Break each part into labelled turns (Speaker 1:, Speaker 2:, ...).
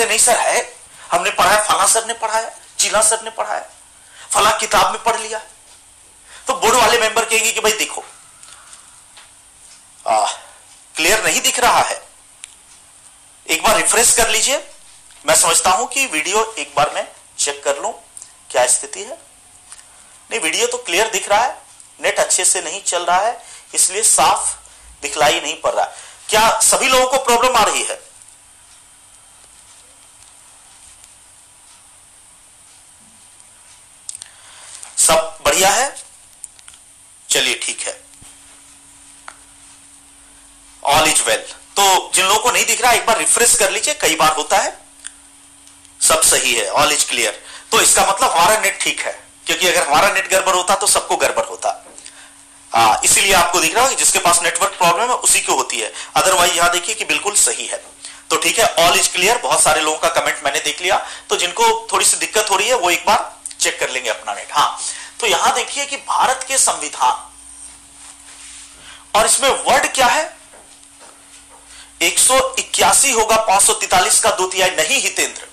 Speaker 1: कहते नहीं सर है हमने पढ़ाया फला सर ने पढ़ाया चीला सर ने पढ़ाया फला किताब में पढ़ लिया। तो बोर्ड वाले मेंबर कहेंगे कि भाई देखो आ, क्लियर नहीं दिख रहा है। एक बार रिफ्रेश कर लीजिए। मैं समझता हूँ कि वीडियो एक बार मैं चेक कर लू क्या स्थिति है। नहीं वीडियो तो क्लियर दिख रहा है नेट अच्छे से नहीं चल रहा है इसलिए साफ़ दिखलाई नहीं पड़ रहा। क्या सभी लोगों को प्रॉब्लम आ रही है सब बढ़िया है। चलिए ठीक है। ऑल इज़ वेल तो जिन लोगों को नहीं दिख रहा, एक बार रिफ्रेश कर लीजिए, कई बार होता है। सब सही है ऑल इज़ क्लियर तो इसका मतलब हमारा नेट ठीक है, क्योंकि अगर हमारा नेट गड़बड़ होता तो सबको गड़बड़ होता। हाँ इसीलिए आपको दिख रहा है जिसके पास नेटवर्क प्रॉब्लम है, उसी को होती है। अदरवाइज़ यहाँ देखिए कि बिल्कुल सही है। तो ठीक है ऑल इज़ क्लियर बहुत सारे लोगों का कमेंट मैंने देख लिया। तो जिनको थोड़ी सी दिक्कत हो रही है, वो एक बार चेक कर लेंगे अपना नेट हाँ तो यहाँ देखिए कि भारत के संविधान और इसमें वर्ड क्या है? एक सौ इक्यासी होगा, पाँच का दो तिहाई नहीं हितेंद्र।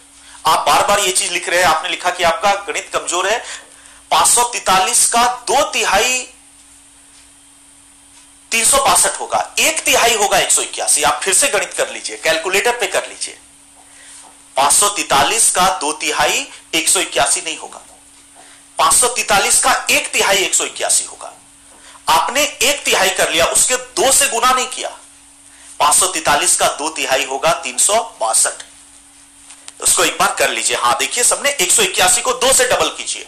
Speaker 1: आप बार बार ये चीज़ लिख रहे हैं, आपने लिखा कि आपका गणित कमज़ोर है। पाँच का दो तिहाई तीन सौ बासठ होगा, एक तिहाई होगा एक सौ इक्यासी। आप फिर से गणित कर लीजिए, कैलकुलेटर पे कर लीजिए। पाँच का दो तिहाई एक नहीं होगा। पाँच का एक तिहाई एक सौ इक्यासी होगा। आपने एक तिहाई कर लिया, उसके दो से गुना नहीं किया। पाँच का दो तिहाई होगा, तीन सौ बासठ। उसको एक बार कर लीजिए। हाँ देखिए, सबने एक को दो से डबल कीजिए।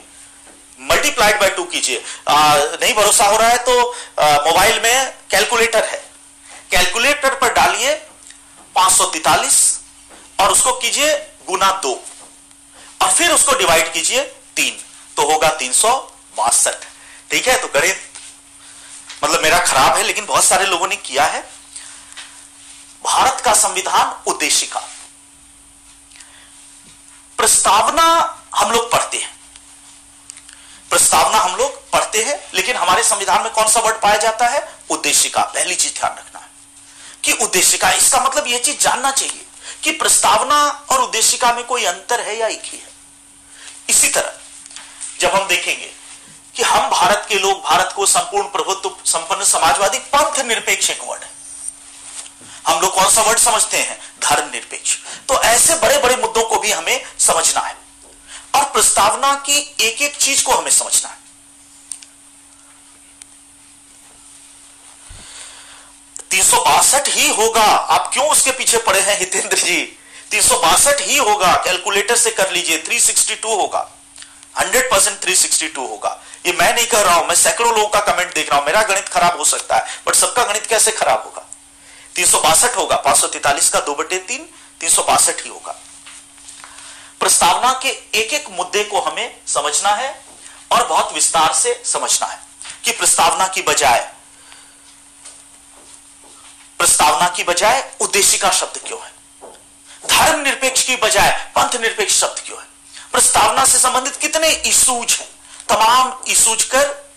Speaker 1: मल्टीप्लाइड बाय टू कीजिए। नहीं भरोसा हो रहा है तो मोबाइल में कैलकुलेटर है। कैलकुलेटर पर डालिए पाँच और उसको कीजिए गुना दो। और फिर उसको डिवाइड कीजिए तीन। तो होगा तीन सौ बासठ। ठीक है तो गणित मतलब मेरा खराब है, लेकिन बहुत सारे लोगों ने किया है। भारत का संविधान उद्देशिका। प्रस्तावना हम लोग पढ़ते हैं। प्रस्तावना हम लोग पढ़ते हैं, लेकिन हमारे संविधान में कौन सा वर्ड पाया जाता है? उद्देशिका। पहली चीज़ ध्यान रखना है कि उद्देशिका, इसका मतलब यह चीज़ जानना चाहिए कि प्रस्तावना और उद्देशिका में कोई अंतर है या एक ही है। इसी तरह जब हम देखेंगे कि हम भारत के लोग, भारत को संपूर्ण प्रभुत्व, संपन्न समाजवादी पंथ निरपेक्ष एक वर्ड है। हम लोग कौन सा वर्ड समझते हैं? धर्म निरपेक्ष। तो ऐसे बड़े बड़े मुद्दों को भी हमें समझना है और प्रस्तावना की एक एक चीज़ को हमें समझना है। तीन ही होगा। आप क्यों उसके पीछे पड़े हैं हितेंद्र जी? तीन सौ बासठ ही होगा। कैलकुलेटर से कर लीजिए। 362 होगा। 100 परसेंट थ्री होगा। ये मैं नहीं कर रहा हूँ, मैं सैकड़ों लोगों का कमेंट देख रहा हूँ, मेरा गणित खराब हो सकता है बट सबका गणित कैसे खराब होगा? तीन सौ बासठ होगा, पाँच सौ तैतालीस का दो बटे तीन तीन सौ बासठ ही होगा। प्रस्तावना के एक एक मुद्दे को हमें समझना है और बहुत विस्तार से समझना है कि प्रस्तावना की बजाय, प्रस्तावना की बजाय उद्देशिका शब्द क्यों है? धर्म निरपेक्ष की बजाय पंथ निरपेक्ष शब्द क्यों है? प्रस्तावना से संबंधित कितने इसूज हैं? तमाम इसूज कर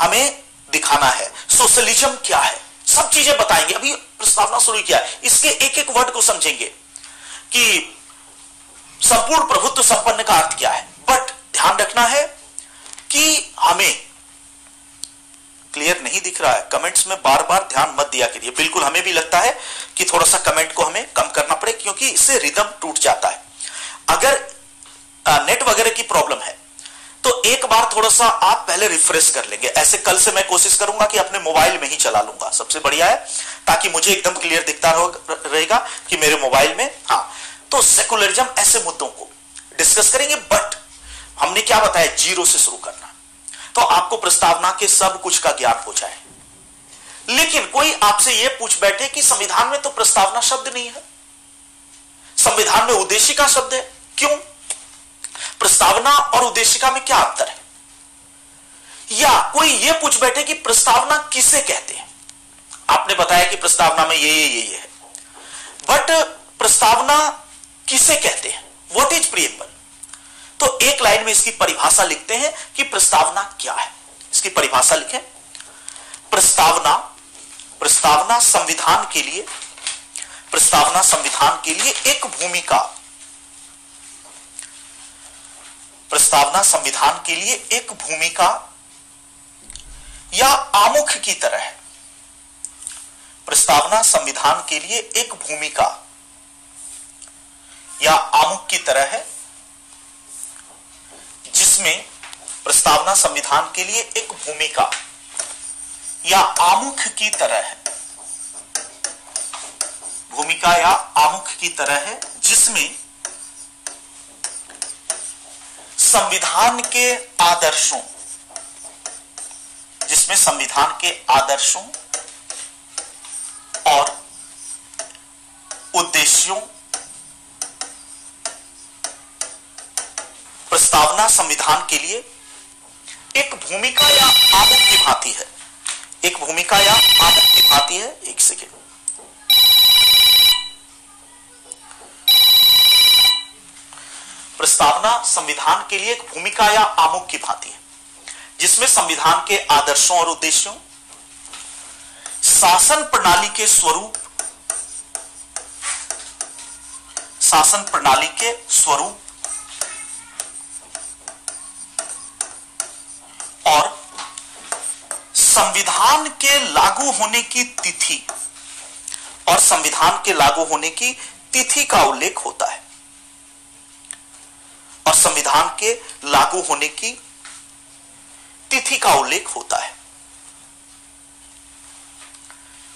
Speaker 1: हमें दिखाना है। सोशलिज्म क्या है? सब चीज़ें बताएँगे। अभी प्रस्तावना शुरू किया है। इसके एक एक वर्ड को समझेंगे कि संपूर्ण प्रभुत्व संपन्न का अर्थ क्या है। बट ध्यान रखना है कि हमें क्लियर नहीं दिख रहा है। कमेंट्स में बार बार ध्यान मत दिया करिए। बिल्कुल हमें भी लगता है कि थोड़ा सा कमेंट को हमें कम करना पड़े, क्योंकि इससे रिदम टूट जाता है। अगर नेट वगैरह की प्रॉब्लम है। तो एक बार थोड़ा सा आप पहले रिफ्रेश कर लेंगे। ऐसे कल से मैं कोशिश करूँगा कि अपने मोबाइल में ही चला लूँगा। सबसे बढ़िया है, ताकि मुझे एकदम क्लियर दिखता रहेगा कि मेरे मोबाइल में हाँ। तो सेकुलरिज्म ऐसे मुद्दों को डिस्कस करेंगे बट हमने क्या बताया? ज़ीरो से शुरू करना। तो आपको प्रस्तावना के सब कुछ का ज्ञान हो जाए। लेकिन कोई आपसे यह पूछ बैठे कि संविधान में तो प्रस्तावना शब्द नहीं है। संविधान में उद्देशिका शब्द है। क्यों? प्रस्तावना और उद्देशिका में क्या अंतर है? या कोई यह पूछ बैठे कि प्रस्तावना किसे कहते हैं? आपने बताया कि प्रस्तावना में ये ये ये, ये है। बट प्रस्तावना किसे कहते हैं? वॉट इज़ प्रियम्बल तो एक लाइन में इसकी परिभाषा लिखते हैं कि प्रस्तावना क्या है। इसकी परिभाषा लिखें। प्रस्तावना प्रस्तावना संविधान के लिए प्रस्तावना संविधान के लिए एक भूमिका प्रस्तावना संविधान के लिए एक भूमिका या आमुख की तरह है। प्रस्तावना संविधान के लिए एक भूमिका या आमुख की तरह है, जिसमें प्रस्तावना संविधान के लिए एक भूमिका या आमुख की तरह है। भूमिका या आमुख की तरह है, जिसमें संविधान के आदर्शों। जिसमें संविधान के आदर्शों और उद्देश्यों, प्रस्तावना संविधान के लिए एक भूमिका या आमुख की भांति है। एक भूमिका या आमुख की भांति है, एक सेकेंड प्रस्तावना संविधान के लिए एक भूमिका या आमुख की भांति है, जिसमें संविधान के आदर्शों और उद्देश्यों, शासन प्रणाली के स्वरूप, शासन प्रणाली के स्वरूप और संविधान के लागू होने की तिथि और संविधान के लागू होने की तिथि का उल्लेख होता है। और संविधान के लागू होने की तिथि का उल्लेख होता है।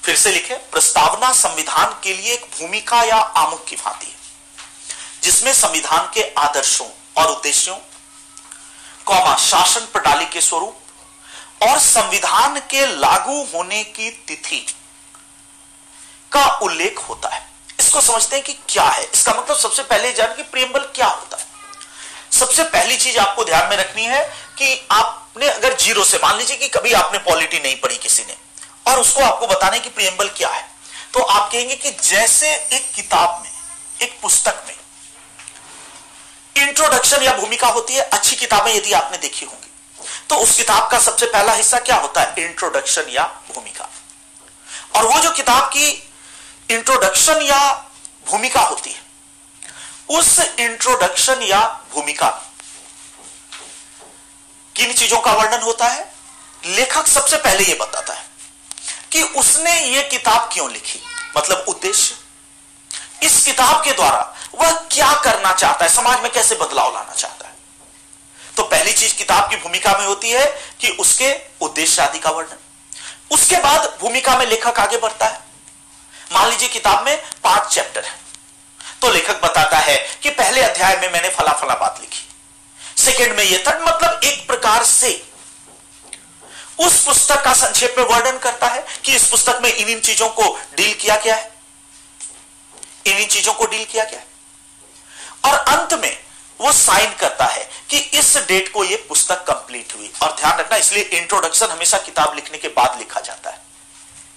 Speaker 1: फिर से लिखे, प्रस्तावना संविधान के लिए एक भूमिका या आमुख की भांति है, जिसमें संविधान के आदर्शों और उद्देश्यों, कौमा शासन प्रणाली के स्वरूप और संविधान के लागू होने की तिथि का उल्लेख होता है। इसको समझते हैं कि क्या है? इसका मतलब सबसे पहले जान कि प्रियम्बल क्या होता है। सबसे पहली चीज़ आपको ध्यान में रखनी है कि आपने अगर ज़ीरो से, मान लीजिए कि कभी आपने पॉलिटी नहीं पढ़ी किसी ने, और उसको आपको बताने की प्रियम्बल क्या है तो आप कहेंगे कि जैसे एक किताब में, एक पुस्तक में इंट्रोडक्शन या भूमिका होती है, अच्छी किताबें यदि आपने देखी होंगी तो उस किताब का सबसे पहला हिस्सा क्या होता है? इंट्रोडक्शन या भूमिका। और वो जो किताब की इंट्रोडक्शन या भूमिका होती है उस इंट्रोडक्शन या भूमिका किन चीज़ों का वर्णन होता है? लेखक सबसे पहले यह बताता है कि उसने यह किताब क्यों लिखी? मतलब उद्देश्य। इस किताब के द्वारा वह क्या करना चाहता है? समाज में कैसे बदलाव लाना चाहता है? तो पहली चीज़ किताब की भूमिका में होती है कि उसके उद्देश्य आदि का वर्णन। उसके बाद भूमिका में लेखक आगे बढ़ता है। मान लीजिए किताब में पाँच चैप्टर है। तो लेखक बताता है कि पहले अध्याय में मैंने फला फला बात लिखी। सेकेंड में यह थर्ड मतलब एक प्रकार से उस पुस्तक का संक्षेप में वर्णन करता है कि इस पुस्तक में इन इन चीज़ों को डील किया गया है। इन इन चीज़ों को डील किया गया है। और अंत में वो साइन करता है कि इस डेट को ये पुस्तक कंप्लीट हुई। और ध्यान रखना, इसलिए इंट्रोडक्शन हमेशा किताब लिखने के बाद लिखा जाता है।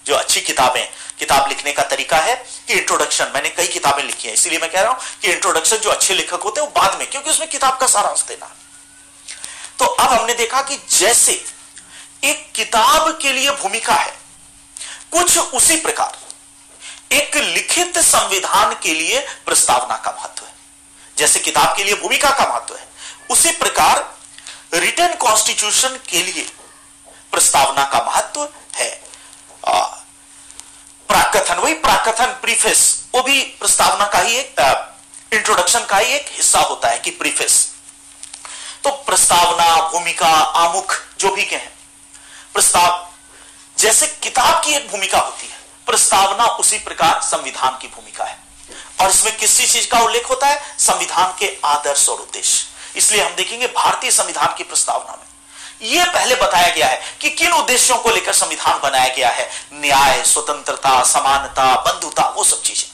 Speaker 1: जो अच्छी किताबें, किताब लिखने का तरीका है कि इंट्रोडक्शन मैंने कई किताबें लिखी हैं, इसीलिए मैं कह रहा हूँ कि इंट्रोडक्शन जो अच्छे लेखक होते हैं, वो बाद में, क्योंकि उसमें किताब का सारांश देना तो अब हमने देखा कि जैसे एक किताब के लिए भूमिका है, कुछ उसी प्रकार, एक लिखित संविधान के लिए प्रस्तावना का महत्व है। जैसे किताब के लिए भूमिका का महत्व है, उसी प्रकार रिटर्न कॉन्स्टिट्यूशन के लिए प्रस्तावना का महत्व है। प्राकथन, वही प्राकथन प्रीफेस, वो भी प्रस्तावना का ही एक इंट्रोडक्शन का ही एक हिस्सा होता है कि प्रीफेस। तो प्रस्तावना, भूमिका, आमुख, जो भी कहें, प्रस्ताव, जैसे किताब की एक भूमिका होती है, प्रस्तावना उसी प्रकार संविधान की भूमिका है। और इसमें किसी चीज़ का उल्लेख होता है? संविधान के आदर्श और उद्देश्य। इसलिए हम देखेंगे भारतीय संविधान की प्रस्तावना में। यह पहले बताया गया है कि किन उद्देश्यों को लेकर संविधान बनाया गया है। न्याय, स्वतंत्रता, समानता, बंधुता, वो सब चीज़ें।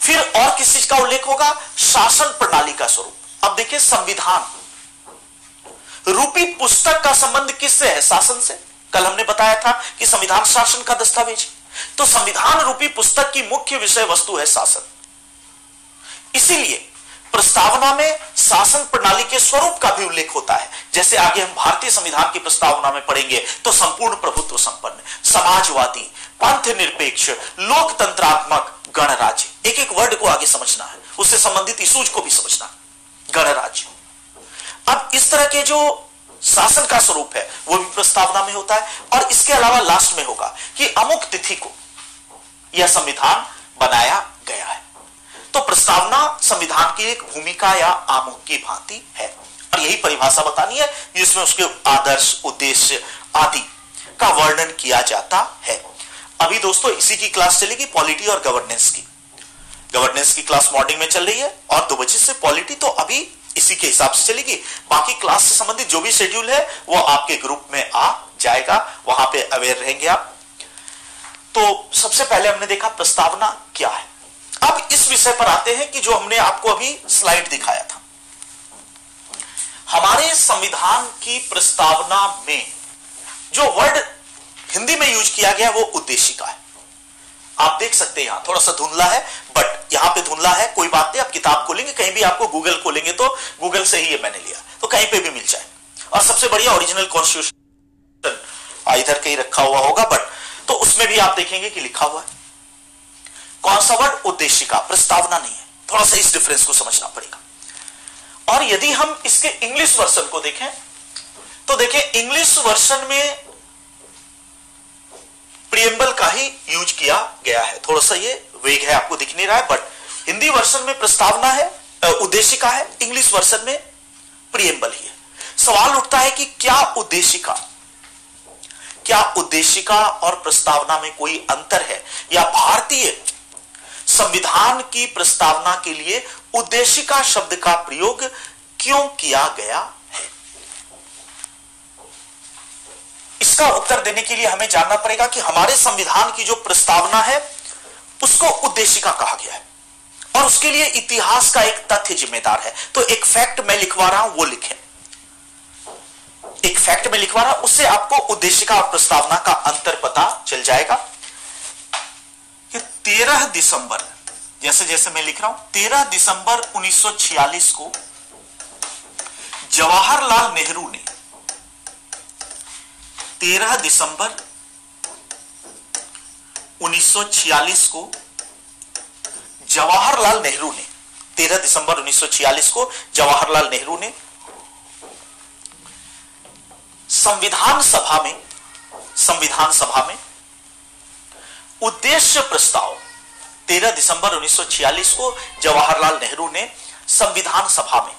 Speaker 1: फिर और किस चीज़ का उल्लेख होगा? शासन प्रणाली का स्वरूप। अब देखिए संविधान। रूपी पुस्तक का संबंध किससे है? शासन से। कल हमने बताया था कि संविधान शासन का दस्तावेज़। तो संविधान रूपी पुस्तक की मुख्य विषय वस्तु है शासन। इसीलिए प्रस्तावना में शासन प्रणाली के स्वरूप का भी उल्लेख होता है। जैसे आगे हम भारतीय संविधान की प्रस्तावना में पढ़ेंगे तो संपूर्ण प्रभुत्व संपन्न, समाजवादी पंथ निरपेक्ष लोकतंत्रात्मक, गणराज्य। एक एक वर्ड को आगे समझना है। उससे संबंधित इसूज को भी समझना गणराज्य। अब इस तरह के जो शासन का स्वरूप है, वो भी प्रस्तावना में होता है। और इसके अलावा लास्ट में होगा कि अमुक तिथि को यह संविधान बनाया गया है। तो प्रस्तावना संविधान की एक भूमिका या आमुख की भांति है। और यही परिभाषा बतानी है, जिसमें उसके आदर्श उद्देश्य आदि का वर्णन किया जाता है। अभी दोस्तों, इसी की क्लास चलेगी पॉलिटी और गवर्नेंस की। गवर्नेंस की क्लास मॉर्निंग में चल रही है, और दो बजे से पॉलिटी तो अभी इसी के हिसाब से चलेगी। बाकी क्लास से संबंधित जो भी शेड्यूल है, वो आपके ग्रुप में आ जाएगा। वहाँ पे अवेयर रहेंगे आप। तो सबसे पहले हमने देखा प्रस्तावना क्या है। अब इस विषय पर आते हैं कि जो हमने आपको अभी स्लाइड दिखाया था। हमारे संविधान की प्रस्तावना में जो वर्ड हिंदी में यूज़ किया गया, वो उद्देशिका है। आप देख सकते हैं यहाँ, थोड़ा सा धुंधला है बट यहाँ पे धुंधला है, कोई बात नहीं, आप किताब खोलेंगे, कहीं भी आपको गूगल खोलेंगे तो गूगल से ही ये मैंने लिया तो कहीं पे भी मिल जाए। और सबसे बढ़िया ओरिजिनल कॉन्स्टिट्यूशन इधर कहीं रखा हुआ होगा बट तो उसमें भी आप देखेंगे कि लिखा हुआ है। कौन सा वर्ड उद्देशिका प्रस्तावना नहीं है। थोड़ा सा इस डिफरेंस को समझना पड़ेगा। और यदि हम इसके इंग्लिश वर्सन को देखें तो देखें इंग्लिश वर्सन में प्रियम्बल का ही यूज़ किया गया है। थोड़ा सा ये वेग है, आपको दिख नहीं रहा है बट हिंदी वर्सन में प्रस्तावना है उद्देशिका है इंग्लिश वर्सन में प्रियम्बल ही है। सवाल उठता है कि क्या उद्देशिका क्या उद्देशिका और प्रस्तावना में कोई अंतर है? या भारतीय संविधान की प्रस्तावना के लिए उद्देशिका शब्द का प्रयोग क्यों किया गया है? इसका उत्तर देने के लिए हमें जानना पड़ेगा कि हमारे संविधान की जो प्रस्तावना है, उसको उद्देशिका कहा गया है। और उसके लिए इतिहास का एक तथ्य जिम्मेदार है। तो एक फैक्ट मैं लिखवा रहा हूँ, वो लिखे। एक फैक्ट में लिखवा रहा उससे आपको उद्देशिका और प्रस्तावना का अंतर पता चल जाएगा। 13 दिसंबर, जैसे जैसे मैं लिख रहा हूँ 13 दिसंबर 1946 को जवाहरलाल नेहरू ने 13 दिसंबर 1946 को जवाहरलाल नेहरू ने 13 दिसंबर 1946 को जवाहरलाल नेहरू ने संविधान सभा में, संविधान सभा में उद्देश्य प्रस्ताव। 13 दिसंबर 1946 को जवाहरलाल नेहरू ने संविधान सभा में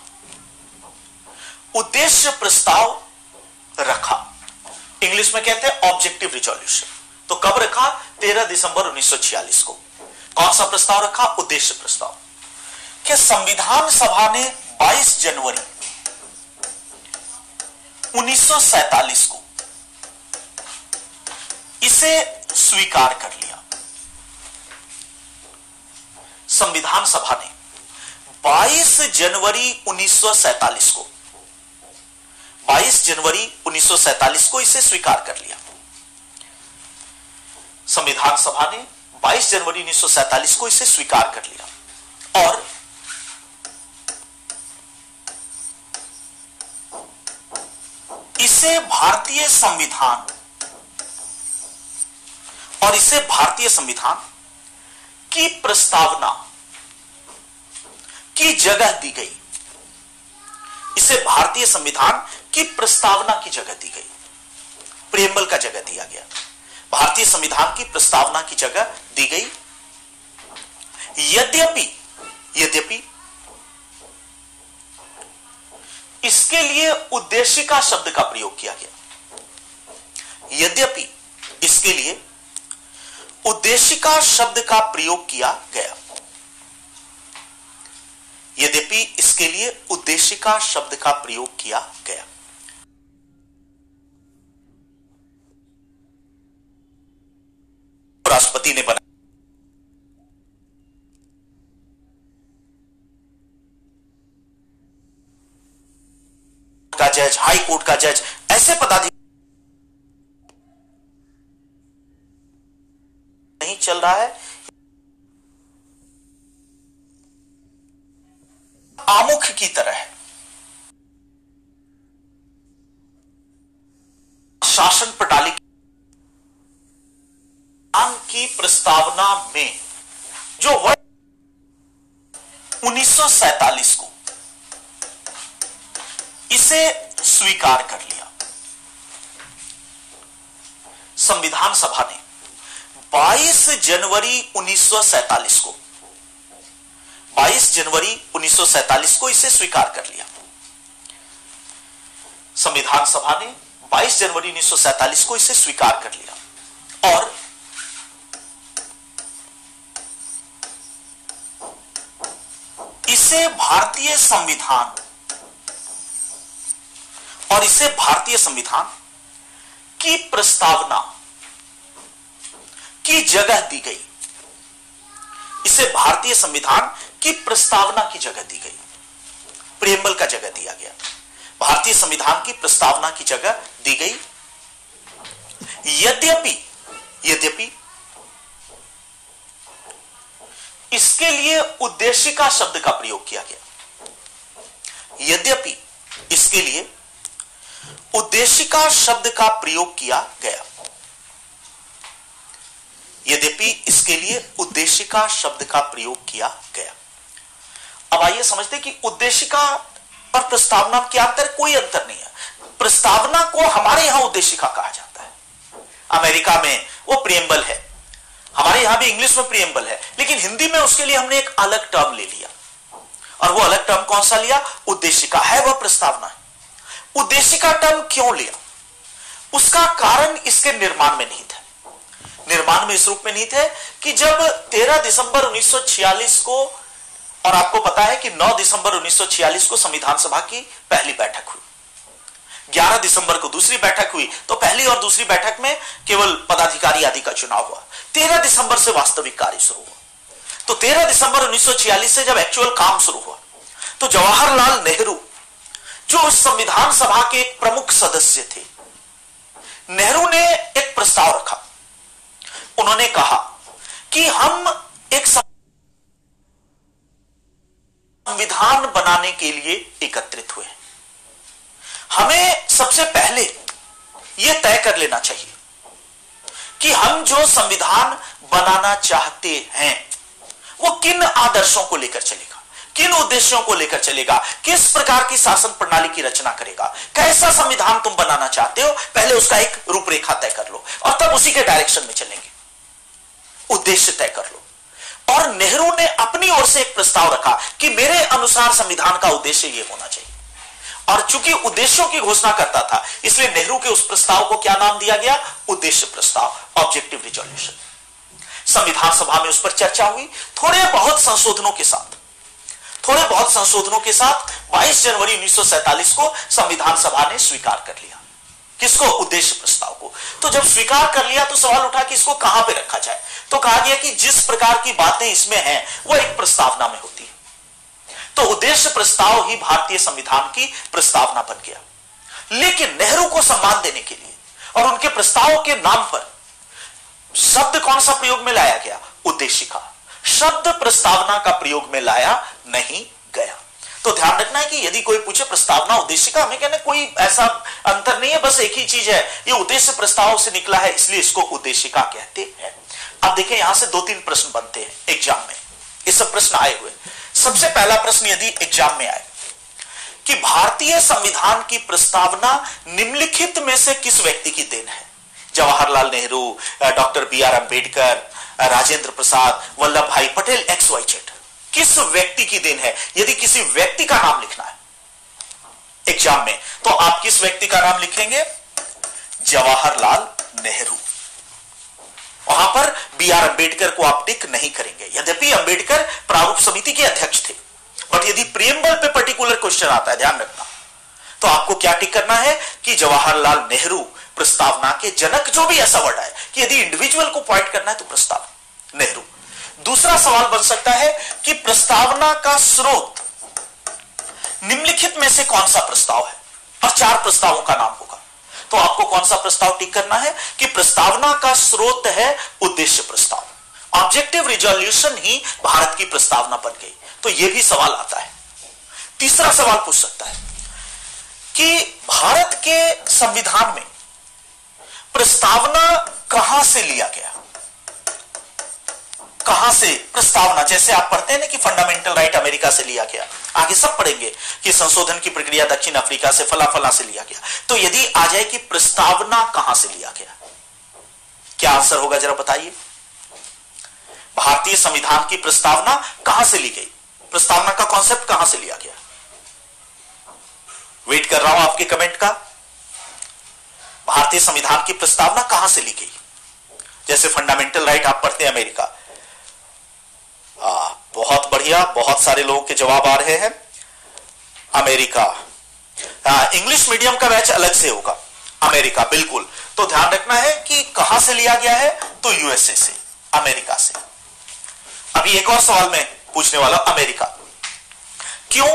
Speaker 1: उद्देश्य प्रस्ताव रखा। इंग्लिश में कहते हैं ऑब्जेक्टिव रिजोल्यूशन तो कब रखा? 13 दिसंबर 1946 को। कौन सा प्रस्ताव रखा? उद्देश्य प्रस्ताव। कि संविधान सभा ने 22 जनवरी 1947 को इसे स्वीकार कर लिया? संविधान सभा ने 22 जनवरी 1947 को 22 जनवरी 1947 को इसे स्वीकार कर लिया। संविधान सभा ने 22 जनवरी 1947 को इसे स्वीकार कर लिया। और इसे भारतीय संविधान और इसे भारतीय संविधान की प्रस्तावना की जगह दी गई। इसे भारतीय संविधान की प्रस्तावना की जगह दी गई। प्रेमबल का जगह दिया गया। भारतीय संविधान की प्रस्तावना की जगह दी गई। यद्यपि यद्यपि इसके लिए उद्देशिका शब्द का प्रयोग किया गया। यद्यपि इसके लिए उद्देशिका शब्द का प्रयोग किया गया। यद्यपि इसके लिए उद्देशिका शब्द का प्रयोग किया गया। राष्ट्रपति ने बना का जज, हाई कोर्ट का जज, ऐसे पदाधिकारी नहीं चल रहा है आमुख की तरह शासन प्रणाली की प्रस्तावना में जो वर्ष 1947 को इसे स्वीकार कर लिया। संविधान सभा ने 22 जनवरी 1947 को 22 जनवरी 1947 को इसे स्वीकार कर लिया। संविधान सभा ने 22 जनवरी 1947 को इसे स्वीकार कर लिया। और इसे भारतीय संविधान और इसे भारतीय संविधान की प्रस्तावना की जगह दी गई। इसे भारतीय संविधान की प्रस्तावना की जगह दी गई। प्रेमबल का जगह दिया गया। भारतीय संविधान की प्रस्तावना की जगह दी गई। यद्यपि यद्यपि इसके लिए उद्देशिका शब्द का प्रयोग किया गया। यद्यपि इसके लिए उद्देशिका शब्द का प्रयोग किया गया। यद्यपि इसके लिए उद्देशिका शब्द का प्रयोग किया गया। अब आइए समझते कि उद्देशिका और प्रस्तावना क्या अंतर, कोई अंतर नहीं है। प्रस्तावना को हमारे यहाँ उद्देशिका कहा जाता है। अमेरिका में वो प्रियम्बल है। हमारे यहाँ भी इंग्लिश में प्रियम्बल है, लेकिन हिंदी में उसके लिए हमने एक अलग टर्म ले लिया। और वो अलग टर्म कौन सा लिया? उद्देशिका है, वह प्रस्तावना है। उद्देशिका टर्म क्यों लिया? उसका कारण इसके निर्माण में नहीं था निर्माण में इस रूप में नहीं थे कि जब 13 दिसंबर 1946 को और आपको पता है कि 9 दिसंबर 1946 को संविधान सभा की पहली बैठक हुई। 11 दिसंबर को दूसरी बैठक हुई तो पहली और दूसरी बैठक में केवल पदाधिकारी आदि का चुनाव हुआ। 13 दिसंबर से वास्तविक कार्य शुरू हुआ। तो 13 दिसंबर 1946 से जब एक्चुअल काम शुरू हुआ तो जवाहरलाल नेहरू, जो उस संविधान सभा के एक प्रमुख सदस्य थे, नेहरू ने एक प्रस्ताव रखा। उन्होंने कहा कि हम एक संविधान बनाने के लिए एकत्रित हुए हमें सबसे पहले यह तय कर लेना चाहिए कि हम जो संविधान बनाना चाहते हैं, वो किन आदर्शों को लेकर चलेगा, किन उद्देश्यों को लेकर चलेगा, किस प्रकार की शासन प्रणाली की रचना करेगा, कैसा संविधान तुम बनाना चाहते हो, पहले उसका एक रूपरेखा तय कर लो और तब उसी के डायरेक्शन में चलेंगे। उद्देश्य तय कर लो। और नेहरू ने अपनी ओर से एक प्रस्ताव रखा कि मेरे अनुसार संविधान का उद्देश्य यह होना चाहिए। और चूँकि उद्देश्यों की घोषणा करता था, इसलिए नेहरू के उस प्रस्ताव को क्या नाम दिया गया? उद्देश्य प्रस्ताव ऑब्जेक्टिव रिजोल्यूशन संविधान सभा में उस पर चर्चा हुई। थोड़े बहुत संशोधनों के साथ, थोड़े बहुत संशोधनों के साथ 22 जनवरी 1947 को संविधान सभा ने स्वीकार कर लिया। किसको उद्देश्य प्रस्ताव को? तो जब स्वीकार कर लिया तो सवाल उठा कि इसको कहाँ पे रखा जाए? तो कहा गया कि जिस प्रकार की बातें इसमें हैं, वो एक प्रस्तावना में होती है। तो उद्देश्य प्रस्ताव ही भारतीय संविधान की प्रस्तावना बन गया। लेकिन नेहरू को सम्मान देने के लिए और उनके प्रस्ताव के नाम पर शब्द कौन सा प्रयोग में लाया गया? उद्देशिका। शब्द प्रस्तावना का प्रयोग में लाया नहीं गया। तो ध्यान रखना है कि यदि कोई पूछे प्रस्तावना, उद्देश्य का, हमें कहना कोई ऐसा अंतर नहीं है, बस एक ही चीज़ है। ये उद्देश्य प्रस्ताव से निकला है, इसलिए इसको उद्देशिका कहते हैं। अब देखिए, यहाँ से दो तीन प्रश्न बनते हैं एग्ज़ाम में। ये सब प्रश्न आए हुए सबसे पहला प्रश्न यदि एग्ज़ाम में आए, कि भारतीय संविधान की प्रस्तावना निम्नलिखित में से किस व्यक्ति की देन है? Jawaharlal Nehru, doctor B R Ambedkar, Rajendra Prasad Vallabh Bhai Patel, X Y Z. किस व्यक्ति की देन है? यदि किसी व्यक्ति का नाम लिखना है, एग्ज़ाम में तो आप किस व्यक्ति का नाम लिखेंगे? जवाहरलाल नेहरू। वहाँ पर बी आर अंबेडकर को आप टिक नहीं करेंगे। यद्यपि अंबेडकर प्रारूप समिति के अध्यक्ष थे, बट यदि प्रियम्बल पे पर्टिकुलर क्वेश्चन आता है, ध्यान रखना तो आपको क्या टिक करना है कि जवाहरलाल नेहरू प्रस्तावना के जनक जो भी ऐसा वर्ड है कि यदि इंडिविजुअल को पॉइंट करना है तो प्रस्ताव, नेहरू। दूसरा सवाल बन सकता है कि प्रस्तावना का स्रोत निम्नलिखित में से कौन सा प्रस्ताव है? और चार प्रस्तावों का नाम होगा। तो आपको कौन सा प्रस्ताव टिक करना है कि प्रस्तावना का स्रोत है उद्देश्य प्रस्ताव। ऑब्जेक्टिव रिजोल्यूशन ही भारत की प्रस्तावना बन गई। तो यह भी सवाल आता है। तीसरा सवाल पूछ सकता है कि भारत के संविधान में प्रस्तावना कहाँ से लिया गया? कहाँ से प्रस्तावना, जैसे आप पढ़ते हैं ना कि फंडामेंटल राइट अमेरिका से लिया गया, आगे सब पढ़ेंगे कि संशोधन की प्रक्रिया दक्षिण अफ्रीका से फला फला से लिया गया। तो यदि आ जाए कि प्रस्तावना कहाँ से लिया गया, क्या आंसर होगा जरा बताइए? भारतीय संविधान की प्रस्तावना कहाँ से ली गई? प्रस्तावना का कॉन्सेप्ट कहाँ से लिया गया? वेट कर रहा हूँ आपके कमेंट का। भारतीय संविधान की प्रस्तावना कहाँ से ली गई? जैसे फंडामेंटल राइट आप पढ़ते हैं अमेरिका आ, बहुत बढ़िया बहुत सारे लोगों के जवाब आ रहे हैं। अमेरिका। इंग्लिश मीडियम का बैच अलग से होगा। अमेरिका बिल्कुल। तो ध्यान रखना है कि कहाँ से लिया गया है? तो यूएसए से अमेरिका से। अभी एक और सवाल मैं पूछने वाला अमेरिका। क्यों?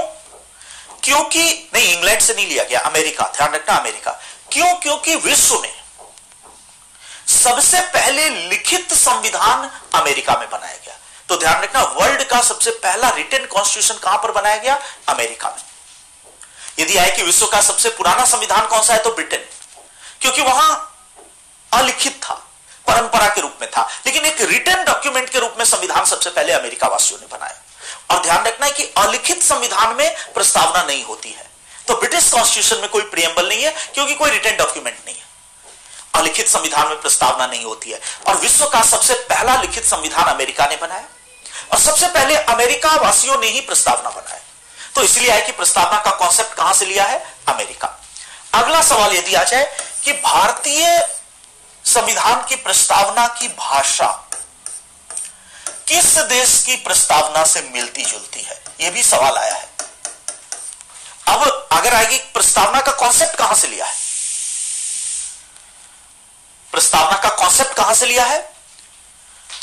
Speaker 1: क्योंकि नहीं इंग्लैंड से नहीं लिया गया अमेरिका। ध्यान रखना अमेरिका। क्यों? क्योंकि विश्व में सबसे पहले लिखित संविधान अमेरिका में बनाया गया। तो ध्यान रखना, वर्ल्ड का सबसे पहला रिटर्न कॉन्स्टिट्यूशन कहाँ पर बनाया गया? अमेरिका में। यदि आए कि विश्व का सबसे पुराना संविधान कौन सा है तो ब्रिटेन। क्योंकि वहाँ अलिखित था, परंपरा के रूप में था। लेकिन एक रिटर्न डॉक्यूमेंट के रूप में संविधान सबसे पहले अमेरिका वासियों ने बनाया। और ध्यान रखना है कि अलिखित संविधान में प्रस्तावना नहीं होती है। तो ब्रिटिश कॉन्स्टिट्यूशन में कोई प्रियम्बल नहीं है, क्योंकि कोई रिटर्न डॉक्यूमेंट नहीं है। अलिखित संविधान में प्रस्तावना नहीं होती है। और विश्व का सबसे पहला लिखित संविधान अमेरिका ने बनाया। और सबसे पहले अमेरिका वासियों ने ही प्रस्तावना बनाया। तो इसलिए है कि प्रस्तावना का कॉन्सेप्ट कहाँ से लिया है? अमेरिका। अगला सवाल यदि आ जाए कि भारतीय संविधान की प्रस्तावना की भाषा किस देश की प्रस्तावना से मिलती जुलती है? यह भी सवाल आया है। अब अगर आएगी, प्रस्तावना का कॉन्सेप्ट कहाँ से लिया है? प्रस्तावना का कॉन्सेप्ट कहाँ से लिया है?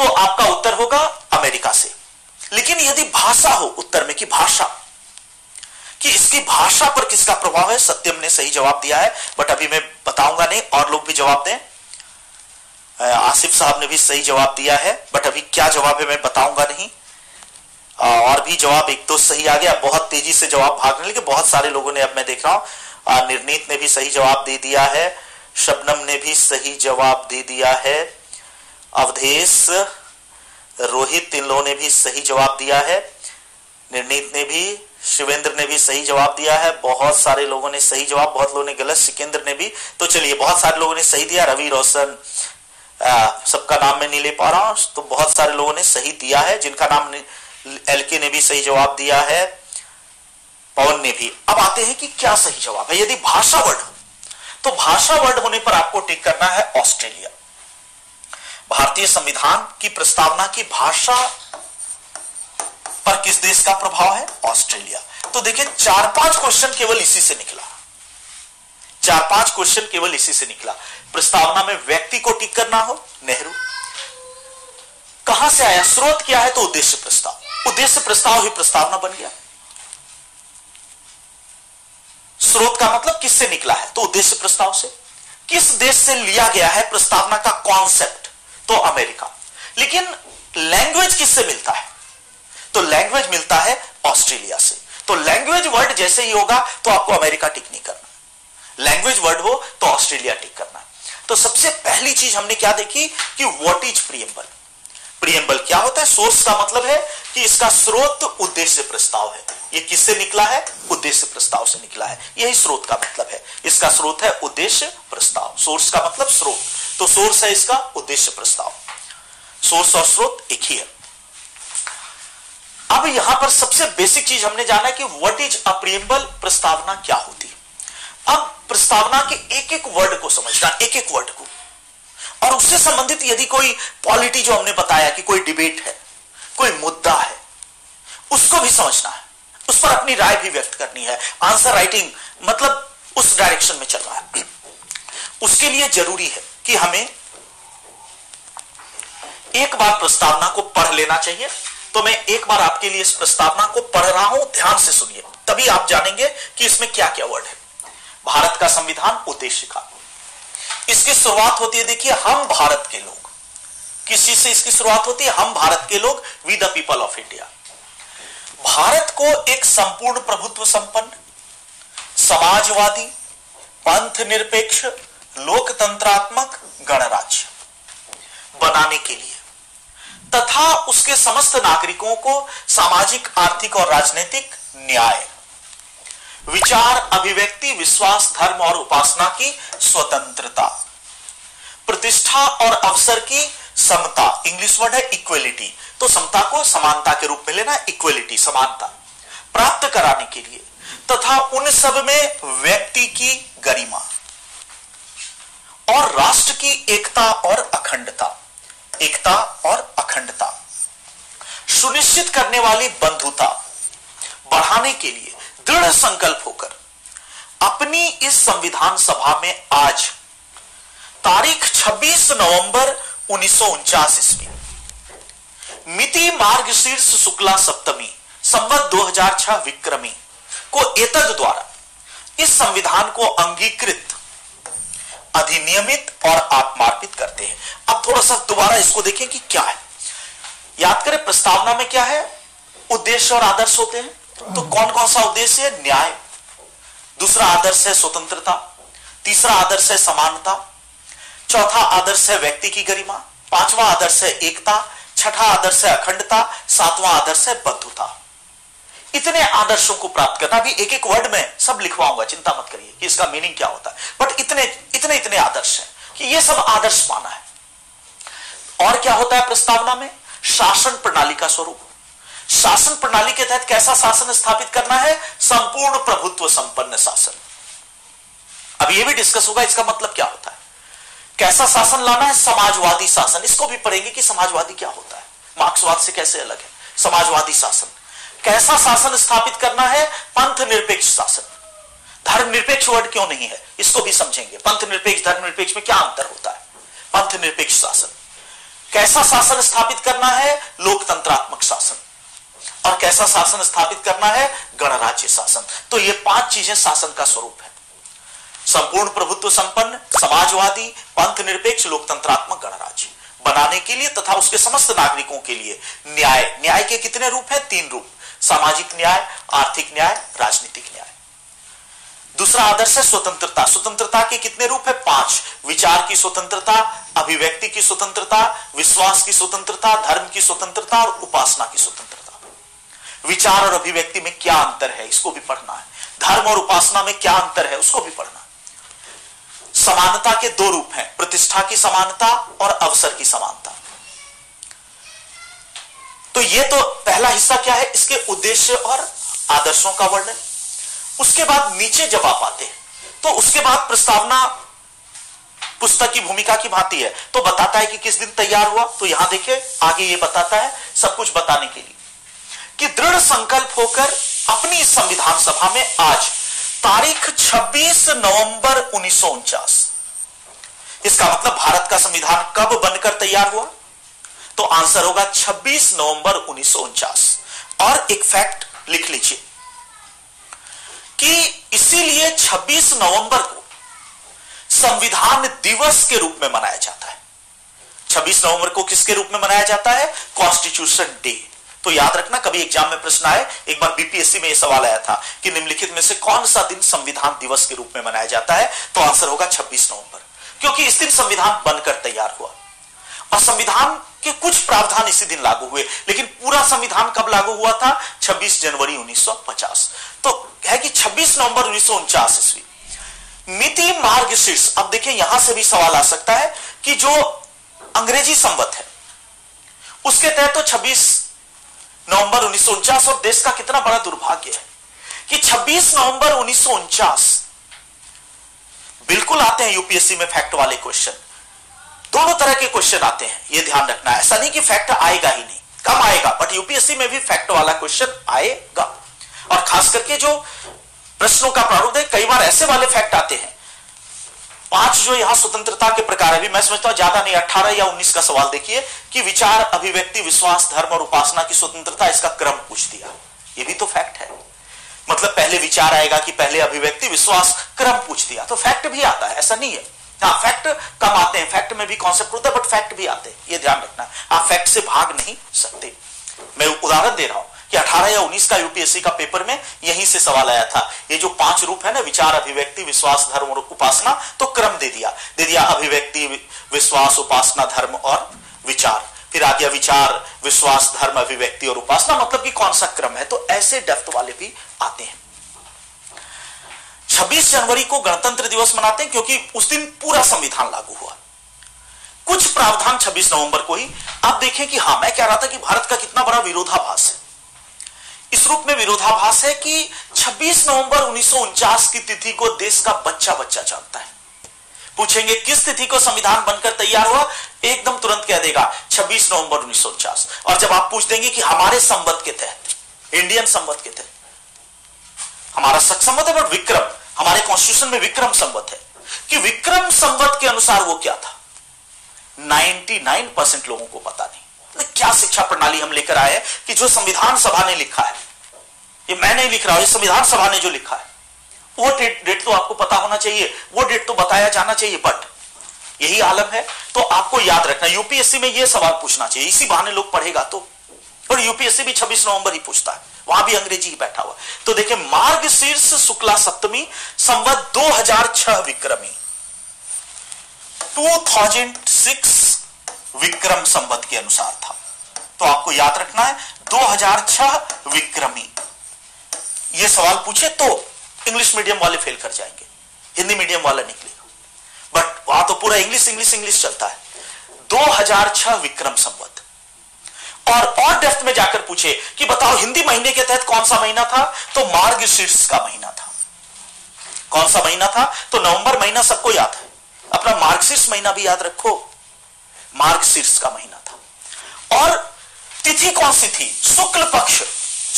Speaker 1: तो आपका उत्तर होगा अमेरिका से। लेकिन यदि भाषा हो उत्तर में कि भाषा, कि इसकी भाषा पर किसका प्रभाव है, सत्यम ने सही जवाब दिया है, बट अभी मैं बताऊँगा नहीं, और लोग भी जवाब दें। आसिफ साहब ने भी सही जवाब दिया है, बट अभी क्या जवाब है मैं बताऊँगा नहीं। और भी जवाब, एक तो सही आ गया, बहुत तेज़ी से जवाब भागने लगे बहुत सारे लोगों ने अब मैं देख रहा हूँ। निर्णीत ने भी सही जवाब दे दिया है, शबनम ने भी सही जवाब दे दिया है। अवधेश, रोहित, इन लोगों ने भी सही जवाब दिया है। निर्णीत ने भी, शिवेंद्र ने भी सही जवाब दिया है। बहुत सारे लोगों ने सही जवाब, बहुत लोगों ने गलत। सिकेंद्र ने भी। तो चलिए, बहुत सारे लोगों ने सही दिया। रवि रोशन सबका नाम मैं नहीं ले पा रहा हूँ। तो बहुत सारे लोगों ने सही दिया है। जिनका नाम एलके ने भी सही जवाब दिया है। पवन ने भी। अब आते हैं कि क्या सही जवाब है। यदि भाषा वर्ड तो भाषा वर्ड होने पर आपको टिक करना है ऑस्ट्रेलिया। भारतीय संविधान की प्रस्तावना की भाषा पर किस देश का प्रभाव है? ऑस्ट्रेलिया। तो देखिए, चार पाँच क्वेश्चन केवल इसी से निकला। चार पाँच क्वेश्चन केवल इसी से निकला। प्रस्तावना में व्यक्ति को टिक करना हो, नेहरू। कहाँ से आया? स्रोत क्या है? तो उद्देश्य प्रस्ताव। उद्देश्य प्रस्ताव ही प्रस्तावना बन गया। स्रोत का मतलब किससे निकला है? तो उद्देश्य प्रस्ताव से। किस देश से लिया गया है? प्रस्तावना का कॉन्सेप्ट तो अमेरिका। लेकिन लैंग्वेज किससे मिलता है? तो लैंग्वेज मिलता है ऑस्ट्रेलिया से। तो लैंग्वेज वर्ड जैसे ही होगा तो आपको अमेरिका टिक नहीं करना। लैंग्वेज वर्ड हो तो ऑस्ट्रेलिया टिक करना। तो सबसे पहली चीज़ हमने क्या देखी कि व्हाट इज़ प्रियम्बल प्रियम्बल क्या होता है? सोर्स का मतलब है कि इसका स्रोत उद्देश्य प्रस्ताव है। ये किससे निकला है? उद्देश्य प्रस्ताव से निकला है। यही स्रोत का मतलब है। इसका स्रोत है उद्देश्य प्रस्ताव। सोर्स का मतलब स्रोत। तो सोर्स है इसका उद्देश्य प्रस्ताव। सोर्स और स्रोत एक ही है। अब यहाँ पर सबसे बेसिक चीज़ हमने जाना कि व्हाट इज़ अप्रियम्बल प्रस्तावना क्या होती है। अब प्रस्तावना के एक एक वर्ड को समझना एक एक वर्ड को। और उससे संबंधित यदि कोई पॉलिटी जो हमने बताया कि कोई डिबेट है, कोई मुद्दा है, उसको भी समझना है। उस पर अपनी राय भी व्यक्त करनी है। आंसर राइटिंग मतलब उस डायरेक्शन में चल रहा है। उसके लिए ज़रूरी है। कि हमें एक बार प्रस्तावना को पढ़ लेना चाहिए। तो मैं एक बार आपके लिए इस प्रस्तावना को पढ़ रहा हूँ, ध्यान से सुनिए। तभी आप जानेंगे कि इसमें क्या क्या वर्ड है। भारत का संविधान उद्देश्य का। इसकी शुरुआत होती है, देखिए, हम भारत के लोग। किसी से इसकी शुरुआत होती है? हम भारत के लोग we the people of India Bharat को एक संपूर्ण प्रभुत्व संपन्न, समाजवादी पंथ निरपेक्ष लोकतंत्रात्मक गणराज्य बनाने के लिए, तथा उसके समस्त नागरिकों को सामाजिक, आर्थिक और राजनीतिक न्याय, विचार, अभिव्यक्ति, विश्वास, धर्म और उपासना की स्वतंत्रता, प्रतिष्ठा और अवसर की समता। इंग्लिश वर्ड है इक्वेलिटी तो समता को समानता के रूप में लेना इक्वेलिटी समानता प्राप्त कराने के लिए, तथा उन सब में व्यक्ति की गरिमा। और राष्ट्र की एकता और अखंडता। एकता और अखंडता। सुनिश्चित करने वाली बंधुता। बढ़ाने के लिए दृढ़ संकल्प होकर अपनी इस संविधान सभा में आज, तारीख 26 नवंबर उन्नीस सौ उनचास ईस्वी। मिति मार्गशीर्ष शुक्ला सप्तमी, संवत 2006 विक्रमी को एतद द्वारा इस संविधान को अंगीकृत अधिनियमित और आत्मार्पित करते हैं। अब थोड़ा सा दोबारा इसको देखें कि क्या है। याद करें, प्रस्तावना में क्या है? उद्देश्य और आदर्श होते हैं। तो कौन कौन सा उद्देश्य है? न्याय। दूसरा आदर्श है स्वतंत्रता। तीसरा आदर्श है समानता। चौथा आदर्श है व्यक्ति की गरिमा। पांचवा आदर्श है एकता। छठा आदर्श है अखंडता। सातवां आदर्श है बद्धुता। इतने आदर्शों को प्राप्त करना भी एक एक वर्ड में सब लिखवाऊँगा, चिंता मत करिए कि इसका मीनिंग क्या होता है। बट इतने इतने इतने आदर्श हैं कि ये सब आदर्श माना है। और क्या होता है प्रस्तावना में? शासन प्रणाली का स्वरूप। शासन प्रणाली के तहत कैसा शासन स्थापित करना है? संपूर्ण प्रभुत्व संपन्न शासन। अब यह भी डिस्कस होगा, इसका मतलब क्या होता है? कैसा शासन लाना है? समाजवादी शासन। इसको भी पढ़ेंगे कि समाजवादी क्या होता है। मार्क्सवाद से कैसे अलग है? समाजवादी शासन। कैसा शासन स्थापित करना है? पंथ निरपेक्ष शासन। धर्म निरपेक्ष वर्ड क्यों नहीं है? इसको भी समझेंगे। पंथ निरपेक्ष, धर्म निरपेक्ष में क्या अंतर होता है? पंथ निरपेक्ष शासन। कैसा शासन स्थापित करना है? लोकतंत्रात्मक शासन। और कैसा शासन स्थापित करना है? गणराज्य शासन। तो ये पाँच चीज़ें शासन का स्वरूप है। संपूर्ण प्रभुत्व संपन्न, समाजवादी, पंथ निरपेक्ष, लोकतंत्रात्मक, गणराज्य। बनाने के लिए तथा उसके समस्त नागरिकों के लिए। न्याय। न्याय के कितने रूप हैं? तीन रूप। सामाजिक न्याय, आर्थिक न्याय, राजनीतिक न्याय। दूसरा आदर्श है स्वतंत्रता। स्वतंत्रता के कितने रूप है? पाँच। विचार की स्वतंत्रता, अभिव्यक्ति की स्वतंत्रता, विश्वास की स्वतंत्रता, धर्म की स्वतंत्रता और उपासना की स्वतंत्रता। विचार और अभिव्यक्ति में क्या अंतर है? इसको भी पढ़ना है। धर्म और उपासना में क्या अंतर है? उसको भी पढ़ना समानता के दो रूप हैं। प्रतिष्ठा की समानता और अवसर की समानता। तो यह तो पहला हिस्सा क्या है? इसके उद्देश्य और आदर्शों का वर्णन। उसके बाद नीचे जब आप आते तो उसके बाद प्रस्तावना पुस्तक की भूमिका की भांति है। तो बताता है कि किस दिन तैयार हुआ। तो यहाँ देखिए, आगे ये बताता है सब कुछ बताने के लिए कि दृढ़ संकल्प होकर अपनी संविधान सभा में आज तारीख 26 नवंबर उन्नीस सौ उनचास। इसका मतलब भारत का संविधान कब बनकर तैयार हुआ? तो आंसर होगा 26 नवंबर उन्नीस सौ उनचास। और एक फैक्ट लिख लीजिए कि इसीलिए 26 नवंबर को संविधान दिवस के रूप में मनाया जाता है। 26 नवंबर को किसके रूप में मनाया जाता है? कॉन्स्टिट्यूशन डे तो याद रखना, कभी एग्ज़ाम में प्रश्न आए, एक बार बीपीएससी में यह सवाल आया था कि निम्नलिखित में से कौन सा दिन संविधान दिवस के रूप में मनाया जाता है? तो आंसर होगा 26 नवंबर। क्योंकि इस दिन संविधान बनकर तैयार हुआ। और संविधान के कुछ प्रावधान इसी दिन लागू हुए, लेकिन पूरा संविधान कब लागू हुआ था? 26 जनवरी 1950 तो है कि 26 नवंबर उन्नीस ईस्वी। मिति मार्ग शीर्ष, अब देखिए यहाँ से भी सवाल आ सकता है कि जो अंग्रेज़ी संवत है, उसके तहत तो 26 नवंबर उन्नीस सौ उनचास और देश का कितना बड़ा दुर्भाग्य है कि 26 नवंबर उन्नीस सौ उनचास, बिल्कुल आते हैं यूपीएससी में फैक्ट वाले क्वेश्चन। दोनों तरह के क्वेश्चन आते हैं, ये ध्यान रखना है। ऐसा नहीं कि फैक्ट आएगा ही नहीं, कम आएगा बट यूपीएससी में भी फैक्ट वाला क्वेश्चन आएगा। और खास करके जो प्रश्नों का प्रारूप है कई बार ऐसे वाले फैक्ट आते हैं। पाँच जो यहाँ स्वतंत्रता के प्रकार है मैं समझता हूँ, ज़्यादा नहीं, अट्ठारह या उन्नीस का सवाल देखिए। कि विचार, अभिव्यक्ति, विश्वास, धर्म और उपासना की स्वतंत्रता, इसका क्रम पूछ दिया। ये भी तो फैक्ट है। मतलब पहले विचार आएगा कि पहले अभिव्यक्ति, विश्वास, क्रम पूछ दिया। तो फैक्ट भी आता है, ऐसा नहीं है। हाँ फैक्ट कम आते हैं। फैक्ट में भी कॉन्सेप्ट होता है बट फैक्ट भी आते हैं। ये ध्यान रखना। आप फैक्ट से भाग नहीं सकते। मैं उदाहरण दे रहा हूँ कि 18 या 19 का यूपीएससी का पेपर में यहीं से सवाल आया था। ये जो पाँच रूप है ना, विचार, अभिव्यक्ति, विश्वास, धर्म और उपासना तो क्रम दे दिया। दे दिया अभिव्यक्ति, विश्वास, उपासना, धर्म और विचार। फिर आ गया विचार, विश्वास, धर्म, अभिव्यक्ति और उपासना। मतलब कि कौन सा क्रम है? तो ऐसे डेप्थ वाले भी आते हैं। 26 जनवरी को गणतंत्र दिवस मनाते हैं क्योंकि उस दिन पूरा संविधान लागू हुआ। कुछ प्रावधान 26 नवंबर को ही। आप देखें कि हाँ, मैं कह रहा था कि भारत का कितना बड़ा विरोधाभास है। इस रूप में विरोधाभास है कि 26 नवंबर उन्नीस की तिथि को देश का बच्चा बच्चा जानता है। पूछेंगे, किस तिथि को संविधान बनकर तैयार हुआ? एकदम तुरंत कह देगा 26 नवंबर उन्नीस सौ उनचास। और जब आप पूछ देंगे कि हमारे संबत के तहत, इंडियन संबत के तहत, हमारा संबत है, बट विक्रम हमारे कॉन्स्टिट्यूशन में विक्रम संबत है। कि विक्रम संबत के अनुसार वो क्या था? 99 परसेंट लोगों को पता नहीं। क्या शिक्षा प्रणाली हम लेकर आए कि जो संविधान सभा ने लिखा है, ये मैं नहीं लिख रहा हूँ संविधान सभा ने जो लिखा है, वो डेट डेट तो आपको पता होना चाहिए, वो डेट तो बताया जाना चाहिए बट यही आलम है। तो आपको याद रखना यूपीएससी में ये सवाल पूछना चाहिए। इसी बहाने लोग पढ़ेगा तो। और यूपीएससी भी 26 नवंबर ही पूछता है। वहाँ भी अंग्रेज़ी ही बैठा हुआ। तो देखिए, मार्ग शीर्ष शुक्ला सप्तमी, संवत 2006 विक्रमी। 2006 विक्रम संवत के अनुसार था। तो आपको याद रखना है 2006 विक्रमी। ये सवाल पूछे तो इंग्लिश मीडियम वाले फेल कर जाएँगे। हिंदी मीडियम वाला निकलेगा। बट वहाँ तो पूरा इंग्लिश इंग्लिश इंग्लिश चलता है। 2006 विक्रम संवत। और और डेप्थ में जाकर पूछे कि बताओ, हिंदी महीने के तहत कौन सा महीना था? तो मार्ग शीर्ष का महीना था। कौन सा महीना था? तो नवंबर महीना सबको याद है। अपना मार्गशीर्ष महीना भी याद रखो। मार्गशीर्ष का महीना था। और तिथि कौन सी थी? शुक्ल पक्ष।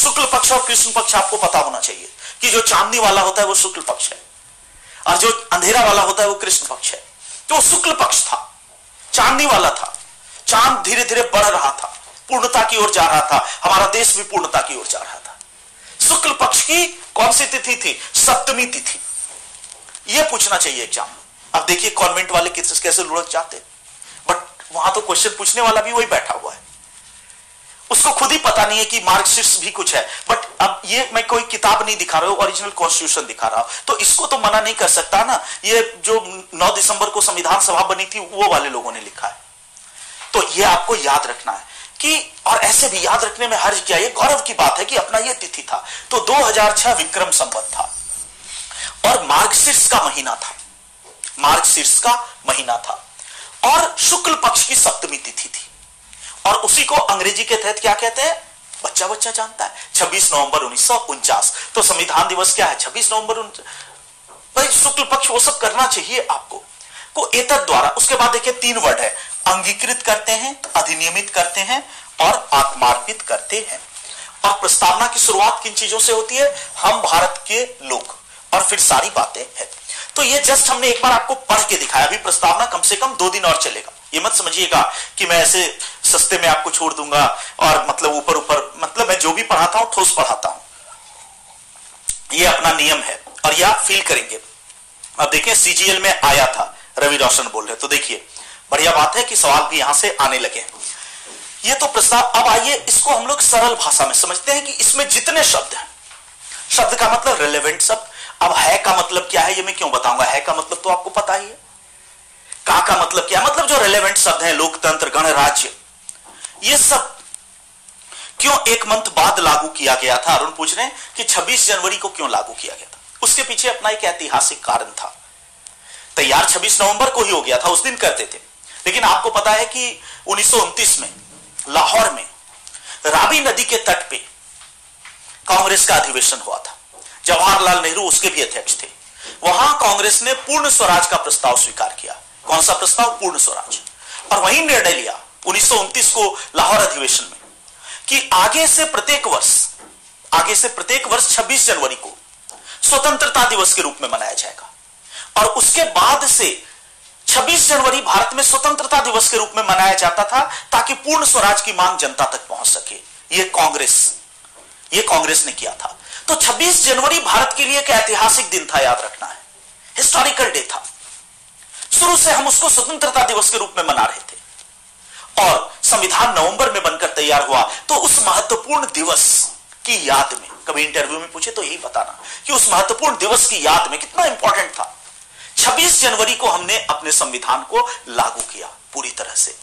Speaker 1: शुक्ल पक्ष और कृष्ण पक्ष आपको पता होना चाहिए कि जो चांदनी वाला होता है वो शुक्ल पक्ष है, और जो अंधेरा वाला होता है वो कृष्ण पक्ष है। तो शुक्ल पक्ष था। चांदनी वाला था। चाँद धीरे धीरे बढ़ रहा था। पूर्णता की ओर जा रहा था। हमारा देश भी पूर्णता की ओर जा रहा था। शुक्ल पक्ष की कौन सी तिथि थी? सप्तमी तिथि। यह पूछना चाहिए एग्ज़ाम में। अब देखिए कॉन्वेंट वाले कैसे लुढ़क जाते बट वहाँ तो क्वेश्चन पूछने वाला भी वही बैठा हुआ है। उसको खुद ही पता नहीं है कि मार्क्सिस्ट भी कुछ है। बट अब ये मैं कोई किताब नहीं दिखा रहा हूँ ओरिजिनल कॉन्स्टिट्यूशन दिखा रहा हूँ। तो इसको तो मना नहीं कर सकता ना। ये जो 9 दिसंबर को संविधान सभा बनी थी, वो वाले लोगों ने लिखा है। तो ये आपको याद रखना है। कि, और ऐसे भी याद रखने में हर्ज किया, ये गौरव की बात है कि अपना ये तिथि था तो 2006 विक्रम संबत था। और मार्गशीर्ष का महीना था। मार्गशीर्ष का महीना था। और शुक्ल पक्ष की सप्तमी तिथि थी। और उसी को अंग्रेज़ी के तहत क्या कहते हैं? बच्चा बच्चा जानता है। 26 नवंबर उन्नीस सौ उनचास। तो संविधान दिवस क्या है? 26 नवंबर भाई, शुक्ल पक्ष वो सब करना चाहिए आपको। को एतद द्वारा, उसके बाद देखिए तीन वर्ड है, अंगीकृत करते हैं, अधिनियमित करते हैं और आत्मार्पित करते हैं। और प्रस्तावना की शुरुआत किन चीज़ों से होती है? हम भारत के लोग। और फिर सारी बातें हैं। तो ये जस्ट हमने एक बार आपको पढ़ के दिखाया। अभी प्रस्तावना कम से कम दो दिन और चलेगा। ये मत समझिएगा कि मैं ऐसे सस्ते में आपको छोड़ दूँगा और मतलब ऊपर ऊपर मतलब मैं जो भी पढ़ाता हूँ, ठोस पढ़ाता हूँ। ये अपना नियम है। और यह आप फील करेंगे। अब देखिए सीजीएल में आया था। रवि रोशन बोल रहे तो देखिए, बढ़िया बात है कि सवाल भी यहाँ से आने लगे ये तो प्रस्ताव, अब आइए इसको हम लोग सरल भाषा में समझते हैं कि इसमें जितने शब्द हैं। शब्द का मतलब रिलेवेंट शब्द। अब है का मतलब क्या है, ये मैं क्यों बताऊँगा? है का मतलब तो आपको पता ही है। का का मतलब क्या मतलब जो रेलेवेंट शब्द है, लोकतंत्र, गणराज्य, ये सब। क्यों एक मंथ बाद लागू किया गया था? अरुण पूछ रहे हैं कि 26 जनवरी को क्यों लागू किया गया था? उसके पीछे अपना एक ऐतिहासिक कारण था। तैयार 26 नवंबर को ही हो गया था, उस दिन करते थे। लेकिन आपको पता है कि उन्नीस में, लाहौर में, राबी नदी के तट पे कांग्रेस का अधिवेशन हुआ था। जवाहरलाल नेहरू उसके भी अध्यक्ष थे। वहाँ कांग्रेस ने पूर्ण स्वराज का प्रस्ताव स्वीकार किया। कौन सा प्रस्ताव? पूर्ण स्वराज। और वही निर्णय लिया उन्नीस सौ उनतीस को लाहौर अधिवेशन में कि आगे से प्रत्येक वर्ष, आगे से प्रत्येक वर्ष 26 जनवरी को स्वतंत्रता दिवस के रूप में मनाया जाएगा। और उसके बाद से 26 जनवरी भारत में स्वतंत्रता दिवस के रूप में मनाया जाता था ताकि पूर्ण स्वराज की मांग जनता तक पहुँच सके। यह कांग्रेस यह कांग्रेस ने किया था। तो 26 जनवरी भारत के लिए एक ऐतिहासिक दिन था, याद रखना है। हिस्टोरिकल डे था। शुरू से हम उसको स्वतंत्रता दिवस के रूप में मना रहे थे। और संविधान नवंबर में बनकर तैयार हुआ। तो उस महत्वपूर्ण दिवस की याद में, कभी इंटरव्यू में पूछे तो यही बताना कि उस महत्वपूर्ण दिवस की याद में कितना इंपॉर्टेंट था। 26 जनवरी को हमने अपने संविधान को लागू किया पूरी तरह से।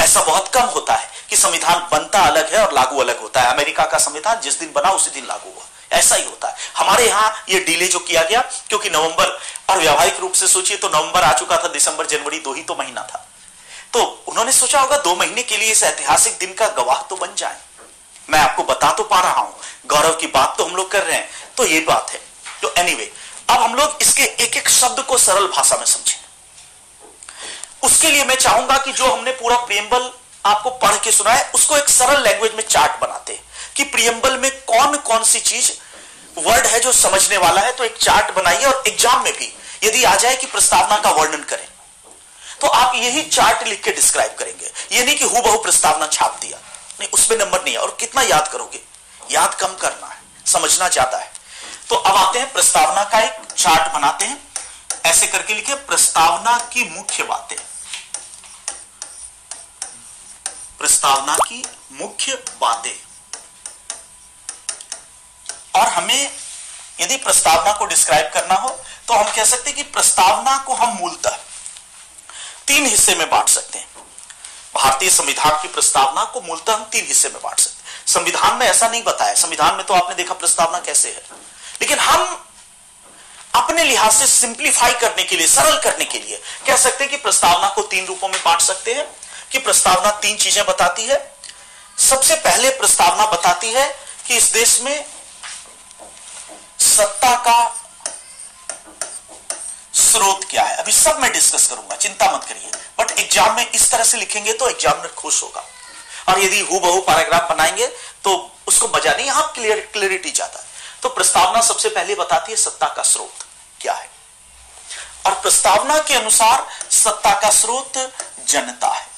Speaker 1: ऐसा बहुत कम होता है कि संविधान बनता अलग है और लागू अलग होता है। अमेरिका का संविधान जिस दिन बना उसी दिन लागू हुआ। ऐसा ही होता है। हमारे यहाँ ये डिले जो किया गया क्योंकि नवंबर और व्यावहारिक रूप से सोचिए तो नवंबर आ चुका था दिसंबर जनवरी दो ही तो महीना था। तो उन्होंने सोचा होगा दो महीने के लिए इस ऐतिहासिक दिन का गवाह तो बन जाए। मैं आपको बता तो पा रहा हूँ गौरव की बात तो हम लोग कर रहे हैं। तो ये बात है। तो एनीवे anyway, अब हम लोग इसके एक एक शब्द को सरल भाषा में समझें। उसके लिए मैं चाहूँगा कि जो हमने पूरा प्रियम्बल आपको पढ़ के सुना है उसको एक सरल लैंग्वेज में चार्ट बनाते कि प्रियम्बल में कौन कौन सी चीज़ वर्ड है जो समझने वाला है तो एक चार्ट बनाइए और एग्ज़ाम में भी यदि आ जाए कि प्रस्तावना का वर्णन करें तो आप यही चार्ट लिख के डिस्क्राइब करेंगे। ये नहीं कि हु प्रस्तावना छाप दिया, नहीं, उसमें नंबर नहीं है और कितना याद करोगे? याद कम करना है, समझना ज़्यादा है। तो अब आते हैं प्रस्तावना का एक चार्ट बनाते हैं। ऐसे करके लिखे, प्रस्तावना की मुख्य बातें। प्रस्तावना की मुख्य बातें। और हमें यदि प्रस्तावना को डिस्क्राइब करना हो तो हम कह सकते हैं कि प्रस्तावना को हम मूलतः तीन हिस्से में बांट सकते हैं। भारतीय संविधान की प्रस्तावना को मूलतः हम तीन हिस्से में बांट सकते हैं। संविधान में ऐसा नहीं बताया। संविधान में तो आपने देखा प्रस्तावना कैसे है। लेकिन हम अपने लिहाज से सिंप्लीफाई करने के लिए, सरल करने के लिए कह सकते हैं कि प्रस्तावना को तीन रूपों में बांट सकते हैं कि प्रस्तावना तीन चीज़ें बताती है। सबसे पहले प्रस्तावना बताती है कि इस देश में सत्ता का स्रोत क्या है। अभी सब मैं डिस्कस करूँगा, चिंता मत करिए। बट एग्ज़ाम में इस तरह से लिखेंगे तो एग्जामिनर खुश होगा। और यदि हु बहु पैराग्राफ बनाएँगे तो उसको मज़ा नहीं, यहाँ क्लियर क्लियरिटी है। तो प्रस्तावना सबसे पहले बताती है सत्ता का स्रोत क्या है? और प्रस्तावना के अनुसार सत्ता का स्रोत जनता है।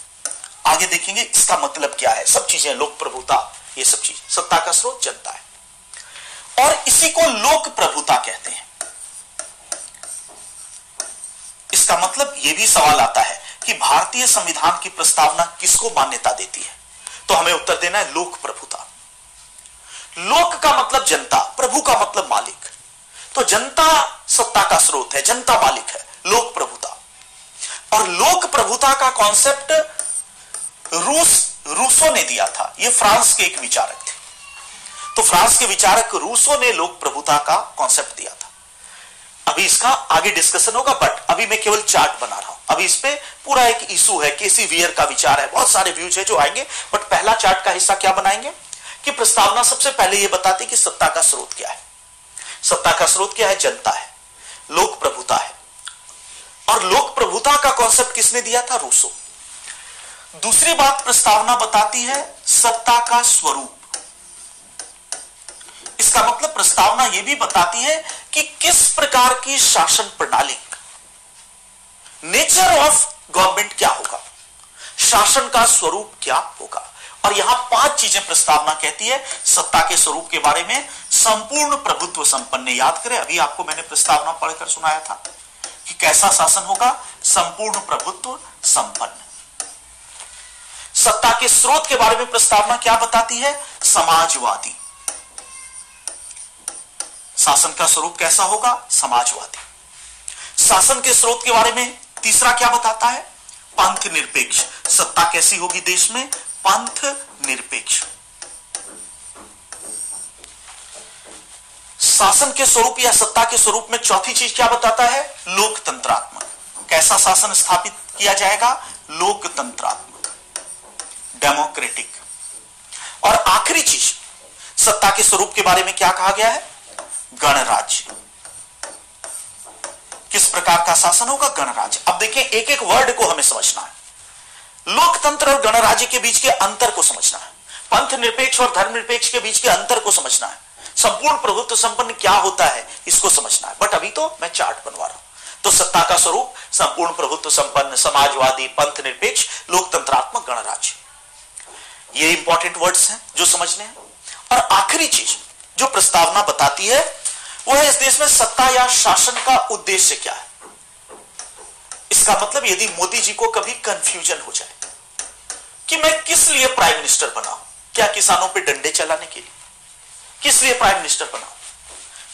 Speaker 1: आगे देखेंगे इसका मतलब क्या है। सब चीज़ें लोक प्रभुता, ये सब चीज़। सत्ता का स्रोत जनता है। और इसी को लोक प्रभुता कहते हैं। इसका मतलब यह भी सवाल आता है कि भारतीय संविधान की प्रस्तावना किसको मान्यता देती है? तो हमें उत्तर देना है लोक प्रभुता। लोक का मतलब जनता, प्रभु का मतलब मालिक। तो जनता सत्ता का स्रोत है, जनता मालिक है, लोक प्रभुता। और लोक प्रभुता का कॉन्सेप्ट रूस, रूसो ने दिया था। यह फ्रांस के एक विचारक थे। तो फ्रांस के विचारक रूसो ने लोक प्रभुता का कॉन्सेप्ट दिया था। अभी इसका आगे डिस्कशन होगा बट अभी मैं केवल चार्ट बना रहा हूँ। अभी इस पे पूरा एक इशू है केसी वियर का विचार है। बहुत सारे व्यूज़ है जो आएँगे बट पहला चार्ट का हिस्सा क्या बनाएँगे? कि प्रस्तावना सबसे पहले यह बताती कि सत्ता का स्रोत क्या है। सत्ता का स्रोत क्या है? जनता है, लोक प्रभुता है। और लोक प्रभुता का कॉन्सेप्ट किसने दिया था? रूसो। दूसरी बात प्रस्तावना बताती है सत्ता का स्वरूप। इसका मतलब प्रस्तावना यह भी बताती है कि किस प्रकार की शासन प्रणाली। नेचर ऑफ़ गवर्नमेंट क्या होगा? शासन का स्वरूप क्या होगा? और यहाँ पाँच चीज़ें प्रस्तावना कहती है, सत्ता के स्वरूप के बारे में संपूर्ण प्रभुत्व संपन्न याद करें। अभी आपको मैंने प्रस्तावना पढ़कर सुनाया था कि कैसा शासन होगा? संपूर्ण प्रभुत्व संपन्न। सत्ता के स्रोत के बारे में प्रस्तावना क्या बताती है? समाजवादी। शासन का स्वरूप कैसा होगा? समाजवादी। शासन के स्रोत के बारे में तीसरा क्या बताता है? पंथ निरपेक्ष। सत्ता कैसी होगी देश में? पंथ निरपेक्ष। शासन के स्वरूप या सत्ता के स्वरूप में चौथी चीज़ क्या बताता है? लोकतंत्रात्मक। कैसा शासन स्थापित किया जाएगा? लोकतंत्रात्मक। डेमोक्रेटिक। और आखिरी चीज़, सत्ता के स्वरूप के बारे में क्या कहा गया है? गणराज्य। किस प्रकार का शासन होगा? गणराज्य। अब देखिए एक एक वर्ड को हमें समझना है। लोकतंत्र और गणराज्य के बीच के अंतर को समझना है। पंथ निरपेक्ष और धर्म निरपेक्ष के बीच के अंतर को समझना है। संपूर्ण प्रभुत्व संपन्न क्या होता है, इसको समझना है। बट अभी तो मैं चार्ट बनवा रहा हूँ। तो सत्ता का स्वरूप, संपूर्ण प्रभुत्व संपन्न, समाजवादी, पंथ निरपेक्ष, लोकतंत्रात्मक गणराज्य। ये इंपॉर्टेंट वर्ड्स हैं जो समझने हैं। और आखिरी चीज़ जो प्रस्तावना बताती है, वो है इस देश में सत्ता या शासन का उद्देश्य क्या है? इसका मतलब यदि मोदी जी को कभी कंफ्यूजन हो जाए कि मैं किस लिए प्राइम मिनिस्टर बनाऊँ? क्या किसानों पे डंडे चलाने के लिए? किस लिए प्राइम मिनिस्टर बनाऊँ?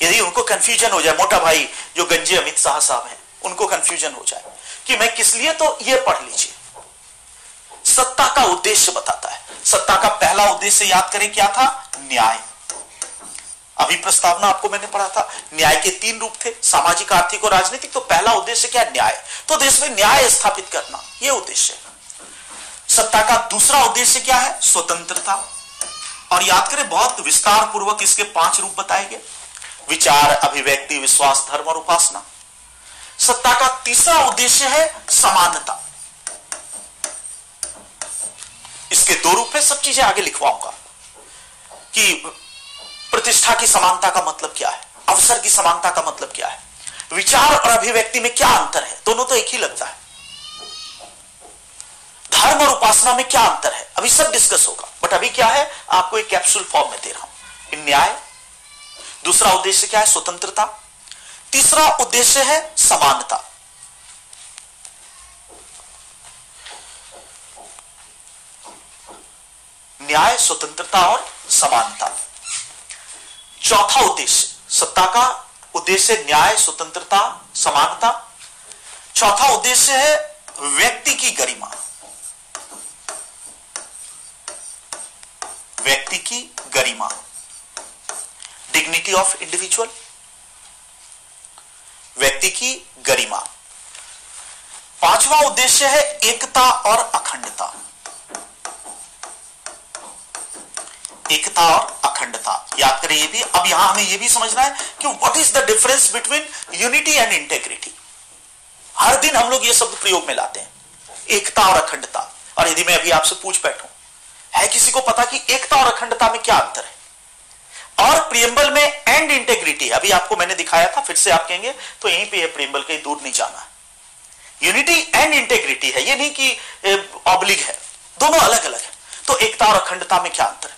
Speaker 1: यदि उनको कंफ्यूजन हो जाए, मोटा भाई जो गंजे अमित शाह साहब हैं, उनको कंफ्यूजन हो जाए कि मैं किस लिए तो ये पढ़ लीजिए। सत्ता का उद्देश्य बताता है। सत्ता का पहला उद्देश्य याद करें क्या था? न्याय। अभी प्रस्तावना आपको मैंने पढ़ा था, न्याय के तीन रूप थे, सामाजिक, आर्थिक और राजनीतिक। तो पहला उद्देश्य क्या? न्याय। तो देश में न्याय स्थापित करना यह उद्देश्य है। सत्ता का दूसरा उद्देश्य क्या है? स्वतंत्रता। और याद करें, बहुत विस्तार पूर्वक इसके पाँच रूप बताए गए। विचार, अभिव्यक्ति, विश्वास, धर्म और उपासना। सत्ता का तीसरा उद्देश्य है समानता। इसके दो रूप है, सब चीज़ें आगे लिखवाऊँगा। कि प्रतिष्ठा की समानता का मतलब क्या है? अवसर की समानता का मतलब क्या है? विचार और अभिव्यक्ति में क्या अंतर है? दोनों तो एक ही लगता है। धर्म और उपासना में क्या अंतर है? अभी सब डिस्कस होगा। बट अभी क्या है? आपको एक कैप्सूल फॉर्म में दे रहा हूँ। न्याय। दूसरा उद्देश्य क्या है? स्वतंत्रता। तीसरा उद्देश्य है समानता। न्याय, स्वतंत्रता और समानता। चौथा उद्देश्य। सत्ता का उद्देश्य न्याय, स्वतंत्रता, समानता। चौथा उद्देश्य है व्यक्ति की गरिमा। व्यक्ति की गरिमा। डिग्निटी ऑफ़ इंडिविजुअल व्यक्ति की गरिमा। पांचवा उद्देश्य है एकता और अखंडता। एकता और अखंडता। याद करें ये भी, अब यहाँ हमें ये भी समझना है कि what is the difference between unity and integrity हर दिन हम लोग ये शब्द प्रयोग में लाते हैं। एकता और अखंडता। और यदि मैं अभी आपसे पूछ बैठूं है किसी को पता कि एकता और अखंडता में क्या अंतर है? और प्रियम्बल में एंड इंटेग्रिटी अभी आपको मैंने दिखाया था, फिर से आप कहेंगे तो यहीं पे प्रियम्बल कहीं दूर नहीं जाना। यूनिटी एंड इंटेग्रिटी है। ये नहीं कि ऑब्लिग है। दोनों अलग अलग है। तो एकता और अखंडता में क्या अंतर है?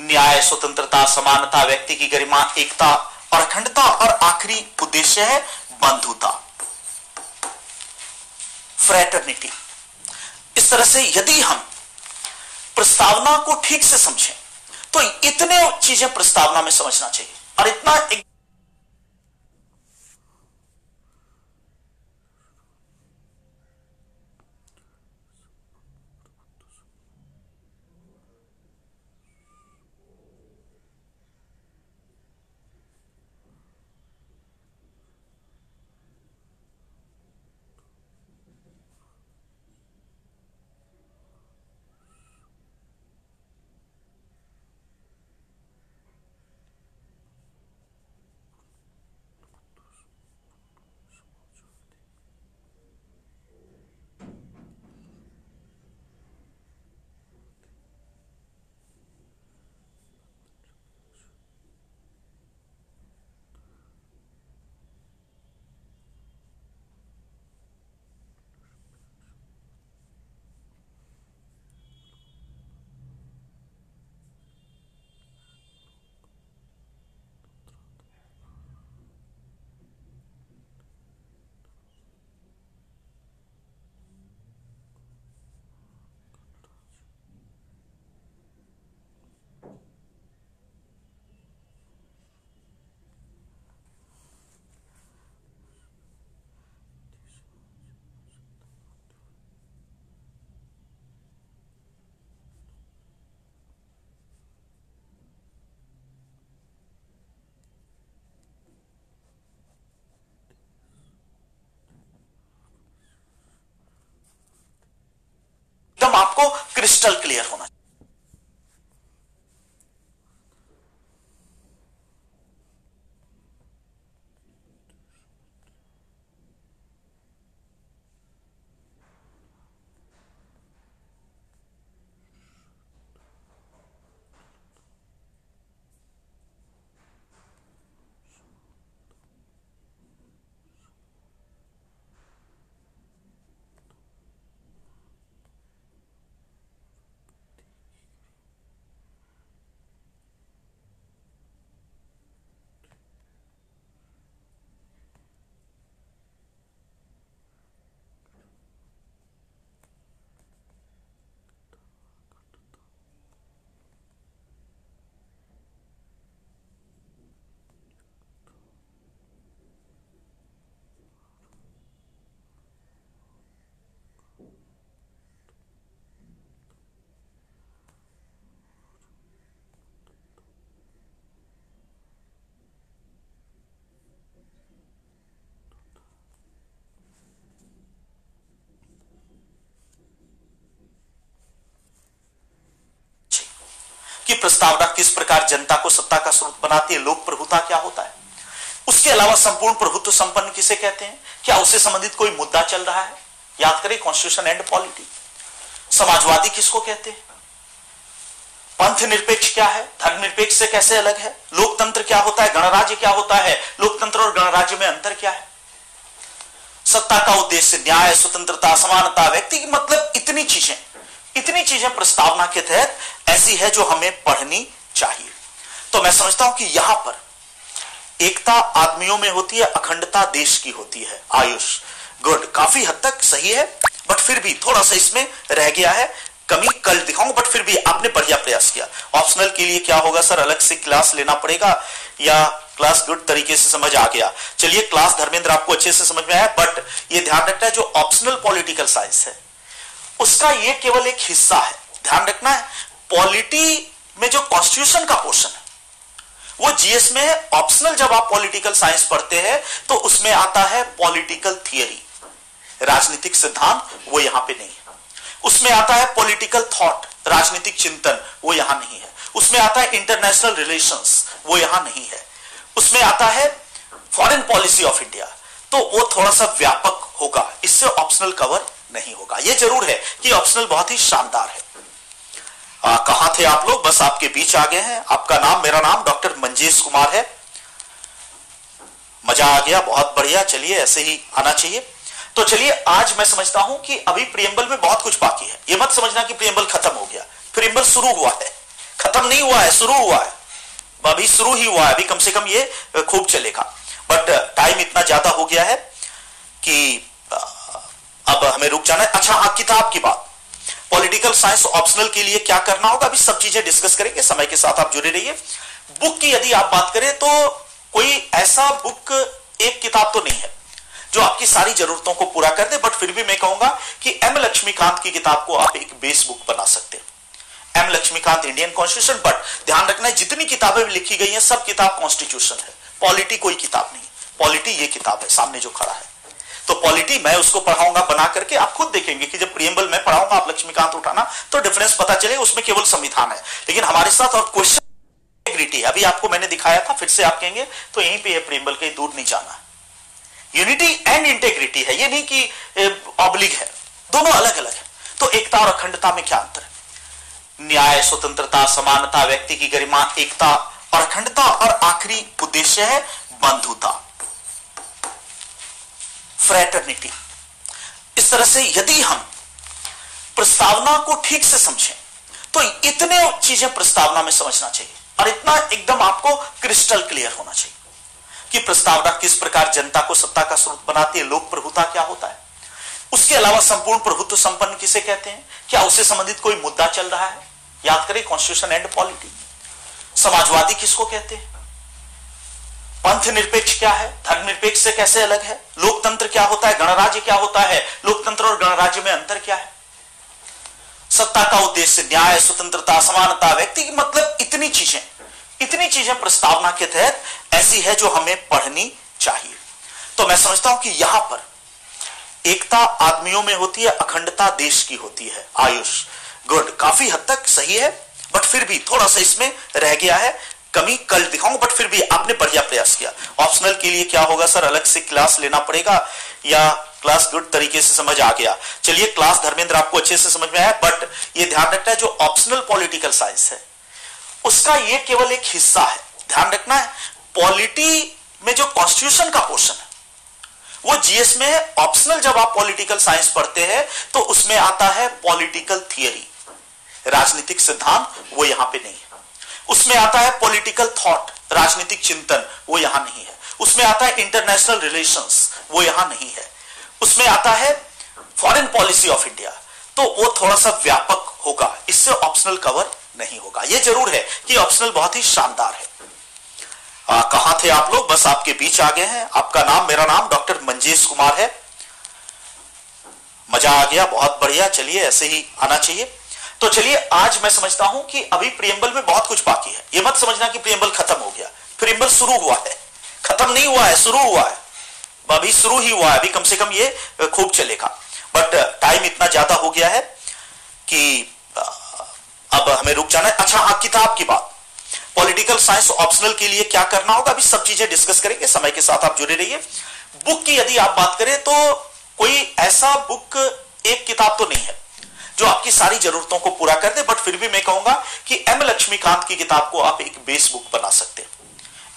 Speaker 1: न्याय, स्वतंत्रता, समानता, व्यक्ति की गरिमा, एकता और अखंडता। और आखिरी उद्देश्य है बंधुता। फ्रेटर्निटी इस तरह से यदि हम प्रस्तावना को ठीक से समझें। तो इतने चीज़ें प्रस्तावना में समझना चाहिए। और इतना एक आपको क्रिस्टल क्लियर होना प्रस्तावना किस प्रकार जनता को सत्ता का स्रोत बनाती है? लोक प्रभुता क्या होता है? उसके अलावा संपूर्ण प्रभुत्व संपन्न किसे कहते हैं? क्या उससे संबंधित कोई मुद्दा चल रहा है? याद करें कॉन्स्टिट्यूशन एंड पॉलिटी समाजवादी किसको कहते हैं? पंथ निरपेक्ष क्या है? धर्म निरपेक्ष से कैसे अलग है? लोकतंत्र क्या होता है? गणराज्य क्या होता है? लोकतंत्र और गणराज्य में अंतर क्या है? सत्ता का उद्देश्य न्याय, स्वतंत्रता, समानता, व्यक्ति की मतलब इतनी चीज़ें। इतनी चीज़ें प्रस्तावना के तहत ऐसी है जो हमें पढ़नी चाहिए। तो मैं समझता हूँ कि यहाँ पर एकता आदमियों में होती है, अखंडता देश की होती है। आयुष गुड काफ़ी हद तक सही है बट फिर भी थोड़ा सा इसमें रह गया है। कमी कल दिखाऊँगा बट फिर भी आपने बढ़िया प्रयास किया। ऑप्शनल के लिए क्या होगा सर? अलग से क्लास लेना पड़ेगा या क्लास गुड तरीके से समझ आ गया? चलिए क्लास धर्मेंद्र आपको अच्छे से समझ में आया बट ये ध्यान रखना है जो ऑप्शनल पॉलिटिकल साइंस है। उसका ये केवल एक हिस्सा है। ध्यान रखना है, पॉलिटी में जो कॉन्स्टिट्यूशन का पोर्शन है, वो जीएस में है। ऑप्शनल जब आप पॉलिटिकल साइंस पढ़ते हैं तो उसमें आता है पॉलिटिकल थियरी राजनीतिक सिद्धांत, वो यहाँ पे नहीं है। उसमें आता है पॉलिटिकल थॉट राजनीतिक चिंतन, वो यहाँ नहीं है। उसमें आता है इंटरनेशनल रिलेशंस वो यहाँ नहीं है। उसमें आता है फॉरेन पॉलिसी ऑफ़ इंडिया तो वो थोड़ा सा व्यापक होगा। इससे ऑप्शनल कवर नहीं होगा। यह ज़रूर है कि ऑप्शनल बहुत ही शानदार है। कहा थे आप लोग? बस आपके बीच आ गए हैं। आपका नाम, मेरा नाम डॉक्टर मंजेश कुमार है। मज़ा आ गया, बहुत बढ़िया। चलिए, ऐसे ही आना चाहिए। तो चलिए, आज मैं समझता हूँ कि अभी प्रियम्बल में बहुत कुछ बाकी है। यह मत समझना कि प्रियम्बल खत्म हो गया। प्रियम्बल शुरू हुआ है। खत्म नहीं हुआ है, शुरू हुआ है। अभी शुरू ही हुआ है। अभी कम से कम ये खूब चलेगा। बट टाइम इतना ज़्यादा हो गया है कि अब हमें रुक जाना है। अच्छा हाँ किताब की बात। पॉलिटिकल साइंस ऑप्शनल के लिए क्या करना होगा? अभी सब चीज़ें डिस्कस करेंगे। समय के साथ आप जुड़े रहिए। बुक की यदि आप बात करें तो कोई ऐसा बुक एक किताब तो नहीं है, जो आपकी सारी जरूरतों को पूरा कर दे बट फिर भी मैं कहूँगा कि एम लक्ष्मीकांत की किताब को आप एक बेस बुक बना सकते हैं। M Laxmikanth Indian constitution but ध्यान रखना है, जितनी किताबें लिखी गई हैं, सब किताब कॉन्स्टिट्यूशन है। पॉलिटी कोई किताब नहीं। पॉलिटी ये किताब है, सामने जो खड़ा है। तो पॉलिटी मैं उसको पढ़ाऊँगा, बना करके आप खुद देखेंगे कि जब प्रियम्बल में पढ़ाऊँगा आप लक्ष्मीकांत उठाना तो डिफरेंस पता चले, उसमें केवल संविधान है। लेकिन हमारे साथ और क्वेश्चन इंटेग्रिटी अभी आपको मैंने दिखाया था, फिर से आप कहेंगे तो यहीं पे प्रियम्बल के दूर नहीं जाना। यूनिटी एंड इंटेग्रिटी है। ये नहीं कि ऑब्लिग है। दोनों अलग अलग है। तो एकता और अखंडता में क्या अंतर है? न्याय, स्वतंत्रता, समानता, व्यक्ति की गरिमा, एकता और अखंडता और आखिरी उद्देश्य है बंधुता। फ्रेटर्निटी इस तरह से यदि हम प्रस्तावना को ठीक से समझें तो इतने चीज़ें प्रस्तावना में समझना चाहिए और इतना एकदम आपको क्रिस्टल क्लियर होना चाहिए कि प्रस्तावना किस प्रकार जनता को सत्ता का स्रोत बनाती है लोक प्रभुता क्या होता है। उसके अलावा संपूर्ण प्रभुत्व संपन्न किसे कहते हैं? क्या उससे संबंधित कोई मुद्दा चल रहा है? याद करें कॉन्स्टिट्यूशन एंड पॉलिटी समाजवादी किसको कहते हैं? पंथ निरपेक्ष क्या है? धर्म निरपेक्ष से कैसे अलग है? लोकतंत्र क्या होता है? गणराज्य क्या होता है? लोकतंत्र और गणराज्य में अंतर क्या है? सत्ता का उद्देश्य न्याय, स्वतंत्रता, समानता, व्यक्ति की मतलब इतनी चीज़ें। इतनी चीज़ें प्रस्तावना के तहत ऐसी है जो हमें पढ़नी चाहिए। तो मैं समझता हूँ कि यहाँ पर एकता आदमियों में होती है, अखंडता देश की होती है। आयुष गुड काफ़ी हद तक सही है, बट फिर भी थोड़ा सा इसमें रह गया है। कमी कल दिखाऊँगा बट फिर भी आपने बढ़िया प्रयास किया। ऑप्शनल के लिए क्या होगा सर अलग से क्लास लेना पड़ेगा या क्लास गुड तरीके से समझ आ गया? चलिए क्लास धर्मेंद्र आपको अच्छे से समझ में आया बट ये ध्यान रखना है, जो ऑप्शनल पॉलिटिकल साइंस है, उसका ये केवल एक हिस्सा है। ध्यान रखना है पॉलिटी में जो कॉन्स्टिट्यूशन का पोर्शन है, वो जीएस में है। ऑप्शनल जब आप पॉलिटिकल साइंस पढ़ते हैं तो उसमें आता है पॉलिटिकल थियरी राजनीतिक सिद्धांत, वो यहाँ पे नहीं है। उसमें आता है पॉलिटिकल थॉट राजनीतिक चिंतन वो यहाँ नहीं है। उसमें आता है इंटरनेशनल रिलेशंस वो यहाँ नहीं है। उसमें आता है फॉरेन पॉलिसी ऑफ़ इंडिया तो वो थोड़ा सा व्यापक होगा इससे ऑप्शनल कवर नहीं होगा। यह ज़रूर है कि ऑप्शनल बहुत ही शानदार है। आ, कहा थे आप लोग? बस आपके बीच आ गए हैं। आपका नाम मेरा नाम डॉक्टर मंजेश कुमार है। मज़ा आ गया बहुत बढ़िया। चलिए ऐसे ही आना चाहिए। तो चलिए, आज मैं समझता हूँ कि अभी प्रियम्बल में बहुत कुछ बाकी है। यह मत समझना कि प्रियम्बल खत्म हो गया। प्रियम्बल शुरू हुआ है। खत्म नहीं हुआ है, शुरू हुआ है। अभी शुरू ही हुआ है। अभी कम से कम ये खूब चलेगा। बट टाइम इतना ज़्यादा हो गया है कि अब हमें रुक जाना है। अच्छा हाँ किताब की बात। पॉलिटिकल साइंस ऑप्शनल के लिए क्या करना होगा? अभी सब चीज़ें डिस्कस करेंगे। समय के साथ आप जुड़े रहिए। बुक की यदि आप बात करें तो कोई ऐसा बुक एक किताब तो नहीं है। जो आपकी सारी जरूरतों को पूरा कर दे बट फिर भी मैं कहूँगा कि एम लक्ष्मीकांत की किताब को आप एक बेस बुक बना सकते हैं।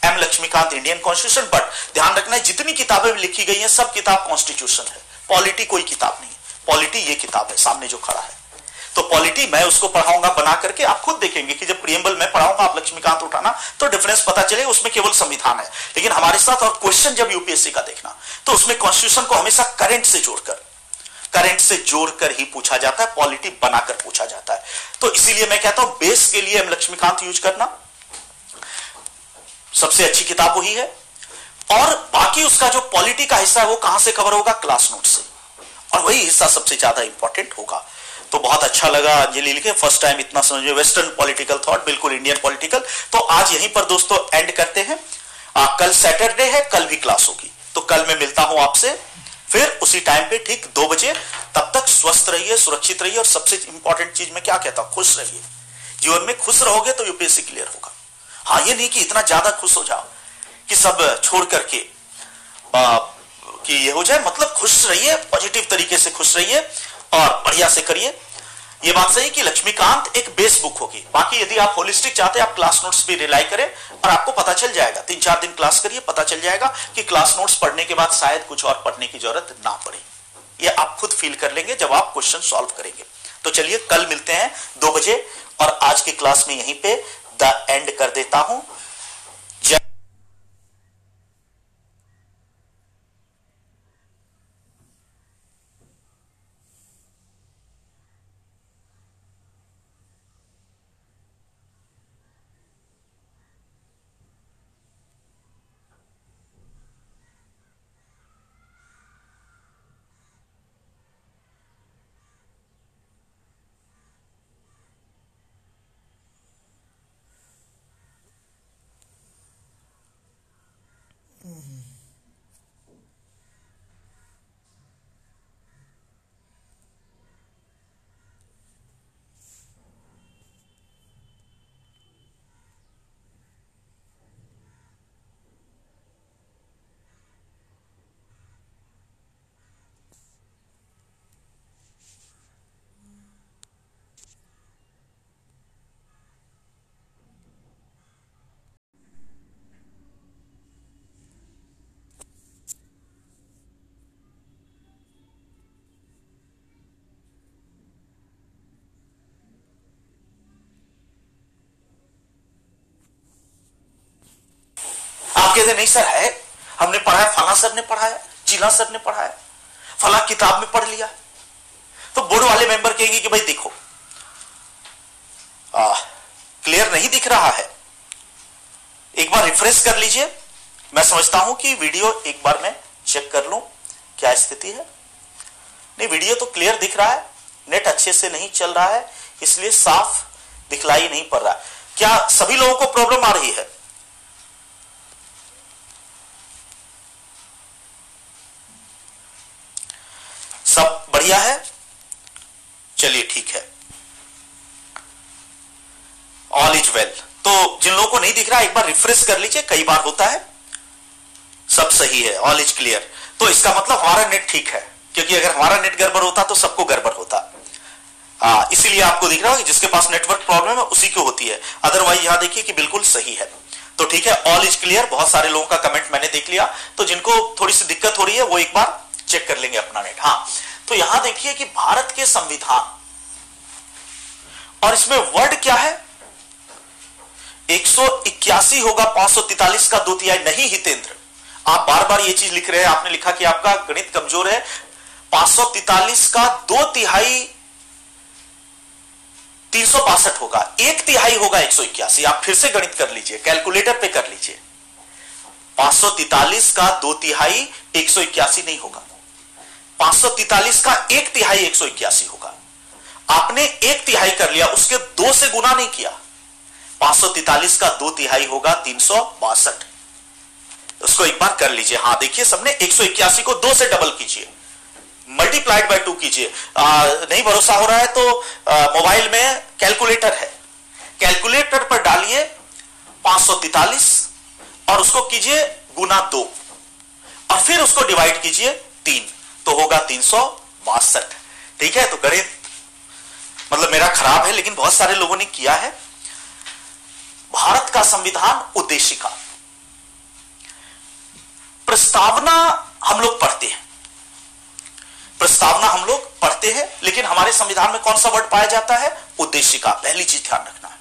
Speaker 1: M Laxmikanth Indian constitution but ध्यान रखना है, जितनी किताबें लिखी गई हैं, सब किताब कॉन्स्टिट्यूशन है। पॉलिटी कोई किताब नहीं है। पॉलिटी ये किताब है, सामने जो खड़ा है। तो पॉलिटी मैं उसको पढ़ाऊँगा, बना करके आप खुद देखेंगे कि जब प्रियम्बल मैं पढ़ाऊँगा, आप लक्ष्मीकांत उठाना तो डिफरेंस पता चले, उसमें केवल संविधान है। लेकिन हमारे साथ और क्वेश्चन जब यूपीएससी का देखना तो उसमें कॉन्स्टिट्यूशन को हमेशा करेंट से जोड़कर करंट से जोड़कर ही पूछा जाता है पॉलिटी बनाकर पूछा जाता है। तो इसीलिए मैं कहता हूँ बेस के लिए हम लक्ष्मीकांत यूज़ करना। सबसे अच्छी किताब वही है। और बाकी उसका जो पॉलिटी का हिस्सा है वो कहाँ से कवर होगा? क्लास नोट से। और वही हिस्सा सबसे ज़्यादा इंपॉर्टेंट होगा। तो बहुत अच्छा लगा अंजलि लिखे फ़र्स्ट टाइम इतना समझे। वेस्टर्न पॉलिटिकल थॉट बिल्कुल इंडियन पॉलिटिकल तो आज यहीं पर दोस्तों एंड करते हैं। आ, कल सैटरडे है कल भी क्लास होगी। तो कल मैं मिलता हूँ आपसे। फिर उसी टाइम पे ठीक दो बजे तब तक स्वस्थ रहिए, सुरक्षित रहिए और सबसे इंपॉर्टेंट चीज़ में क्या कहता हूँ, खुश रहिए। जीवन में खुश रहोगे तो यूपीएससी क्लियर होगा। हाँ ये नहीं कि इतना ज़्यादा खुश हो जाओ कि सब छोड़ करके कि ये हो जाए। मतलब खुश रहिए पॉजिटिव तरीके से खुश रहिए और बढ़िया से करिए। ये बात सही कि लक्ष्मीकांत एक बेस बुक होगी। बाकी यदि आप होलिस्टिक चाहते हैं, आप क्लास नोट्स भी रिलाई करें और आपको पता चल जाएगा। तीन चार दिन क्लास करिए, पता चल जाएगा कि क्लास नोट्स पढ़ने के बाद शायद कुछ और पढ़ने की ज़रूरत ना पड़े। ये आप खुद फील कर लेंगे जब आप क्वेश्चन सॉल्व करेंगे। तो चलिए, कल मिलते हैं दो बजे और आज की क्लास में यहीं पे द एंड कर देता हूँ। कहते नहीं सर है। हमने पढ़ाया फला सर ने पढ़ाया चिला सर ने पढ़ाया फला किताब में पढ़ लिया। तो बोर्ड वाले मेंबर कहेंगे कि भाई देखो आ, क्लियर नहीं दिख रहा है। एक बार रिफ्रेश कर लीजिए। मैं समझता हूँ कि वीडियो एक बार मैं चेक कर लू क्या स्थिति है। नहीं वीडियो तो क्लियर दिख रहा है नेट अच्छे से नहीं चल रहा है इसलिए साफ़ दिखलाई नहीं पड़ रहा। क्या सभी लोगों को प्रॉब्लम आ रही है सब बढ़िया है। चलिए ठीक है। ऑल इज़ वेल तो जिन लोगों को नहीं दिख रहा, एक बार रिफ्रेश कर लीजिए, कई बार होता है। सब सही है ऑल इज़ क्लियर तो इसका मतलब हमारा नेट ठीक है, क्योंकि अगर हमारा नेट गड़बड़ होता तो सबको गड़बड़ होता। हाँ इसीलिए आपको दिख रहा है जिसके पास नेटवर्क प्रॉब्लम है, उसी को होती है। अदरवाइज़ यहाँ देखिए कि बिल्कुल सही है। तो ठीक है ऑल इज़ क्लियर बहुत सारे लोगों का कमेंट मैंने देख लिया। तो जिनको थोड़ी सी दिक्कत हो रही है, वो एक बार चेक कर लेंगे अपना नेट हाँ तो यहाँ देखिए कि भारत के संविधान और इसमें वर्ड क्या है? एक सौ इक्यासी होगा, पाँच का दो तिहाई नहीं हितेंद्र। आप बार बार ये चीज़ लिख रहे हैं, आपने लिखा कि आपका गणित कमज़ोर है। पाँच का दो तिहाई तीन होगा, एक तिहाई होगा एक सौ इक्यासी। आप फिर से गणित कर लीजिए, कैलकुलेटर पे कर लीजिए। पाँच का दो तिहाई एक नहीं होगा। 543 का एक तिहाई एक होगा। आपने एक तिहाई कर लिया, उसके दो से गुना नहीं किया। 543 का दो तिहाई होगा, तीन उसको एक बार कर लीजिए। हाँ, देखिए, सबने एक को दो से डबल कीजिए। मल्टीप्लाइड बाय टू कीजिए। नहीं भरोसा हो रहा है तो मोबाइल में कैलकुलेटर है। कैलकुलेटर पर डालिए पाँच और उसको कीजिए गुना दो। और फिर उसको डिवाइड कीजिए तीन। तो होगा तीन सौ बासठ। ठीक है तो गणित मतलब मेरा खराब है, लेकिन बहुत सारे लोगों ने किया है। भारत का संविधान उद्देशिका। प्रस्तावना हम लोग पढ़ते हैं। प्रस्तावना हम लोग पढ़ते हैं, लेकिन हमारे संविधान में कौन सा वर्ड पाया जाता है? उद्देशिका। पहली चीज़ ध्यान रखना है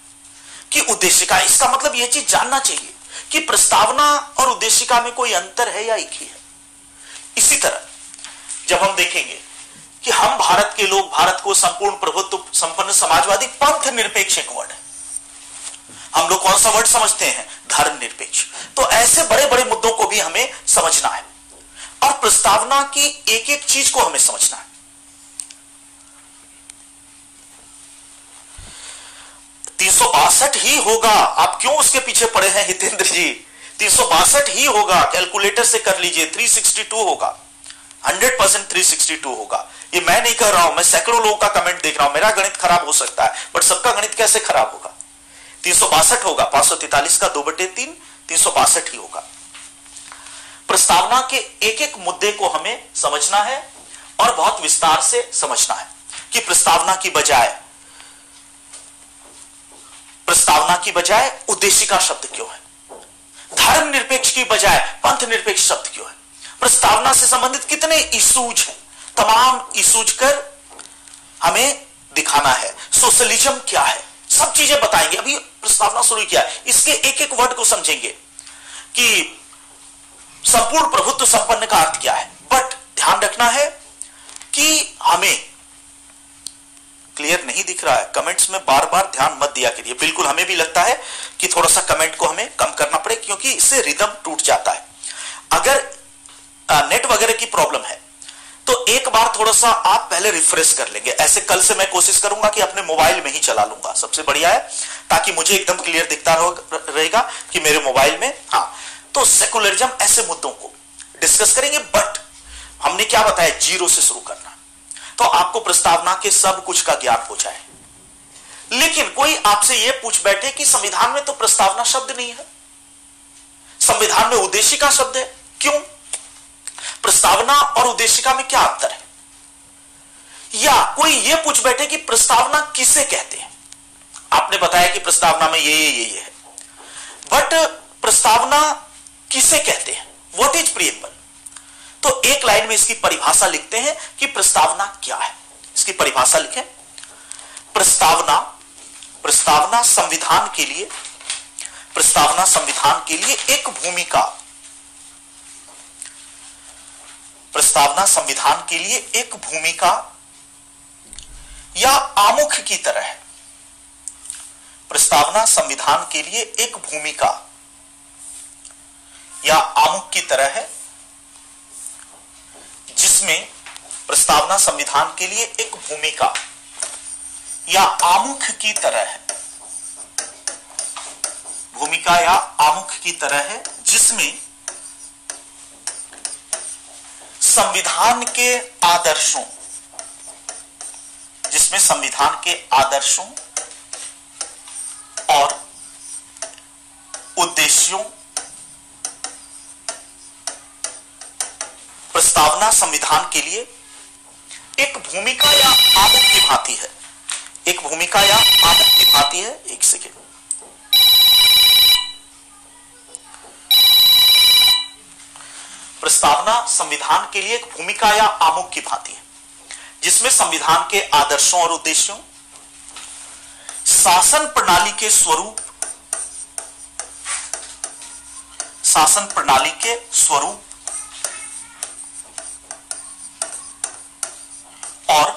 Speaker 1: कि उद्देशिका, इसका मतलब यह चीज़ जानना चाहिए कि प्रस्तावना और उद्देशिका में कोई अंतर है या एक ही है। इसी तरह जब हम देखेंगे कि हम भारत के लोग, भारत को संपूर्ण प्रभुत्व, संपन्न समाजवादी पंथ निरपेक्ष एक वर्ड है। हम लोग कौन सा वर्ड समझते हैं? धर्म निरपेक्ष। तो ऐसे बड़े बड़े मुद्दों को भी हमें समझना है। और प्रस्तावना की एक एक चीज़ को हमें समझना है। तीन ही होगा। आप क्यों उसके पीछे पड़े हैं हितेंद्र जी? तीन सौ बासठ ही होगा। कैलकुलेटर से कर लीजिए। 362 होगा। 100 परसेंट थ्री सिक्सटी टू होगा। ये मैं नहीं कर रहा हूँ, मैं सैकड़ों लोगों का कमेंट देख रहा हूँ, मेरा गणित खराब हो सकता है बट सबका गणित कैसे खराब होगा? तीन सौ बासठ होगा, पाँच सौ तैतालीस का दो बटे तीन तीन सौ बासठ ही होगा। प्रस्तावना के एक एक मुद्दे को हमें समझना है और बहुत विस्तार से समझना है कि प्रस्तावना की बजाय, प्रस्तावना की बजाय उद्देशिका शब्द क्यों है? धर्म निरपेक्ष की बजाय पंथ निरपेक्ष शब्द क्यों है? प्रस्तावना से संबंधित कितने इशूज हैं? तमाम इशूज कर हमें दिखाना है। सोशलिज्म क्या है? सब चीज़ें बताएँगे। अभी प्रस्तावना शुरू किया है। इसके एक एक वर्ड को समझेंगे कि संपूर्ण प्रभुत्व संपन्न का अर्थ क्या है। बट ध्यान रखना है कि हमें क्लियर नहीं दिख रहा है। कमेंट्स में बार बार ध्यान मत दिया करिए। बिल्कुल हमें भी लगता है कि थोड़ा सा कमेंट को हमें कम करना पड़े, क्योंकि इससे रिदम टूट जाता है। अगर नेट वगैरह की प्रॉब्लम है। तो एक बार थोड़ा सा आप पहले रिफ्रेश कर लेंगे। ऐसे कल से मैं कोशिश करूँगा कि अपने मोबाइल में ही चला लूँगा। सबसे बढ़िया है, ताकि मुझे एकदम क्लियर दिखता रहेगा कि मेरे मोबाइल में हाँ। तो सेकुलरिज्म ऐसे मुद्दों को डिस्कस करेंगे बट हमने क्या बताया? ज़ीरो से शुरू करना। तो आपको प्रस्तावना के सब कुछ का ज्ञान हो जाए। लेकिन कोई आपसे यह पूछ बैठे कि संविधान में तो प्रस्तावना शब्द नहीं है। संविधान में उद्देशिका शब्द है। क्यों? प्रस्तावना और उद्देशिका में क्या अंतर है? या कोई यह पूछ बैठे कि प्रस्तावना किसे कहते हैं? आपने बताया कि प्रस्तावना में ये ये ये, ये है। बट प्रस्तावना किसे कहते हैं? वॉट इज़ प्रियम्बल तो एक लाइन में इसकी परिभाषा लिखते हैं कि प्रस्तावना क्या है। इसकी परिभाषा लिखें। प्रस्तावना प्रस्तावना संविधान के लिए प्रस्तावना संविधान के लिए एक भूमिका प्रस्तावना संविधान के लिए एक भूमिका या आमुख की तरह है। प्रस्तावना संविधान के लिए एक भूमिका या आमुख की तरह है, जिसमें प्रस्तावना संविधान के लिए एक भूमिका या आमुख की तरह है। भूमिका या आमुख की तरह है, जिसमें संविधान के आदर्शों। जिसमें संविधान के आदर्शों और उद्देश्यों, प्रस्तावना संविधान के लिए एक भूमिका या आदत की भांति है। एक भूमिका या आदत की भांति है, एक सेकेंड प्रस्तावना संविधान के लिए एक भूमिका या आमुख की भांति है, जिसमें संविधान के आदर्शों और उद्देश्यों, शासन प्रणाली के स्वरूप, शासन प्रणाली के स्वरूप और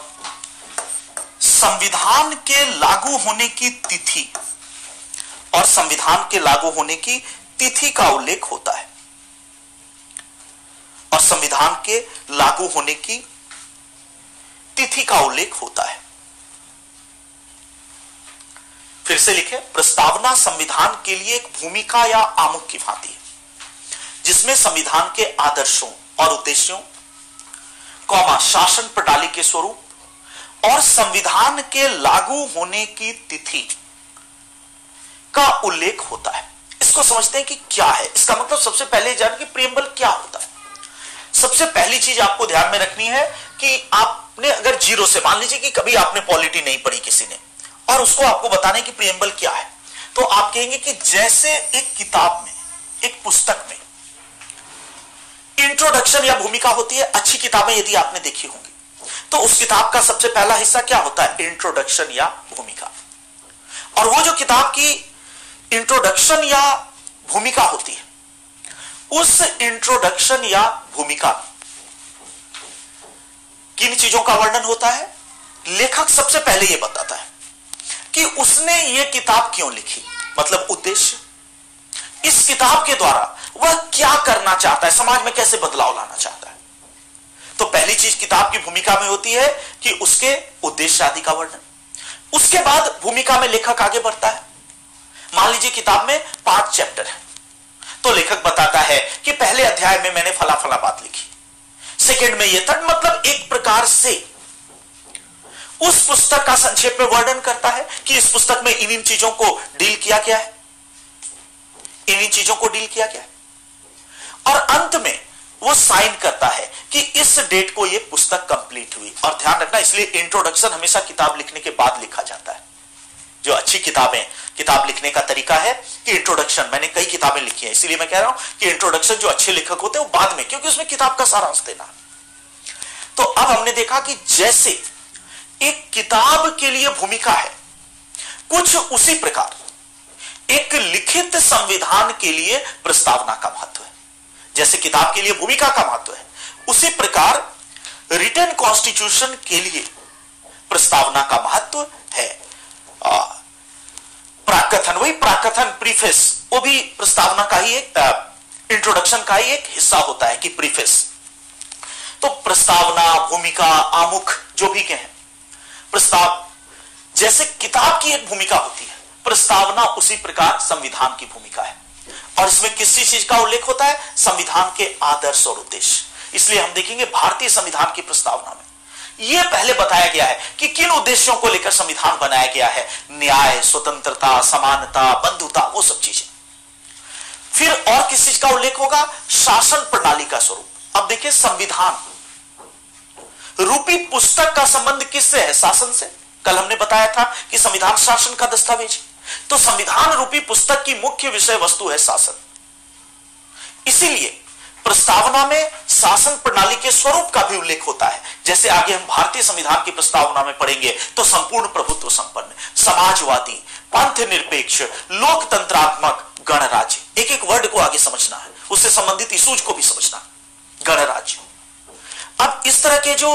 Speaker 1: संविधान के लागू होने की तिथि और संविधान के लागू होने की तिथि का उल्लेख होता है। और संविधान के लागू होने की तिथि का उल्लेख होता है। फिर से लिखे, प्रस्तावना संविधान के लिए एक भूमिका या आमुख की भांति है, जिसमें संविधान के आदर्शों और उद्देश्यों, कौमा शासन प्रणाली के स्वरूप और संविधान के लागू होने की तिथि का उल्लेख होता है। इसको समझते हैं कि क्या है? इसका मतलब सबसे पहले जान कि प्रियम्बल क्या होता है। सबसे पहली चीज़ आपको ध्यान में रखनी है कि आपने अगर ज़ीरो से, मान लीजिए कि कभी आपने पॉलिटी नहीं पढ़ी किसी ने, और उसको आपको बताने की प्रियम्बल क्या है तो आप कहेंगे कि जैसे एक किताब में, एक पुस्तक में इंट्रोडक्शन या भूमिका होती है, अच्छी किताबें यदि आपने देखी होंगी तो उस किताब का सबसे पहला हिस्सा क्या होता है? इंट्रोडक्शन या भूमिका। और वो जो किताब की इंट्रोडक्शन या भूमिका होती है उस इंट्रोडक्शन या भूमिका किन चीज़ों का वर्णन होता है? लेखक सबसे पहले यह बताता है कि उसने यह किताब क्यों लिखी? मतलब उद्देश्य। इस किताब के द्वारा वह क्या करना चाहता है? समाज में कैसे बदलाव लाना चाहता है? तो पहली चीज़ किताब की भूमिका में होती है कि उसके उद्देश्य आदि का वर्णन। उसके बाद भूमिका में लेखक आगे बढ़ता है। मान लीजिए किताब में पाँच चैप्टर है। तो लेखक बताता है कि पहले अध्याय में मैंने फला फला बात लिखी। सेकेंड में यह थर्ड मतलब एक प्रकार से उस पुस्तक का संक्षेप में वर्णन करता है कि इस पुस्तक में इन इन चीज़ों को डील किया गया है। इन इन चीज़ों को डील किया गया है। और अंत में वो साइन करता है कि इस डेट को ये पुस्तक कंप्लीट हुई। और ध्यान रखना, इसलिए इंट्रोडक्शन हमेशा किताब लिखने के बाद लिखा जाता है। जो अच्छी किताबें किताब लिखने का तरीका है कि इंट्रोडक्शन मैंने कई किताबें लिखी हैं, इसीलिए मैं कह रहा हूँ कि इंट्रोडक्शन जो अच्छे लेखक होते हैं, वो बाद में, क्योंकि उसमें किताब का सारांश देना। तो अब हमने देखा कि जैसे एक किताब के लिए भूमिका है, कुछ उसी प्रकार। एक लिखित संविधान के लिए प्रस्तावना का महत्व है। जैसे किताब के लिए भूमिका का महत्व है, उसी प्रकार रिटर्न कॉन्स्टिट्यूशन के लिए प्रस्तावना का महत्व है। प्राकथन, वही प्राकथन प्रीफेस वो भी प्रस्तावना का ही एक इंट्रोडक्शन का ही एक हिस्सा होता है कि प्रीफेस तो प्रस्तावना, भूमिका, आमुख, जो भी कहें, प्रस्ताव, जैसे किताब की एक भूमिका होती है, प्रस्तावना उसी प्रकार संविधान की भूमिका है। और इसमें किसी चीज़ का उल्लेख होता है? संविधान के आदर्श और उद्देश्य। इसलिए हम देखेंगे भारतीय संविधान की प्रस्तावना में। यह पहले बताया गया है कि किन उद्देश्यों को लेकर संविधान बनाया गया है? न्याय, स्वतंत्रता, समानता, बंधुता, वो सब चीज़ें। फिर और किस चीज़ का उल्लेख होगा? शासन प्रणाली का स्वरूप। अब देखिए संविधान। रूपी पुस्तक का संबंध किससे है? शासन से। कल हमने बताया था कि संविधान शासन का दस्तावेज़। तो संविधान रूपी पुस्तक की मुख्य विषय वस्तु है शासन। इसीलिए प्रस्तावना में शासन प्रणाली के स्वरूप का भी उल्लेख होता है। जैसे आगे हम भारतीय संविधान की प्रस्तावना में पढ़ेंगे तो संपूर्ण प्रभुत्व संपन्न, समाजवादी पंथ निरपेक्ष लोकतंत्रात्मक गणराज्य। एक एक वर्ड को आगे समझना है। उससे संबंधित इसूज को भी समझना गणराज्य। अब इस तरह के जो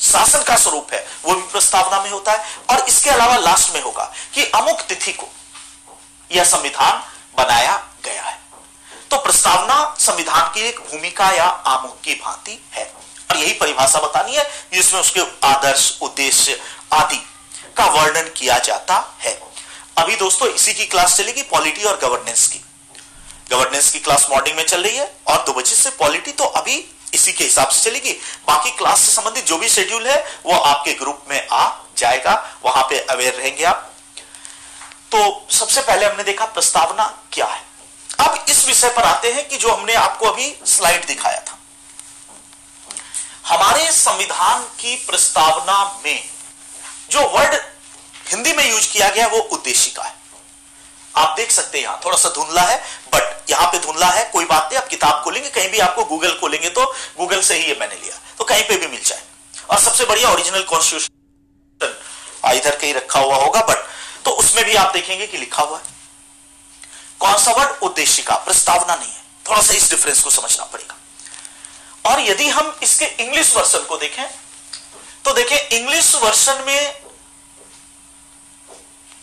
Speaker 1: शासन का स्वरूप है, वो भी प्रस्तावना में होता है। और इसके अलावा लास्ट में होगा कि अमुक तिथि को यह संविधान बनाया गया है। तो प्रस्तावना संविधान की एक भूमिका या आमुख की भांति है। और यही परिभाषा बतानी है, जिसमें उसके आदर्श उद्देश्य आदि का वर्णन किया जाता है। अभी दोस्तों, इसी की क्लास चलेगी पॉलिटी और गवर्नेंस की। गवर्नेंस की क्लास मॉर्निंग में चल रही है और दो बजे से पॉलिटी तो अभी इसी के हिसाब से चलेगी। बाकी क्लास से संबंधित जो भी शेड्यूल है, वो आपके ग्रुप में आ जाएगा। वहाँ पे अवेयर रहेंगे आप। तो सबसे पहले हमने देखा प्रस्तावना क्या है। अब इस विषय पर आते हैं कि जो हमने आपको अभी स्लाइड दिखाया था। हमारे संविधान की प्रस्तावना में जो वर्ड हिंदी में यूज़ किया गया वो उद्देशिका है। आप देख सकते हैं यहाँ थोड़ा सा धुंधला है बट यहाँ पे धुंधला है, कोई बात नहीं, आप किताब खोलेंगे, कहीं भी आपको गूगल खोलेंगे तो गूगल से ही ये मैंने लिया तो कहीं पे भी मिल जाए। और सबसे बढ़िया ओरिजिनल कॉन्स्टिट्यूशन इधर कहीं रखा हुआ होगा बट तो उसमें भी आप देखेंगे कि लिखा हुआ है। कौन सा वर्ड उद्देशिका प्रस्तावना नहीं है। थोड़ा सा इस डिफरेंस को समझना पड़ेगा। और यदि हम इसके इंग्लिश वर्सन को देखें तो देखें इंग्लिश वर्सन में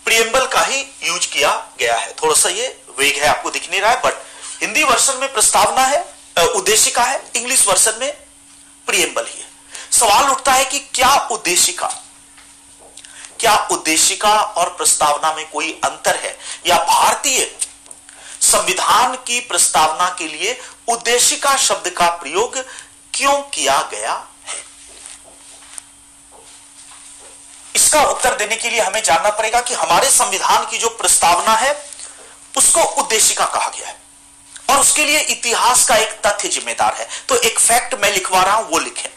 Speaker 1: प्रियम्बल का ही यूज़ किया गया है। थोड़ा सा ये वेग है, आपको दिख नहीं रहा है बट हिंदी वर्सन में प्रस्तावना है उद्देशिका है इंग्लिश वर्सन में प्रियम्बल ही है। सवाल उठता है कि क्या उद्देशिका क्या उद्देशिका और प्रस्तावना में कोई अंतर है? या भारतीय संविधान की प्रस्तावना के लिए उद्देशिका शब्द का प्रयोग क्यों किया गया है? इसका उत्तर देने के लिए हमें जानना पड़ेगा कि हमारे संविधान की जो प्रस्तावना है, उसको उद्देशिका कहा गया है। और उसके लिए इतिहास का एक तथ्य जिम्मेदार है। तो एक फैक्ट मैं लिखवा रहा हूँ, वो लिखे।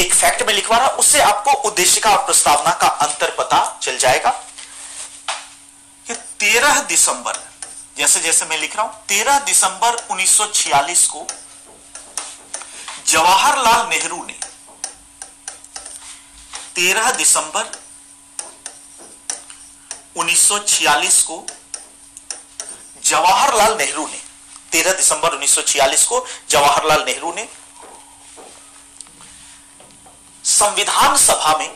Speaker 1: एक फैक्ट में लिखवा रहा उससे आपको उद्देशिका और प्रस्तावना का अंतर पता चल जाएगा। 13 दिसंबर, जैसे जैसे मैं लिख रहा हूँ 13 दिसंबर 1946 को जवाहरलाल नेहरू ने 13 दिसंबर 1946 को जवाहरलाल नेहरू ने 13 दिसंबर 1946 को जवाहरलाल नेहरू ने संविधान सभा में,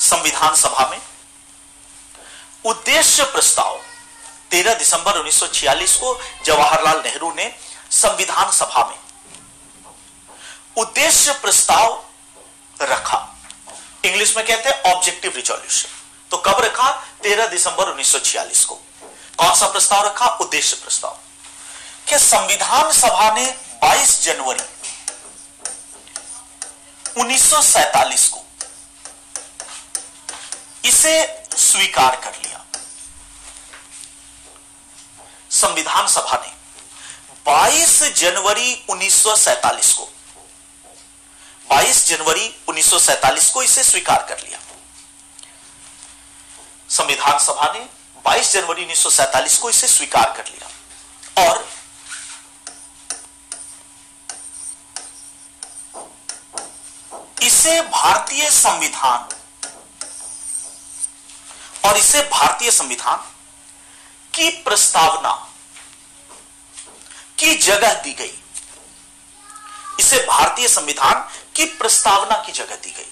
Speaker 1: संविधान सभा में उद्देश्य प्रस्ताव। 13 दिसंबर 1946 को जवाहरलाल नेहरू ने संविधान सभा में उद्देश्य प्रस्ताव रखा। इंग्लिश में कहते हैं ऑब्जेक्टिव रिजोल्यूशन तो कब रखा? 13 दिसंबर 1946 को। कौन सा प्रस्ताव रखा? उद्देश्य प्रस्ताव। कि संविधान सभा ने 22 जनवरी 1947 को इसे स्वीकार कर लिया? संविधान सभा ने 22 जनवरी 1947 को 22 जनवरी 1947 को इसे स्वीकार कर लिया। संविधान सभा ने 22 जनवरी 1947 को इसे स्वीकार कर लिया। और इसे भारतीय संविधान और इसे भारतीय संविधान की प्रस्तावना की जगह दी गई। इसे भारतीय संविधान की प्रस्तावना की जगह दी गई।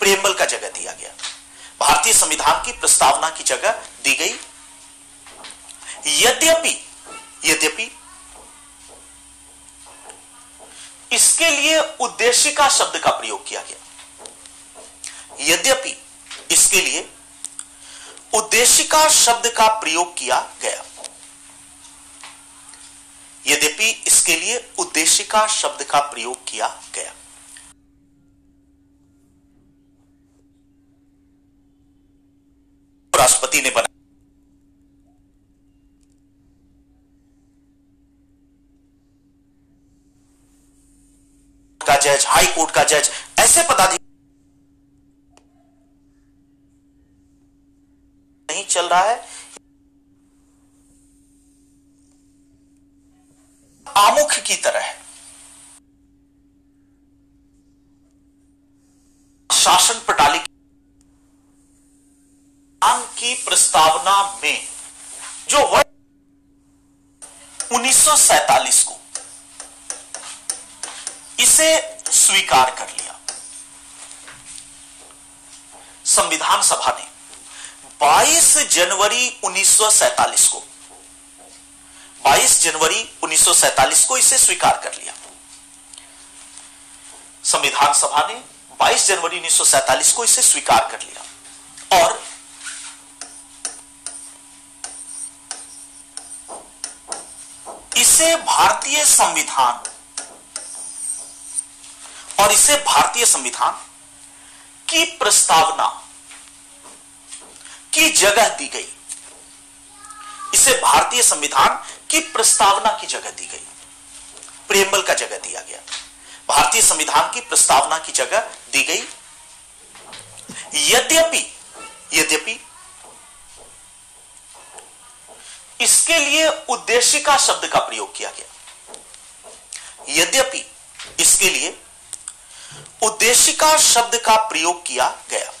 Speaker 1: प्रेमबल का जगह दिया गया। भारतीय संविधान की प्रस्तावना की जगह दी गई। यद्यपि यद्यपि इसके लिए उद्देशिका शब्द का प्रयोग किया गया। यद्यपि इसके लिए उद्देशिका शब्द का प्रयोग किया गया। यद्यपि इसके लिए उद्देशिका शब्द का प्रयोग किया गया। राष्ट्रपति ने बना का जज, हाई कोर्ट का जज, ऐसे पदाधिकारी नहीं चल रहा है। की तरह शासन प्रणाली की प्रस्तावना में जो वर्ष 1947 को इसे स्वीकार कर लिया। संविधान सभा ने 22 जनवरी 1947 को 22 जनवरी 1947 को इसे स्वीकार कर लिया। संविधान सभा ने 22 जनवरी 1947 को इसे स्वीकार कर लिया। और इसे भारतीय संविधान और इसे भारतीय संविधान की प्रस्तावना की जगह दी गई। इसे भारतीय संविधान की प्रस्तावना की जगह दी गई। प्रेमबल का जगह दिया गया। भारतीय संविधान की प्रस्तावना की जगह दी गई। यद्यपि यद्यपि इसके लिए उद्देशिका शब्द का प्रयोग किया गया। यद्यपि इसके लिए उद्देशिका शब्द का प्रयोग किया गया।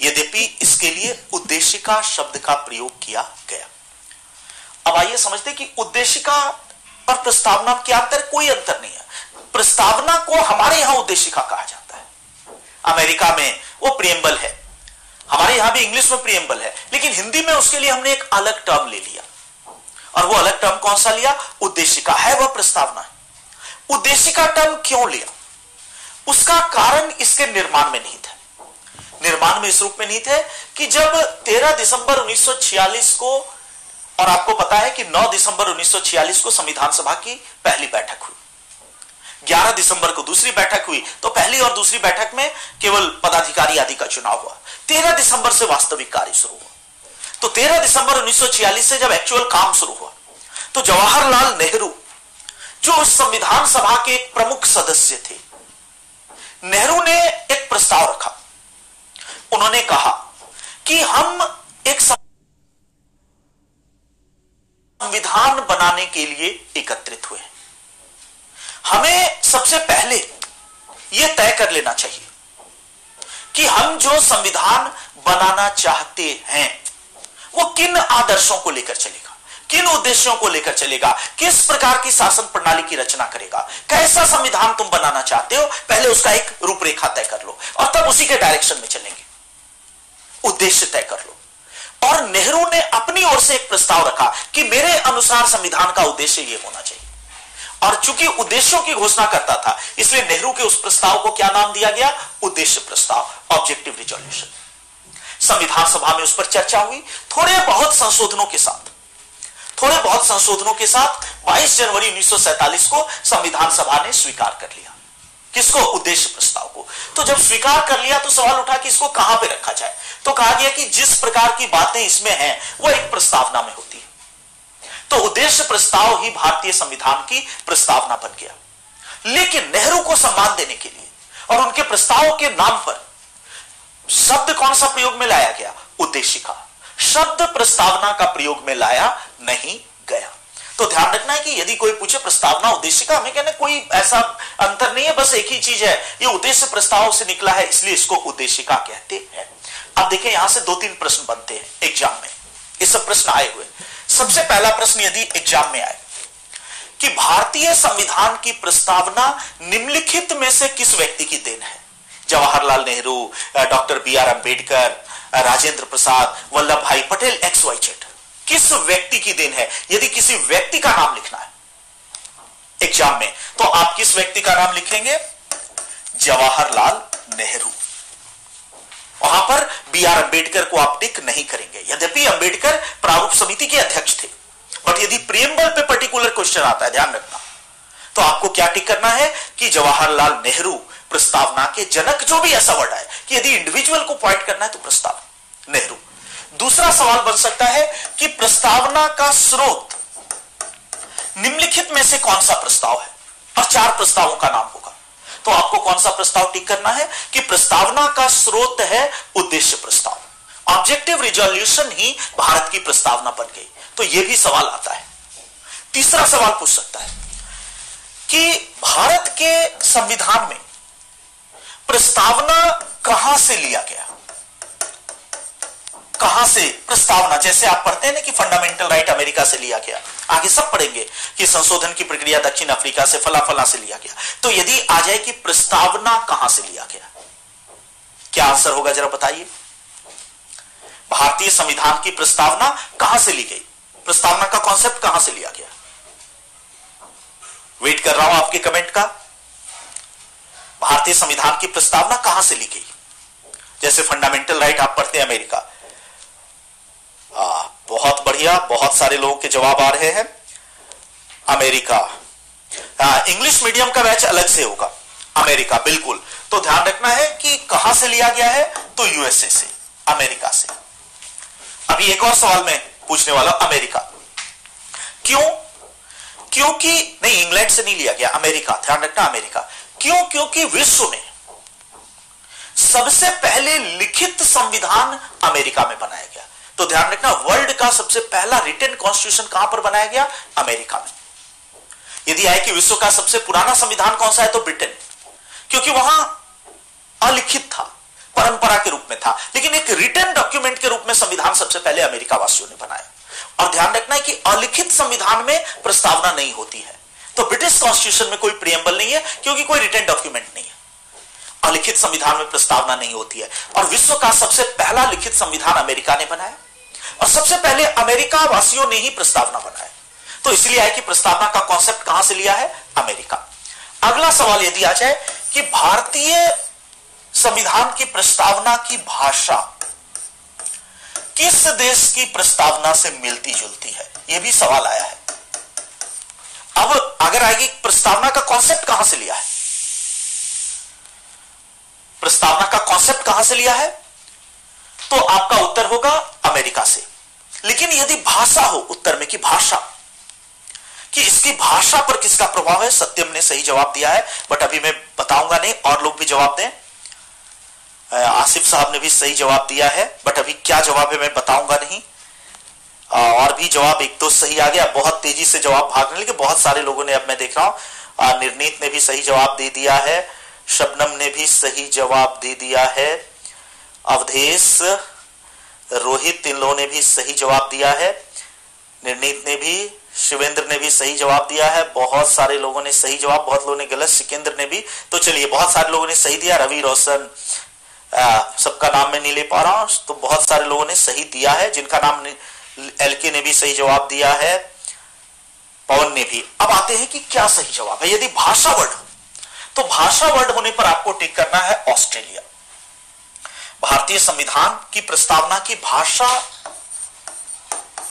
Speaker 1: यद्यपि इसके लिए उद्देशिका शब्द का प्रयोग किया गया। अब आइए समझते कि उद्देशिका और प्रस्तावना क्या अंतर कोई अंतर नहीं है। प्रस्तावना को हमारे यहाँ उद्देशिका कहा जाता है। अमेरिका में वो प्रियम्बल है। हमारे यहाँ भी इंग्लिश में प्रियम्बल है। लेकिन हिंदी में उसके लिए हमने एक अलग टर्म ले लिया। और वो अलग टर्म कौन सा लिया? उद्देशिका है, वह प्रस्तावना है। उद्देशिका टर्म क्यों लिया? उसका कारण इसके निर्माण में नहीं था निर्माण में इस रूप में नहीं थे कि जब 13 दिसंबर 1946 को और आपको पता है कि 9 दिसंबर 1946 को संविधान सभा की पहली बैठक हुई। 11 दिसंबर को दूसरी बैठक हुई तो पहली और दूसरी बैठक में केवल पदाधिकारी आदि का चुनाव हुआ। 13 दिसंबर से वास्तविक कार्य शुरू हुआ। तो 13 दिसंबर 1946 से जब एक्चुअल काम शुरू हुआ तो जवाहरलाल नेहरू, जो उस संविधान सभा के एक प्रमुख सदस्य थे, नेहरू ने एक प्रस्ताव रखा। उन्होंने कहा कि हम एक संविधान बनाने के लिए एकत्रित हुए हमें सबसे पहले यह तय कर लेना चाहिए कि हम जो संविधान बनाना चाहते हैं, वो किन आदर्शों को लेकर चलेगा, किन उद्देश्यों को लेकर चलेगा, किस प्रकार की शासन प्रणाली की रचना करेगा, कैसा संविधान तुम बनाना चाहते हो, पहले उसका एक रूपरेखा तय कर लो और तब उसी के डायरेक्शन में चलेंगे। उद्देश्य तय कर लो। और नेहरू ने अपनी ओर से एक प्रस्ताव रखा कि मेरे अनुसार संविधान का उद्देश्य यह होना चाहिए। और चूँकि उद्देश्यों की घोषणा करता था, इसलिए नेहरू के उस प्रस्ताव को क्या नाम दिया गया? उद्देश्य प्रस्ताव ऑब्जेक्टिव रिजोल्यूशन संविधान सभा में उस पर चर्चा हुई। थोड़े बहुत संशोधनों के साथ, थोड़े बहुत संशोधनों के साथ 22 जनवरी 1947 को संविधान सभा ने स्वीकार कर लिया। किसको? उद्देश्य प्रस्ताव को। तो जब स्वीकार कर लिया तो सवाल उठा कि इसको कहाँ पे रखा जाए? तो कहा गया कि जिस प्रकार की बातें इसमें हैं, वो एक प्रस्तावना में होती है। तो उद्देश्य प्रस्ताव ही भारतीय संविधान की प्रस्तावना बन गया। लेकिन नेहरू को सम्मान देने के लिए और उनके प्रस्ताव के नाम पर शब्द कौन सा प्रयोग में लाया गया? उद्देशिका। शब्द प्रस्तावना का प्रयोग में लाया नहीं गया। तो ध्यान रखना है कि यदि कोई पूछे प्रस्तावना उद्देश्य का हमें कहना कोई ऐसा अंतर नहीं है, बस एक ही चीज़ है। ये उद्देश्य प्रस्ताव से निकला है, इसलिए इसको उद्देशिका कहते हैं। अब देखें, यहाँ से दो तीन प्रश्न बनते हैं एग्ज़ाम में। ये सब प्रश्न आए हुए सबसे पहला प्रश्न यदि एग्ज़ाम में आए, कि भारतीय संविधान की प्रस्तावना निम्नलिखित में से किस व्यक्ति की देन है? Jawaharlal Nehru doctor B R Ambedkar Rajendra Prasad Vallabh Bhai Patel, X, Y, Z. किस व्यक्ति की देन है? यदि किसी व्यक्ति का नाम लिखना है एग्ज़ाम में तो आप किस व्यक्ति का नाम लिखेंगे? जवाहरलाल नेहरू। वहाँ पर बी आर अंबेडकर को आप टिक नहीं करेंगे। यद्यपि अंबेडकर प्रारूप समिति के अध्यक्ष थे, बट यदि प्रियम्बल पे पर्टिकुलर क्वेश्चन आता है, ध्यान रखना तो आपको क्या टिक करना है कि जवाहरलाल नेहरू प्रस्तावना के जनक जो भी ऐसा वर्ड है कि यदि इंडिविजुअल को पॉइंट करना है तो प्रस्ताव, नेहरू। दूसरा सवाल बन सकता है कि प्रस्तावना का स्रोत निम्नलिखित में से कौन सा प्रस्ताव है? और चार प्रस्तावों का नाम होगा तो आपको कौन सा प्रस्ताव टिक करना है? कि प्रस्तावना का स्रोत है उद्देश्य प्रस्ताव। ऑब्जेक्टिव रिजोल्यूशन ही भारत की प्रस्तावना बन गई। तो यह भी सवाल आता है। तीसरा सवाल पूछ सकता है कि भारत के संविधान में प्रस्तावना कहाँ से लिया गया? कहाँ से प्रस्तावना, जैसे आप पढ़ते हैं ना कि फंडामेंटल राइट अमेरिका से लिया गया, आगे सब पढ़ेंगे कि संशोधन की प्रक्रिया दक्षिण अफ्रीका से फला फला से लिया गया। तो यदि आ जाए कि प्रस्तावना कहाँ से लिया गया, क्या आंसर होगा जरा बताइए? भारतीय संविधान की प्रस्तावना कहाँ से ली गई? प्रस्तावना का कॉन्सेप्ट कहाँ से लिया गया? वेट कर रहा हूँ आपके कमेंट का। भारतीय संविधान की प्रस्तावना कहाँ से ली गई? जैसे फंडामेंटल राइट आप पढ़ते हैं अमेरिका आ, बहुत बढ़िया बहुत सारे लोगों के जवाब आ रहे हैं। अमेरिका। इंग्लिश मीडियम का बैच अलग से होगा। अमेरिका बिल्कुल। तो ध्यान रखना है कि कहाँ से लिया गया है? तो यूएसए से अमेरिका से। अभी एक और सवाल मैं पूछने वाला अमेरिका। क्यों? क्योंकि नहीं इंग्लैंड से नहीं लिया गया अमेरिका। ध्यान रखना अमेरिका। क्यों? क्योंकि विश्व में सबसे पहले लिखित संविधान अमेरिका में बनाया गया। तो ध्यान रखना, वर्ल्ड का सबसे पहला रिटर्न कॉन्स्टिट्यूशन कहाँ पर बनाया गया? अमेरिका में। यदि आए कि विश्व का सबसे पुराना संविधान कौन सा है तो ब्रिटेन। क्योंकि वहाँ अलिखित था, परंपरा के रूप में था। लेकिन एक रिटर्न डॉक्यूमेंट के रूप में संविधान सबसे पहले अमेरिका वासियों ने बनाया। और ध्यान रखना है कि अलिखित संविधान में प्रस्तावना नहीं होती है। तो ब्रिटिश कॉन्स्टिट्यूशन में कोई प्रियम्बल नहीं है, क्योंकि कोई रिटर्न डॉक्यूमेंट नहीं है। अलिखित संविधान में प्रस्तावना नहीं होती है। और विश्व का सबसे पहला लिखित संविधान अमेरिका ने बनाया। और सबसे पहले अमेरिका वासियों ने ही प्रस्तावना बनाया। तो इसलिए है कि प्रस्तावना का कॉन्सेप्ट कहाँ से लिया है? अमेरिका। अगला सवाल यदि आ जाए कि भारतीय संविधान की प्रस्तावना की भाषा किस देश की प्रस्तावना से मिलती जुलती है? यह भी सवाल आया है। अब अगर आएगी, प्रस्तावना का कॉन्सेप्ट कहाँ से लिया है? प्रस्तावना का कॉन्सेप्ट कहाँ से लिया है? तो आपका उत्तर होगा अमेरिका से। लेकिन यदि भाषा हो उत्तर में कि भाषा, कि इसकी भाषा पर किसका प्रभाव है सत्यम ने सही जवाब दिया है, बट अभी मैं बताऊँगा नहीं, और लोग भी जवाब दें। आसिफ साहब ने भी सही जवाब दिया है, बट अभी क्या जवाब है मैं बताऊँगा नहीं। और भी जवाब, एक तो सही आ गया, बहुत तेज़ी से जवाब भागने लगे बहुत सारे लोगों ने अब मैं देख रहा हूँ। निर्णीत ने भी सही जवाब दे दिया है, शबनम ने भी सही जवाब दे दिया है। अवधेश, रोहित, इन लोगों ने भी सही जवाब दिया है। निर्णीत ने भी, शिवेंद्र ने भी सही जवाब दिया है। बहुत सारे लोगों ने सही जवाब, बहुत लोगों ने गलत। सिकेंद्र ने भी। तो चलिए, बहुत सारे लोगों ने सही दिया। रवि रोशन सबका नाम मैं नहीं ले पा रहा हूँ। तो बहुत सारे लोगों ने सही दिया है। जिनका नाम एलके ने भी सही जवाब दिया है। पवन ने भी। अब आते हैं कि क्या सही जवाब है। यदि भाषा वर्ड तो भाषा वर्ड होने पर आपको टिक करना है ऑस्ट्रेलिया। भारतीय संविधान की प्रस्तावना की भाषा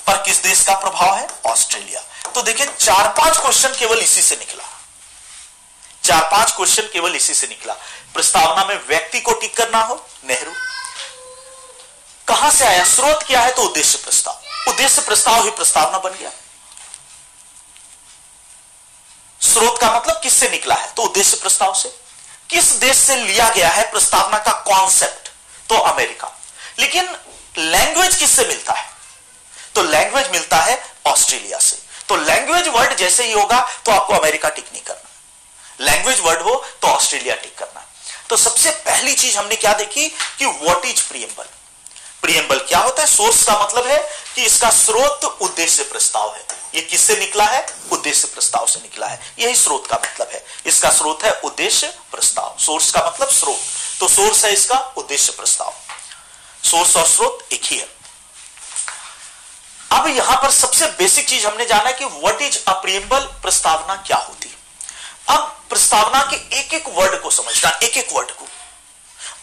Speaker 1: पर किस देश का प्रभाव है? ऑस्ट्रेलिया। तो देखिए, चार पाँच क्वेश्चन केवल इसी से निकला। चार पाँच क्वेश्चन केवल इसी से निकला। प्रस्तावना में व्यक्ति को टिक करना हो, नेहरू। कहाँ से आया? स्रोत क्या है? तो उद्देश्य प्रस्ताव। उद्देश्य प्रस्ताव ही प्रस्तावना बन गया। स्रोत का मतलब किससे निकला है? तो उद्देश्य प्रस्ताव से। किस देश से लिया गया है प्रस्तावना का कॉन्सेप्ट तो अमेरिका। लेकिन लैंग्वेज किससे मिलता है? तो लैंग्वेज मिलता है ऑस्ट्रेलिया से। तो लैंग्वेज वर्ड जैसे ही होगा तो आपको अमेरिका टिक नहीं करना। लैंग्वेज वर्ड हो तो ऑस्ट्रेलिया टिक करना। तो सबसे पहली चीज़ हमने क्या देखी कि व्हाट इज़ प्रियम्बल प्रियम्बल क्या होता है? सोर्स का मतलब है कि इसका स्रोत उद्देश्य प्रस्ताव है। ये किससे निकला है? उद्देश्य प्रस्ताव से निकला है। यही स्रोत का मतलब है। इसका स्रोत है उद्देश्य प्रस्ताव। सोर्स का मतलब स्रोत। तो सोर्स है इसका उद्देश्य प्रस्ताव। सोर्स और स्रोत एक ही है। अब यहाँ पर सबसे बेसिक चीज़ हमने जाना कि व्हाट इज़ अप्रियम्बल प्रस्तावना क्या होती? अब प्रस्तावना के एक एक वर्ड को समझना एक एक वर्ड को।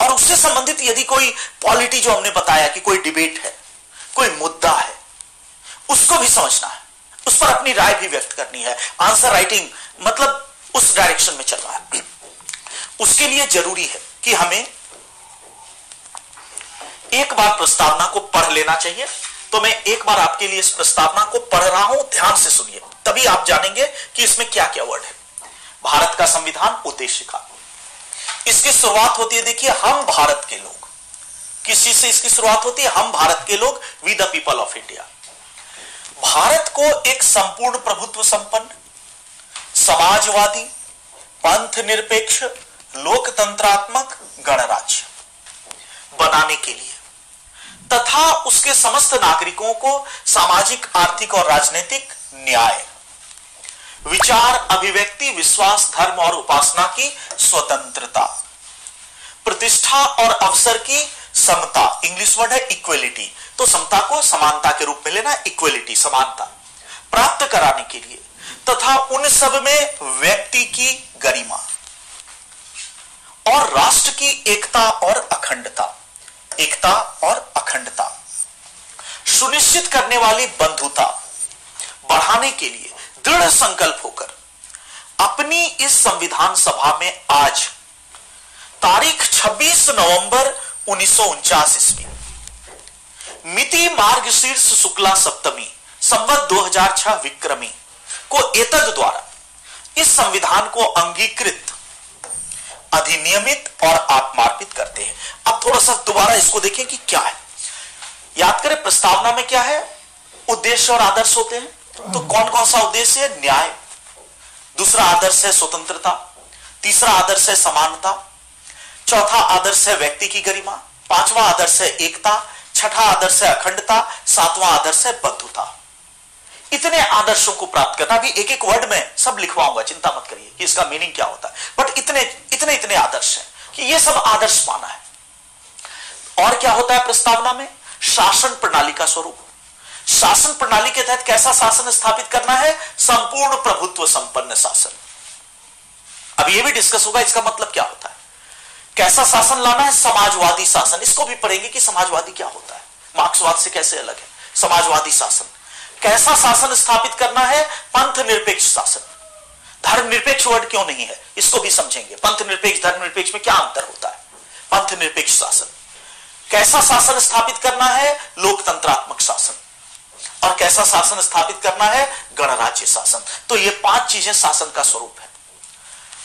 Speaker 1: और उससे संबंधित यदि कोई पॉलिटी जो हमने बताया कि कोई डिबेट है, कोई मुद्दा है, उसको भी समझना है। उस पर अपनी राय भी व्यक्त करनी है। आंसर राइटिंग मतलब उस डायरेक्शन में चल रहा है। उसके लिए ज़रूरी है कि हमें एक बार प्रस्तावना को पढ़ लेना चाहिए। तो मैं एक बार आपके लिए इस प्रस्तावना को पढ़ रहा हूँ, ध्यान से सुनिए। तभी आप जानेंगे कि इसमें क्या क्या वर्ड है। भारत का संविधान उद्देश्य का। इसकी शुरुआत होती है, देखिए, हम भारत के लोग। किस चीज़ से इसकी शुरुआत होती है, हम भारत के लोग we the people of India Bharat को एक संपूर्ण प्रभुत्व संपन्न, समाजवादी, पंथ निरपेक्ष, लोकतंत्रात्मक गणराज्य बनाने के लिए, तथा उसके समस्त नागरिकों को सामाजिक, आर्थिक और राजनीतिक न्याय, विचार, अभिव्यक्ति, विश्वास, धर्म और उपासना की स्वतंत्रता, प्रतिष्ठा और अवसर की समता इंग्लिश वर्ड है इक्वेलिटी तो समता को समानता के रूप में लेना इक्वेलिटी समानता, प्राप्त कराने के लिए, तथा उन सब में व्यक्ति की गरिमा और राष्ट्र की एकता और अखंडता, एकता और अखंडता, सुनिश्चित करने वाली बंधुता बढ़ाने के लिए दृढ़ संकल्प होकर अपनी इस संविधान सभा में आज, तारीख 26 नवंबर उन्नीस ईस्वी मिति मार्ग शीर्ष शुक्ला सप्तमी, संवत 2006 विक्रमी, को एतद द्वारा इस संविधान को अंगीकृत, अधिनियमित और आत्मार्पित करते हैं। अब थोड़ा सा दोबारा इसको देखें कि क्या है। याद करें, प्रस्तावना में क्या है? उद्देश्य और आदर्श होते हैं। तो कौन कौन सा उद्देश्य है? न्याय। दूसरा आदर्श है स्वतंत्रता। तीसरा आदर्श है समानता। चौथा आदर्श है व्यक्ति की गरिमा। पांचवा आदर्श है एकता। छठा आदर्श है अखंडता, सातवां आदर्श है बद्धुता। इतने आदर्शों को प्राप्त करना भी एक एक वर्ड में सब लिखवाऊँगा, चिंता मत करिए कि इसका मीनिंग क्या होता है। बट इतने इतने इतने आदर्श हैं कि ये सब आदर्श माना है। और क्या होता है प्रस्तावना में? शासन प्रणाली का स्वरूप। शासन प्रणाली के तहत कैसा शासन स्थापित करना है? संपूर्ण प्रभुत्व संपन्न शासन। अब यह भी डिस्कस होगा, इसका मतलब क्या होता है? कैसा शासन लाना है? समाजवादी शासन। इसको भी पढ़ेंगे कि समाजवादी क्या होता है। मार्क्सवाद से कैसे अलग है? समाजवादी शासन। कैसा शासन स्थापित करना है? पंथ निरपेक्ष शासन। धर्मनिरपेक्ष वर्ड क्यों नहीं है? इसको भी समझेंगे। पंथ निरपेक्ष धर्मनिरपेक्ष में क्या अंतर होता है? पंथ निरपेक्ष शासन। कैसा शासन स्थापित करना है? लोकतंत्रात्मक शासन। और कैसा शासन स्थापित करना है? गणराज्य शासन। तो ये पाँच चीज़ें शासन का स्वरूप है।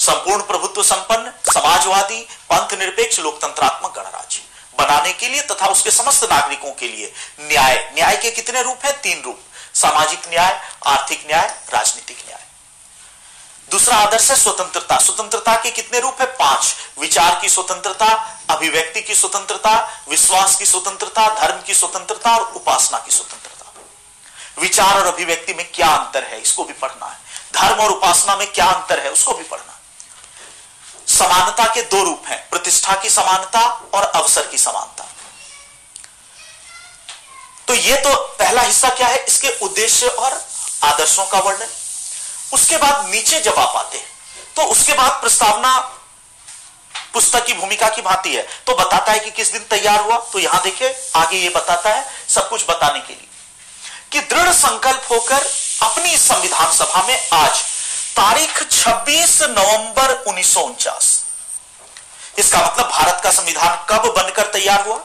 Speaker 1: संपूर्ण प्रभुत्व संपन्न, समाजवादी, पंथ निरपेक्ष, लोकतंत्रात्मक गणराज्य। बनाने के लिए तथा उसके समस्त नागरिकों के लिए न्याय। न्याय के कितने रूप हैं? तीन रूप। सामाजिक न्याय, आर्थिक न्याय, राजनीतिक न्याय। दूसरा आदर्श है स्वतंत्रता। स्वतंत्रता के कितने रूप है? पाँच। विचार की स्वतंत्रता, अभिव्यक्ति की स्वतंत्रता, विश्वास की स्वतंत्रता, धर्म की स्वतंत्रता और उपासना की स्वतंत्रता। विचार और अभिव्यक्ति में क्या अंतर है? इसको भी पढ़ना है। धर्म और उपासना में क्या अंतर है? उसको भी पढ़ना समानता के दो रूप हैं, प्रतिष्ठा की समानता और अवसर की समानता। तो ये तो पहला हिस्सा क्या है? इसके उद्देश्य और आदर्शों का वर्णन। उसके बाद नीचे जब आप आते हैं तो उसके बाद प्रस्तावना पुस्तक की भूमिका की भांति है। तो बताता है कि किस दिन तैयार हुआ। तो यहाँ देखिए, आगे ये बताता है सब कुछ बताने के लिए कि दृढ़ संकल्प होकर अपनी संविधान सभा में आज तारीख 26 नवंबर उन्नीस सौ उनचास। इसका मतलब भारत का संविधान कब बनकर तैयार हुआ?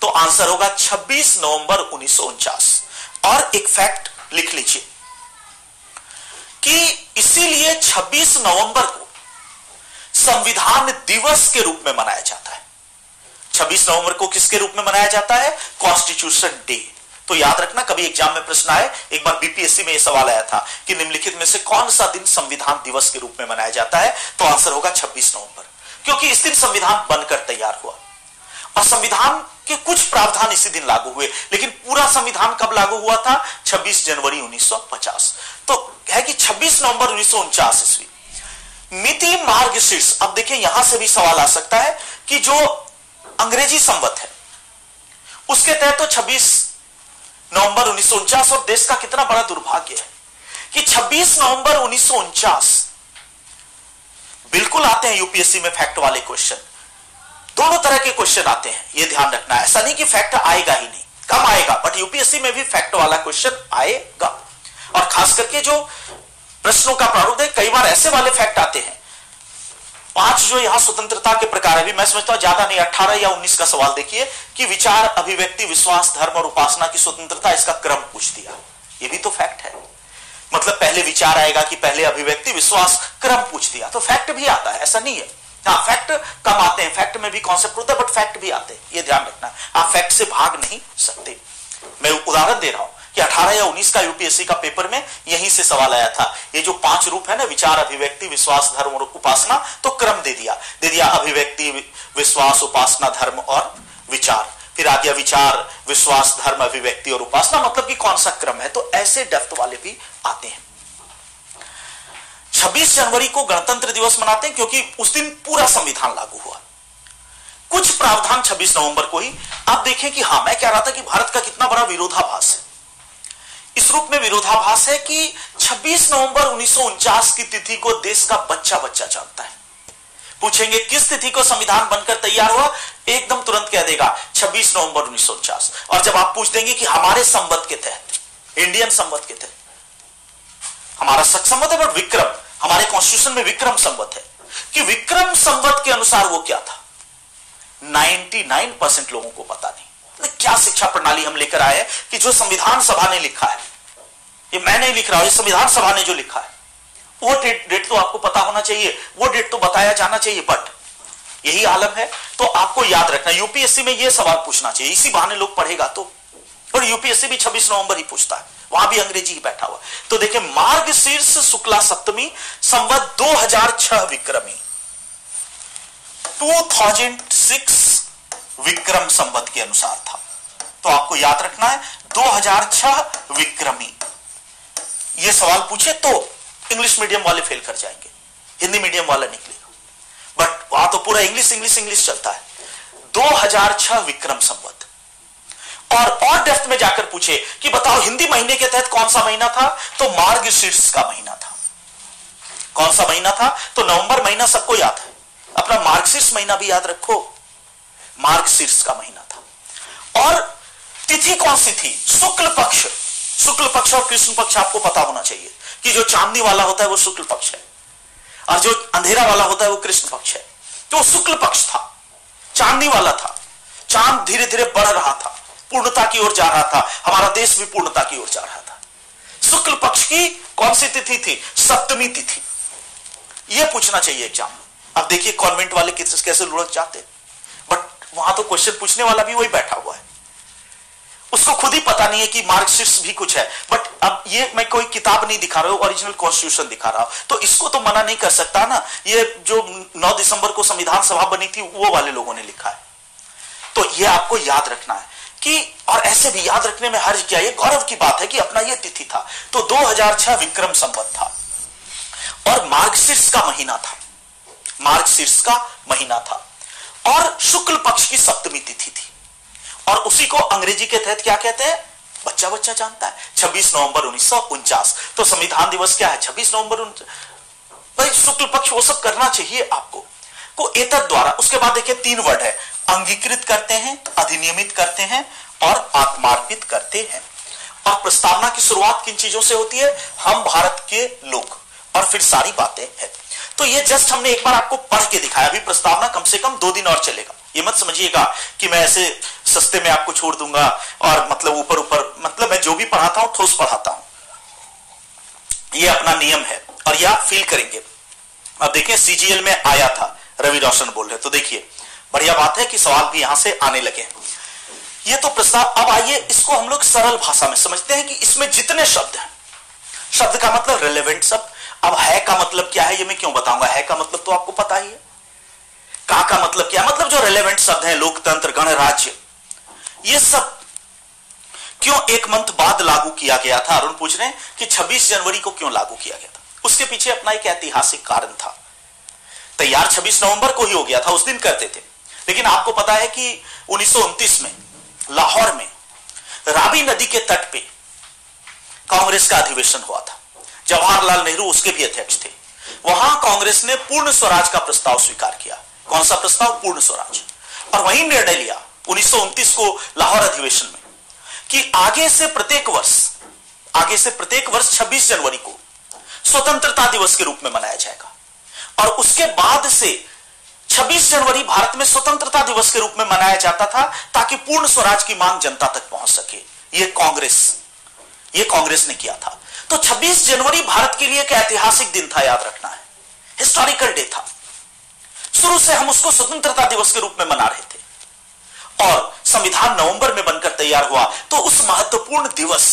Speaker 1: तो आंसर होगा 26 नवंबर उन्नीस सौ उनचास। और एक फैक्ट लिख लीजिए कि इसीलिए 26 नवंबर को संविधान दिवस के रूप में मनाया जाता है। 26 नवंबर को किसके रूप में मनाया जाता है? कॉन्स्टिट्यूशन डे तो याद रखना, कभी एग्ज़ाम में प्रश्न आए, एक बार बीपीएससी में यह सवाल आया था कि निम्नलिखित में से कौन सा दिन संविधान दिवस के रूप में मनाया जाता है? तो आंसर होगा 26 नवंबर। क्योंकि इस दिन संविधान बनकर तैयार हुआ। और संविधान के कुछ प्रावधान इसी दिन लागू हुए, लेकिन पूरा संविधान कब लागू हुआ था? 26 जनवरी 1950 तो है कि 26 नवंबर उन्नीस ईस्वी। मिति मार्ग शीर्ष, अब देखिए यहाँ से भी सवाल आ सकता है कि जो अंग्रेज़ी संवत है, उसके तहत तो 26 नवंबर उन्नीस सौ उनचास और देश का कितना बड़ा दुर्भाग्य है कि 26 नवंबर उन्नीस सौ उनचास, बिल्कुल आते हैं यूपीएससी में फैक्ट वाले क्वेश्चन दोनों तरह के क्वेश्चन आते हैं यह ध्यान रखना है। ऐसा नहीं कि फैक्ट आएगा ही नहीं, कम आएगा बट यूपीएससी में भी फैक्ट वाला क्वेश्चन आएगा। और खास करके जो प्रश्नों का प्रारूप है, कई बार ऐसे वाले फैक्ट आते हैं पाँच जो यहाँ स्वतंत्रता के प्रकार है मैं समझता हूँ, ज़्यादा नहीं, अट्ठारह या उन्नीस का सवाल देखिए कि विचार, अभिव्यक्ति, विश्वास, धर्म और उपासना की स्वतंत्रता, इसका क्रम पूछ दिया। ये भी तो फैक्ट है। मतलब पहले विचार आएगा कि पहले अभिव्यक्ति, विश्वास, क्रम पूछ दिया। तो फैक्ट भी आता है, ऐसा नहीं है। हाँ फैक्ट कम आते हैं। फैक्ट में भी कॉन्सेप्ट होता है बट फैक्ट भी आते हैं। ये ध्यान रखना। आप फैक्ट से भाग नहीं सकते। मैं उदाहरण दे रहा हूँ। कि 18 या 19 का यूपीएससी का पेपर में यहीं से सवाल आया था। ये जो पाँच रूप है ना, विचार, अभिव्यक्ति, विश्वास, धर्म और उपासना तो क्रम दे दिया। दे दिया अभिव्यक्ति, विश्वास, उपासना, धर्म और विचार। फिर आ गया विचार, विश्वास, धर्म, अभिव्यक्ति और उपासना। मतलब कि कौन सा क्रम है? तो ऐसे डेप्थ वाले भी आते हैं। 26 जनवरी को गणतंत्र दिवस मनाते हैं क्योंकि उस दिन पूरा संविधान लागू हुआ। कुछ प्रावधान 26 नवंबर को ही। आप देखें कि हाँ, मैं कह रहा था कि भारत का कितना बड़ा विरोधाभास है। इस रूप में विरोधाभास है कि 26 नवंबर उन्नीस सौ उनचास की तिथि को देश का बच्चा बच्चा जानता है। पूछेंगे, किस तिथि को संविधान बनकर तैयार हुआ? एकदम तुरंत कह देगा 26 नवंबर उन्नीस सौ उनचास। और जब आप पूछ देंगे कि हमारे संबत के तहत, इंडियन संबत के तहत, हमारा सच संबत है बट विक्रम, हमारे कॉन्स्टिट्यूशन में विक्रम संबत है, कि विक्रम संबत के अनुसार वो क्या था? 99 परसेंट लोगों को पता नहीं। क्या शिक्षा प्रणाली हम लेकर आए कि जो संविधान सभा ने लिखा है? ये मैं नहीं लिख रहा हूँ संविधान सभा ने जो लिखा है। वो डेट डेट तो आपको पता होना चाहिए, वो डेट तो बताया जाना चाहिए बट यही आलम है। तो आपको याद रखना यूपीएससी में ये सवाल पूछना चाहिए। इसी बहाने लोग पढ़ेगा तो। और यूपीएससी भी 26 नवंबर ही पूछता है। वहाँ भी अंग्रेज़ी ही बैठा हुआ तो देखिए मार्ग शीर्ष शुक्ला सप्तमी, संवत 2006 विक्रमी। 2006 विक्रम संवत के अनुसार था। तो आपको याद रखना है 2006 विक्रमी। ये सवाल पूछे तो इंग्लिश मीडियम वाले फेल कर जाएँगे। हिंदी मीडियम वाला निकलेगा। बट वहाँ तो पूरा इंग्लिश इंग्लिश इंग्लिश चलता है। 2006 विक्रम संवत और और डेप्थ में जाकर पूछे कि बताओ, हिंदी महीने के तहत कौन सा महीना था? तो मार्ग का महीना था। कौन सा महीना था? तो नवंबर महीना सबको याद है। अपना मार्गशीर्ष महीना भी याद रखो। मार्ग शीर्ष का महीना था। और तिथि कौन सी थी? शुक्ल पक्ष। शुक्ल पक्ष और कृष्ण पक्ष आपको पता होना चाहिए कि जो चांदनी वाला होता है वो शुक्ल पक्ष है और जो अंधेरा वाला होता है वो कृष्ण पक्ष है। तो शुक्ल पक्ष था। चांदनी वाला था। चाँद धीरे धीरे बढ़ रहा था। पूर्णता की ओर जा रहा था। हमारा देश भी पूर्णता की ओर जा रहा था। शुक्ल पक्ष की कौन सी तिथि थी? सप्तमी तिथि। यह पूछना चाहिए एग्ज़ाम में। अब देखिए कॉन्वेंट वाले कैसे लुढ़क जाते बट वहाँ तो क्वेश्चन पूछने वाला भी वही बैठा हुआ है। उसको खुद ही पता नहीं है कि मार्क्सिस्ट भी कुछ है। बट अब ये मैं कोई किताब नहीं दिखा रहा हूँ ओरिजिनल कॉन्स्टिट्यूशन दिखा रहा हूँ। तो इसको तो मना नहीं कर सकता ना। ये जो 9 दिसंबर को संविधान सभा बनी थी, वो वाले लोगों ने लिखा है। तो ये आपको याद रखना है कि, और ऐसे भी याद रखने में हर्ज क्या ये गौरव की बात है कि अपना ये तिथि था। तो 2006 विक्रम संबत था। और मार्गशीर्ष का महीना था। मार्गशीर्ष का महीना था। और शुक्ल पक्ष की सप्तमी तिथि थी। और उसी को अंग्रेज़ी के तहत क्या कहते हैं? बच्चा बच्चा जानता है। 26 नवंबर उन्नीस तो संविधान दिवस क्या है? 26 नवंबर भाई, शुक्ल पक्ष वो सब करना चाहिए आपको। को एतद द्वारा, उसके बाद देखिए तीन वर्ड है। अंगीकृत करते हैं, अधिनियमित करते हैं और आत्मार्पित करते हैं। और प्रस्तावना की शुरुआत किन चीज़ों से होती है? हम भारत के लोग। और फिर सारी बातें हैं। तो ये जस्ट हमने एक बार आपको पढ़ के दिखाया। अभी प्रस्तावना कम से कम दो दिन और चलेगा। ये मत समझिएगा कि मैं ऐसे सस्ते में आपको छोड़ दूँगा और मतलब ऊपर ऊपर मतलब मैं जो भी पढ़ाता हूँ, ठोस पढ़ाता हूँ। ये अपना नियम है और यह आप फील करेंगे। अब देखिए सीजीएल में आया था, रवि रोशन बोल रहे तो देखिए, बढ़िया बात है कि सवाल भी यहाँ से आने लगे ये तो प्रस्ताव, अब आइए इसको हम लोग सरल भाषा में समझते हैं कि इसमें जितने शब्द हैं, शब्द का मतलब रिलेवेंट शब्द अब है का मतलब क्या है ये मैं क्यों बताऊँगा? है का मतलब तो आपको पता ही है। का का मतलब क्या? मतलब जो रेलेवेंट शब्द है, लोकतंत्र, गणराज्य, ये सब क्यों एक मंथ बाद लागू किया गया था? अरुण पूछ रहे कि 26 जनवरी को क्यों लागू किया गया था? उसके पीछे अपना एक ऐतिहासिक कारण था। तैयार 26 नवंबर को ही हो गया था, उस दिन करते थे। लेकिन आपको पता है कि उन्नीस सौ उनतीस में, लाहौर में, राबी नदी के तट पे कांग्रेस का अधिवेशन हुआ था। जवाहरलाल नेहरू उसके भी अध्यक्ष थे। वहाँ कांग्रेस ने पूर्ण स्वराज का प्रस्ताव स्वीकार किया। कौन सा प्रस्ताव? पूर्ण स्वराज। और वही निर्णय लिया उन्नीस को लाहौर अधिवेशन में कि आगे से प्रत्येक वर्ष, आगे से प्रत्येक वर्ष 26 जनवरी को स्वतंत्रता दिवस के रूप में मनाया जाएगा। और उसके बाद से 26 जनवरी भारत में स्वतंत्रता दिवस के रूप में मनाया जाता था ताकि पूर्ण स्वराज की मांग जनता तक पहुँच सके। यह कांग्रेस यह कांग्रेस ने किया था। तो 26 जनवरी भारत के लिए एक ऐतिहासिक दिन था, याद रखना है। हिस्टोरिकल डे था। शुरू से हम उसको स्वतंत्रता दिवस के रूप में मना रहे थे। और संविधान नवंबर में बनकर तैयार हुआ तो उस महत्वपूर्ण दिवस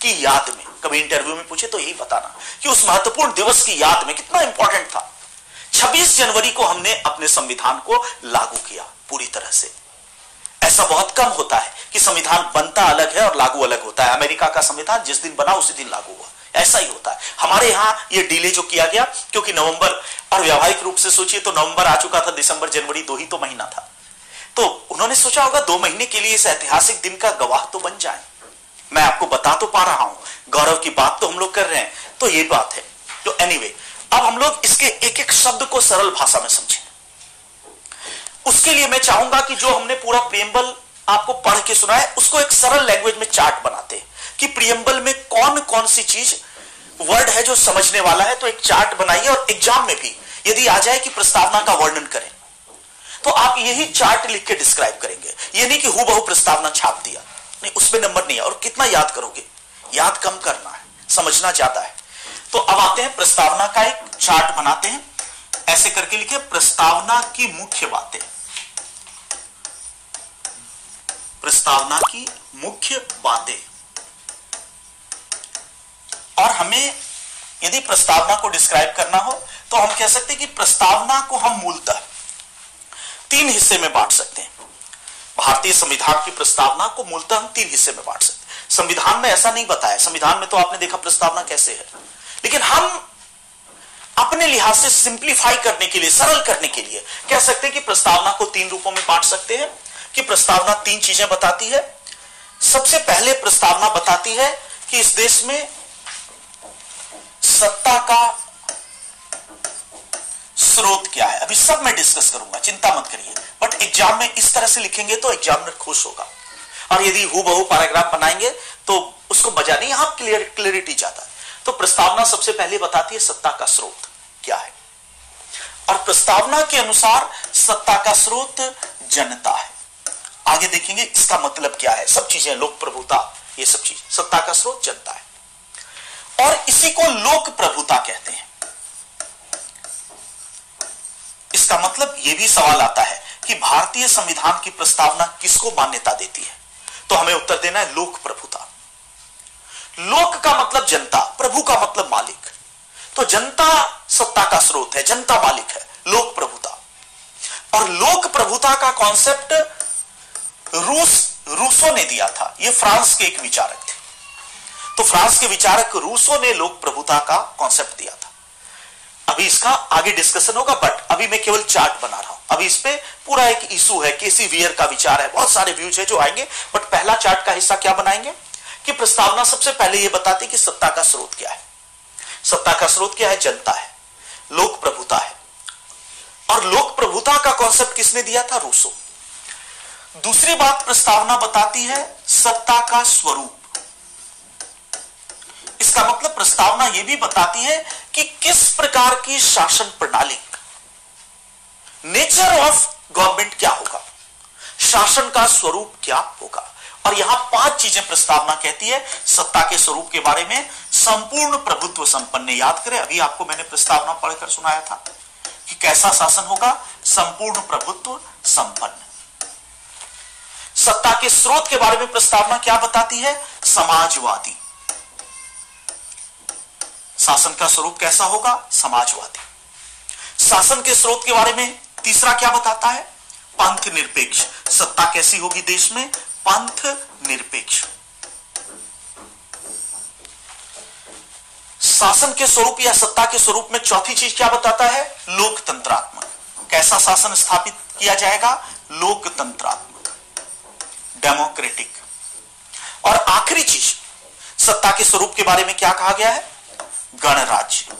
Speaker 1: की याद में, कभी इंटरव्यू में पूछे तो यही बताना कि उस महत्वपूर्ण दिवस की याद में कितना इंपॉर्टेंट था। 26 जनवरी को हमने अपने संविधान को लागू किया, पूरी तरह से। ऐसा बहुत कम होता है कि संविधान बनता अलग है और लागू अलग होता है। अमेरिका का संविधान जिस दिन बना उसी दिन लागू हुआ। ऐसा ही होता है। हमारे यहाँ ये डिले जो किया गया क्योंकि नवंबर और व्यावहारिक रूप से सोचिए तो नवंबर आ चुका था दिसंबर जनवरी दो ही तो महीना था। तो उन्होंने सोचा होगा दो महीने के लिए इस ऐतिहासिक दिन का गवाह तो बन जाए। मैं आपको बता तो पा रहा हूँ। गौरव की बात तो हम लोग कर रहे हैं। तो ये बात है। तो एनीवे anyway, अब हम लोग इसके एक एक शब्द को सरल भाषा में समझें। उसके लिए मैं चाहूँगा कि जो हमने पूरा प्रियम्बल आपको पढ़ के सुना है, उसको एक सरल लैंग्वेज में चार्ट बनाते कि प्रियम्बल में कौन कौन सी चीज़ वर्ड है जो समझने वाला है तो एक चार्ट बनाइए और एग्ज़ाम में भी यदि आ जाए कि प्रस्तावना का वर्णन करें। तो आप यही चार्ट लिख के डिस्क्राइब करेंगे। ये नहीं कि हु बहु प्रस्तावना छाप दिया। नहीं, उसमें नंबर नहीं है और कितना याद करोगे? याद कम करना है, समझना ज़्यादा है। तो अब आते हैं, प्रस्तावना का एक चार्ट बनाते हैं। ऐसे करके लिखे, प्रस्तावना की मुख्य बातें। प्रस्तावना की मुख्य बातें। और हमें यदि प्रस्तावना को डिस्क्राइब करना हो तो हम कह सकते हैं कि प्रस्तावना को हम मूलतः तीन हिस्से में बांट सकते हैं। भारतीय संविधान की प्रस्तावना को मूलतः हम तीन हिस्से में बांट सकते हैं। संविधान में ऐसा नहीं बताया, संविधान में तो आपने देखा प्रस्तावना कैसे है। लेकिन हम अपने लिहाज से सिंप्लीफाई करने के लिए, सरल करने के लिए कह सकते हैं कि प्रस्तावना को तीन रूपों में बांट सकते हैं। कि प्रस्तावना तीन चीज़ें बताती है। सबसे पहले प्रस्तावना बताती है कि इस देश में सत्ता का स्रोत क्या है। अभी सब मैं डिस्कस करूँगा, चिंता मत करिए। बट एग्ज़ाम में इस तरह से लिखेंगे तो एग्जामिनर खुश होगा। और यदि हु पैराग्राफ बनाएँगे तो उसको मज़ा नहीं, यहाँ क्लियर क्लियरिटी चाहता है। तो प्रस्तावना सबसे पहले बताती है सत्ता का स्रोत क्या है। और प्रस्तावना के अनुसार सत्ता का स्रोत जनता है। आगे देखेंगे इसका मतलब क्या है। सब चीज़ें लोक प्रभुता, ये सब चीज़। सत्ता का स्रोत जनता है। और इसी को लोक प्रभुता कहते हैं। इसका मतलब यह भी सवाल आता है कि भारतीय संविधान की प्रस्तावना किसको मान्यता देती है? तो हमें उत्तर देना है, लोक प्रभुता। लोक का मतलब जनता, प्रभु का मतलब मालिक। तो जनता सत्ता का स्रोत है, जनता मालिक है, लोक प्रभुता। और लोक प्रभुता का कॉन्सेप्ट रूस, रूसो ने दिया था। यह फ्रांस के एक विचारक थे। तो फ्रांस के विचारक रूसो ने लोक प्रभुता का कॉन्सेप्ट दिया था। अभी इसका आगे डिस्कशन होगा बट अभी मैं केवल चार्ट बना रहा हूँ। अभी इस पे पूरा एक इशू है केसी वियर का विचार है। बहुत सारे व्यूज़ है जो आएँगे बट पहला चार्ट का हिस्सा क्या बनाएँगे? कि प्रस्तावना सबसे पहले यह बताती कि सत्ता का स्रोत क्या है। सत्ता का स्रोत क्या है? जनता है लोक प्रभुता है। और लोक प्रभुता का कॉन्सेप्ट किसने दिया था? रूसो। दूसरी बात प्रस्तावना बताती है सत्ता का स्वरूप। इसका मतलब प्रस्तावना यह भी बताती है कि किस प्रकार की शासन प्रणाली नेचर ऑफ़ गवर्नमेंट क्या होगा, शासन का स्वरूप क्या होगा। और यहाँ पाँच चीज़ें प्रस्तावना कहती है सत्ता के स्वरूप के बारे में। संपूर्ण प्रभुत्व संपन्न, याद करें, अभी आपको मैंने प्रस्तावना पढ़कर सुनाया था कि कैसा शासन होगा, संपूर्ण प्रभुत्व संपन्न। सत्ता के स्रोत के बारे में प्रस्तावना क्या बताती है? समाजवादी। शासन का स्वरूप कैसा होगा? समाजवादी। शासन के स्रोत के बारे में तीसरा क्या बताता है? पंथ निरपेक्ष। सत्ता कैसी होगी देश में? पंथ निरपेक्ष। शासन के स्वरूप या सत्ता के स्वरूप में चौथी चीज़ क्या बताता है? लोकतंत्रात्मक। कैसा शासन स्थापित किया जाएगा? लोकतंत्रात्मक। डेमोक्रेटिक। और आखिरी चीज़, सत्ता के स्वरूप के बारे में क्या कहा गया है? गणराज्य।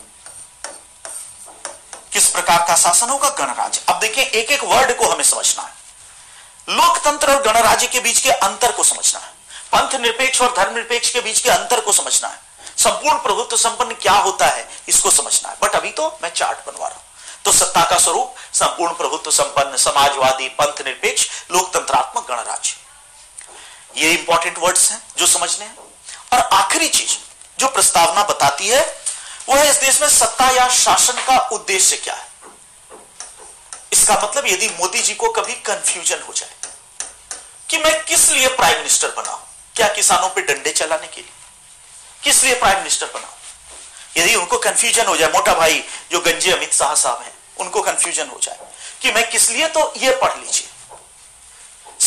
Speaker 1: किस प्रकार का शासन होगा? गणराज्य। अब देखिए एक एक वर्ड को हमें समझना है। लोकतंत्र और गणराज्य के बीच के अंतर को समझना है। पंथ निरपेक्ष और धर्म निरपेक्ष के बीच के अंतर को समझना है। संपूर्ण प्रभुत्व संपन्न क्या होता है, इसको समझना है। बट अभी तो मैं चार्ट बनवा रहा हूँ। तो सत्ता का स्वरूप, संपूर्ण प्रभुत्व संपन्न, समाजवादी, पंथ निरपेक्ष, लोकतंत्रात्मक गणराज्य। ये इंपॉर्टेंट वर्ड्स हैं जो समझने हैं। और आखिरी चीज़ जो प्रस्तावना बताती है, वो है इस देश में सत्ता या शासन का उद्देश्य क्या है? इसका मतलब यदि मोदी जी को कभी कंफ्यूजन हो जाए, कि मैं किस लिए प्राइम मिनिस्टर बनाऊँ? क्या किसानों पे डंडे चलाने के लिए? किस लिए प्राइम मिनिस्टर बनाऊँ? यदि उनको कंफ्यूजन हो जाए, मोटा भाई जो गंजे अमित शाह साहब हैं, उनको कंफ्यूजन हो जाए, कि मैं किस लिए तो ये पढ़ लीजिए।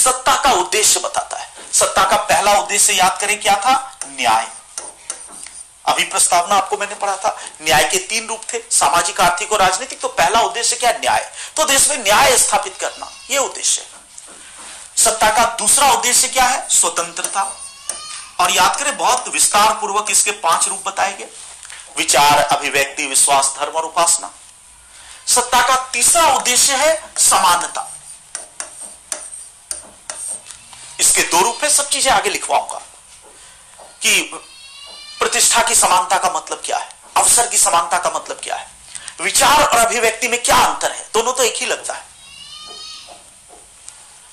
Speaker 1: सत्ता का उद्देश्य बताता है। सत्ता का पहला उद्देश्य याद करें क्या था? न्याय। अभी प्रस्तावना आपको मैंने पढ़ा था, न्याय के तीन रूप थे, सामाजिक, आर्थिक और राजनीतिक। तो पहला उद्देश्य क्या? न्याय। तो देश में न्याय स्थापित करना यह उद्देश्य सत्ता का दूसरा उद्देश्य क्या है? स्वतंत्रता। और याद करें, बहुत विस्तार पूर्वक इसके पाँच रूप बताए गए। विचार, अभिव्यक्ति, विश्वास, धर्म और उपासना। सत्ता का तीसरा उद्देश्य है समानता। इसके दो रूप है, सब चीज़ें आगे लिखवाऊँगा। कि प्रतिष्ठा की समानता का मतलब क्या है? अवसर की समानता का मतलब क्या है? विचार और अभिव्यक्ति में क्या अंतर है? दोनों तो एक ही लगता है।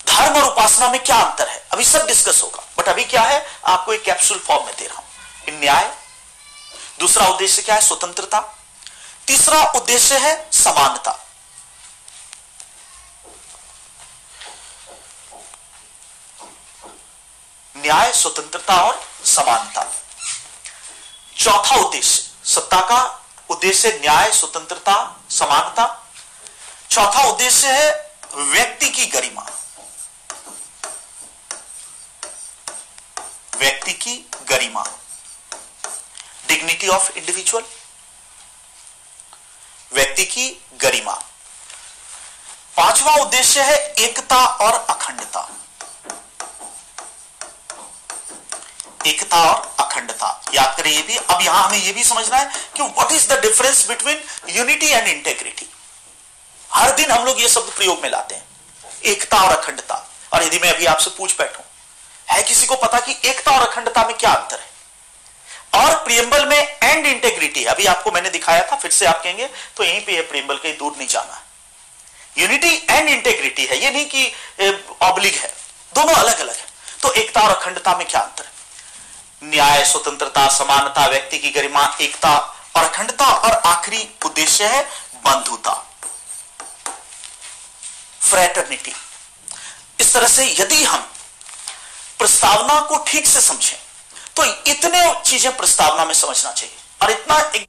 Speaker 1: धर्म और उपासना में क्या अंतर है? अभी सब डिस्कस होगा। बट अभी क्या है? आपको एक कैप्सूल फॉर्म में दे रहा हूँ। न्याय। दूसरा उद्देश्य क्या है? स्वतंत्रता। तीसरा उद्देश्य है समानता। न्याय, स्वतंत्रता और समानता। चौथा उद्देश्य, सत्ता का उद्देश्य न्याय, स्वतंत्रता, समानता। चौथा उद्देश्य है व्यक्ति की गरिमा। व्यक्ति की गरिमा। डिग्निटी ऑफ़ इंडिविजुअल व्यक्ति की गरिमा। पांचवा उद्देश्य है एकता और अखंडता। एकता और अखंडता। याद करें ये भी, अब यहाँ हमें ये भी समझना है कि what is the difference between unity and integrity हर दिन हम लोग ये शब्द प्रयोग में लाते हैं। एकता और अखंडता। और यदि मैं अभी आपसे पूछ बैठूं, है किसी को पता कि एकता और अखंडता में क्या अंतर है? और प्रियम्बल में एंड इंटेग्रिटी अभी आपको मैंने दिखाया था, फिर से आप कहेंगे तो यहीं पे है प्रियम्बल कहीं दूर नहीं जाना यूनिटी एंड इंटेग्रिटी है। ये नहीं कि ऑब्लिग है। दोनों अलग अलग है। तो एकता और अखंडता में क्या अंतर है? न्याय, स्वतंत्रता, समानता, व्यक्ति की गरिमा, एकता और अखंडता और आखिरी उद्देश्य है बंधुता। फ्रेटर्निटी इस तरह से यदि हम प्रस्तावना को ठीक से समझें तो इतने चीज़ें प्रस्तावना में समझना चाहिए। और इतना एक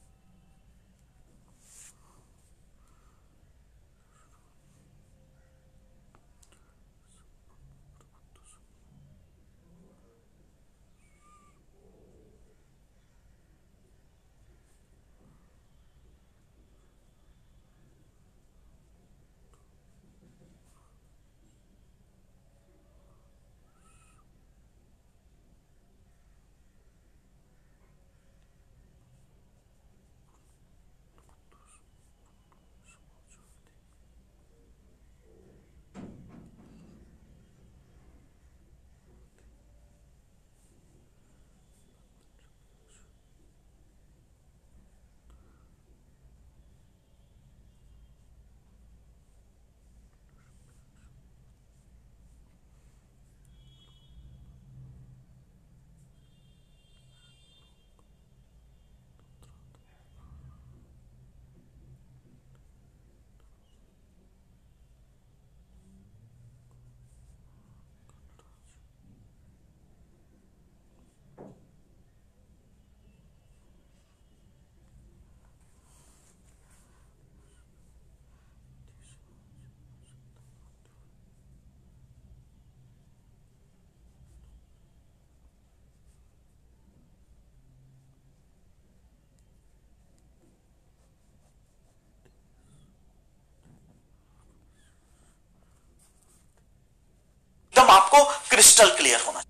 Speaker 1: एकदम आपको क्रिस्टल क्लियर होना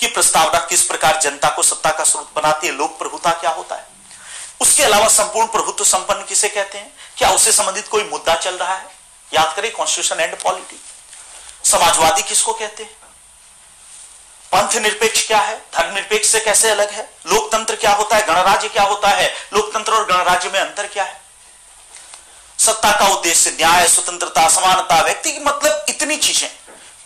Speaker 1: कि प्रस्तावना किस प्रकार जनता को सत्ता का स्रोत बनाती है, लोक प्रभुता क्या होता है? उसके अलावा संपूर्ण प्रभुत्व संपन्न किसे कहते हैं? क्या उससे संबंधित कोई मुद्दा चल रहा है? याद करें कॉन्स्टिट्यूशन एंड पॉलिटी समाजवादी किसको कहते हैं? पंथ निरपेक्ष क्या है? धर्मनिरपेक्ष से कैसे अलग है? लोकतंत्र क्या होता है? गणराज्य क्या होता है? लोकतंत्र और गणराज्य में अंतर क्या है? सत्ता का उद्देश्य न्याय, स्वतंत्रता, समानता, व्यक्ति की मतलब इतनी चीज़ें।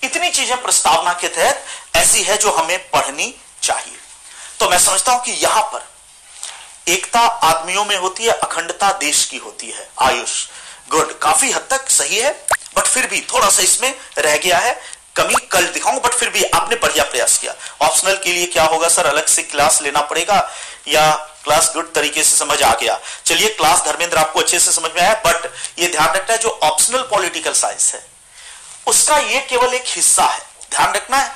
Speaker 1: इतनी चीज़ें प्रस्तावना के तहत ऐसी है जो हमें पढ़नी चाहिए। तो मैं समझता हूँ कि यहाँ पर एकता आदमियों में होती है, अखंडता देश की होती है। आयुष गुड काफ़ी हद तक सही है बट फिर भी थोड़ा सा इसमें रह गया है। कमी कल दिखाऊँगा बट फिर भी आपने बढ़िया प्रयास किया। ऑप्शनल के लिए क्या होगा सर? अलग से क्लास लेना पड़ेगा या क्लास गुड तरीके से समझ आ गया? चलिए क्लास धर्मेंद्र आपको अच्छे से समझ में आया बट ये ध्यान रखना है जो ऑप्शनल पॉलिटिकल साइंस है। उसका ये केवल एक हिस्सा है। ध्यान रखना है,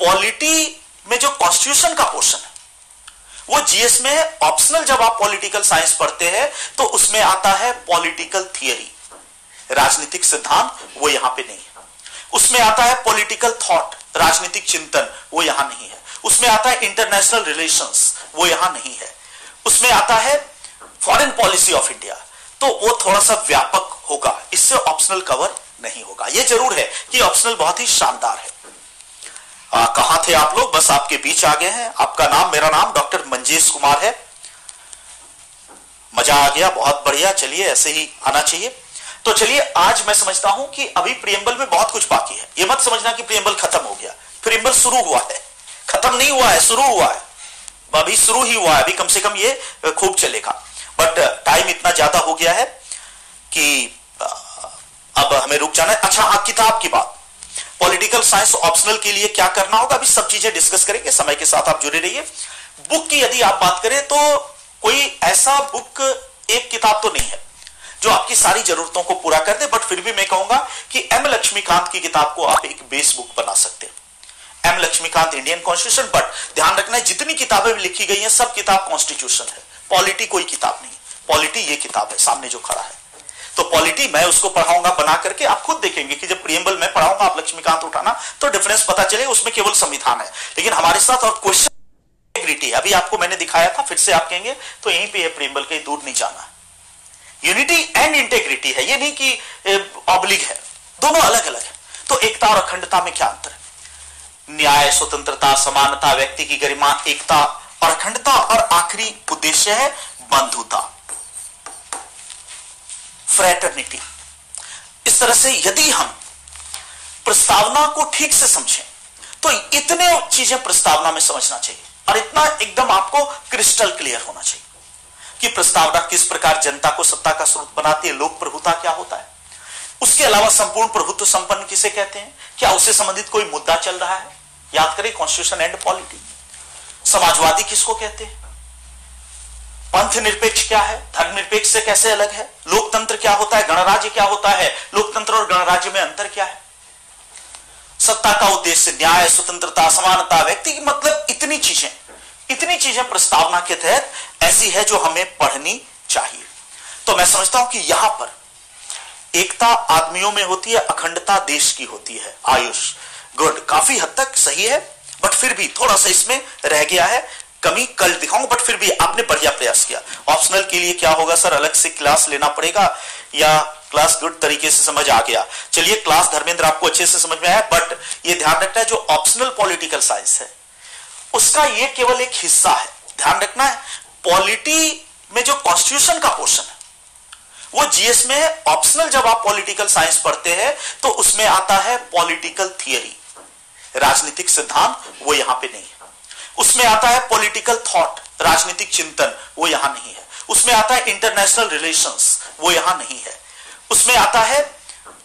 Speaker 1: पॉलिटी में जो कॉन्स्टिट्यूशन का पोर्शन है, वो जीएस में ऑप्शनल जब आप पॉलिटिकल साइंस पढ़ते हैं तो उसमें आता है पॉलिटिकल थियरी राजनीतिक सिद्धांत, वो यहाँ पे नहीं है। उसमें आता है पॉलिटिकल थॉट राजनीतिक चिंतन, वो यहाँ नहीं है। उसमें आता है इंटरनेशनल रिलेशंस वो यहाँ नहीं है। उसमें आता है फॉरेन पॉलिसी ऑफ़ इंडिया तो वो थोड़ा सा व्यापक होगा। इससे ऑप्शनल कवर नहीं होगा। यह ज़रूर है कि ऑप्शनल बहुत ही शानदार है। कहा थे आप लोग? बस आपके बीच आ गए हैं। आपका नाम, मेरा नाम डॉक्टर मंजेश कुमार है। मज़ा आ गया, बहुत बढ़िया। चलिए, ऐसे ही आना चाहिए। तो चलिए, आज मैं समझता हूँ कि अभी प्रियम्बल में बहुत कुछ बाकी है। यह मत समझना कि प्रियम्बल खत्म हो गया। प्रियम्बल शुरू हुआ है। खत्म नहीं हुआ है, शुरू हुआ है। अभी शुरू ही हुआ है। अभी कम से कम ये खूब चलेगा। बट टाइम इतना ज़्यादा हो गया है कि अब हमें रुक जाना है। अच्छा हाँ किताब की बात। पॉलिटिकल साइंस ऑप्शनल के लिए क्या करना होगा? अभी सब चीज़ें डिस्कस करेंगे। समय के साथ आप जुड़े रहिए। बुक की यदि आप बात करें तो कोई ऐसा बुक एक किताब तो नहीं है, जो आपकी सारी जरूरतों को पूरा कर दे। बट फिर भी मैं कहूँगा कि एम लक्ष्मीकांत की किताब को आप एक बेस बुक बना सकते हैं। M Laxmikanth Indian constitution but ध्यान रखना है, जितनी किताबें लिखी गई हैं, सब किताब कॉन्स्टिट्यूशन है। पॉलिटी कोई किताब नहीं पॉलिटी ये किताब है, सामने जो खड़ा है। तो पॉलिटी मैं उसको पढ़ाऊँगा, बना करके आप खुद देखेंगे कि जब प्रियम्बल में पढ़ाऊँगा आप लक्ष्मीकांत उठाना तो डिफरेंस पता चले, उसमें केवल संविधान है। लेकिन हमारे साथ और क्वेश्चन इंटेग्रिटी अभी आपको मैंने दिखाया था, फिर से आप कहेंगे तो यहीं पे है प्रियम्बल कहीं दूर नहीं जाना। यूनिटी एंड इंटेग्रिटी है। ये नहीं कि ऑब्लिग है। दोनों अलग अलग है। तो एकता और अखंडता में क्या अंतर न्याय, स्वतंत्रता, समानता, व्यक्ति की गरिमा, एकता और अखंडता और आखिरी उद्देश्य है बंधुता। फ्रेटर्निटी। इस तरह से यदि हम प्रस्तावना को ठीक से समझें तो इतने चीज़ें प्रस्तावना में समझना चाहिए और इतना एकदम आपको क्रिस्टल क्लियर होना चाहिए कि प्रस्तावना किस प्रकार जनता को सत्ता का स्रोत बनाती है लोक प्रभुता क्या होता है। उसके अलावा संपूर्ण प्रभुत्व संपन्न किसे कहते हैं? क्या उससे संबंधित कोई मुद्दा चल रहा है? याद करें कॉन्स्टिट्यूशन एंड पॉलिटी समाजवादी किसको कहते हैं? पंथ निरपेक्ष क्या है? धर्म निरपेक्ष से कैसे अलग है? लोकतंत्र क्या होता है? गणराज्य क्या होता है? लोकतंत्र और गणराज्य में अंतर क्या है? सत्ता का उद्देश्य, न्याय, स्वतंत्रता, समानता, व्यक्ति की मतलब इतनी चीज़ें। इतनी चीज़ें प्रस्तावना के तहत ऐसी है जो हमें पढ़नी चाहिए। तो मैं समझता हूँ कि यहाँ पर एकता आदमियों में होती है, अखंडता देश की होती है। आयुष, गुड, काफ़ी हद तक सही है, बट फिर भी थोड़ा सा इसमें रह गया है। कमी कल दिखाऊँगा बट फिर भी आपने बढ़िया प्रयास किया। ऑप्शनल के लिए क्या होगा सर अलग से क्लास लेना पड़ेगा या क्लास गुड तरीके से समझ आ गया? चलिए क्लास धर्मेंद्र आपको अच्छे से समझ में आया बट ये ध्यान रखना है, जो ऑप्शनल पॉलिटिकल साइंस है, उसका ये केवल एक हिस्सा है। ध्यान रखना है पॉलिटी में जो कॉन्स्टिट्यूशन का पोर्शन है, वो जीएस में है ऑप्शनल जब आप पॉलिटिकल साइंस पढ़ते हैं तो उसमें आता है पॉलिटिकल थियरी राजनीतिक सिद्धांत, वो यहाँ पे नहीं है। उसमें आता है पॉलिटिकल थॉट राजनीतिक चिंतन, वो यहाँ नहीं है। उसमें आता है इंटरनेशनल रिलेशंस वो यहाँ नहीं है। उसमें आता है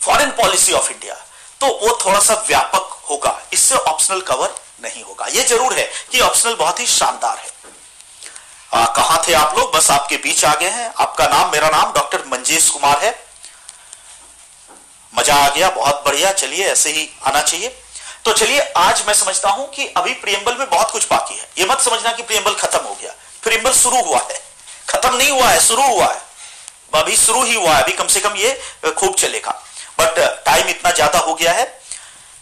Speaker 1: फॉरेन पॉलिसी ऑफ़ इंडिया तो वो थोड़ा सा व्यापक होगा, इससे ऑप्शनल कवर नहीं होगा। ये ज़रूर है कि ऑप्शनल बहुत ही शानदार है। कहा थे आप लोग? बस आपके बीच आ गए हैं। आपका नाम, मेरा नाम डॉक्टर मंजेश कुमार है। मज़ा आ गया, बहुत बढ़िया। चलिए, ऐसे ही आना चाहिए। तो चलिए, आज मैं समझता हूँ कि अभी प्रियम्बल में बहुत कुछ बाकी है। यह मत समझना कि प्रियम्बल खत्म हो गया। प्रियम्बल शुरू हुआ है। खत्म नहीं हुआ है, शुरू हुआ है। अभी शुरू ही हुआ है। अभी कम से कम ये खूब चलेगा। बट टाइम इतना ज़्यादा हो गया है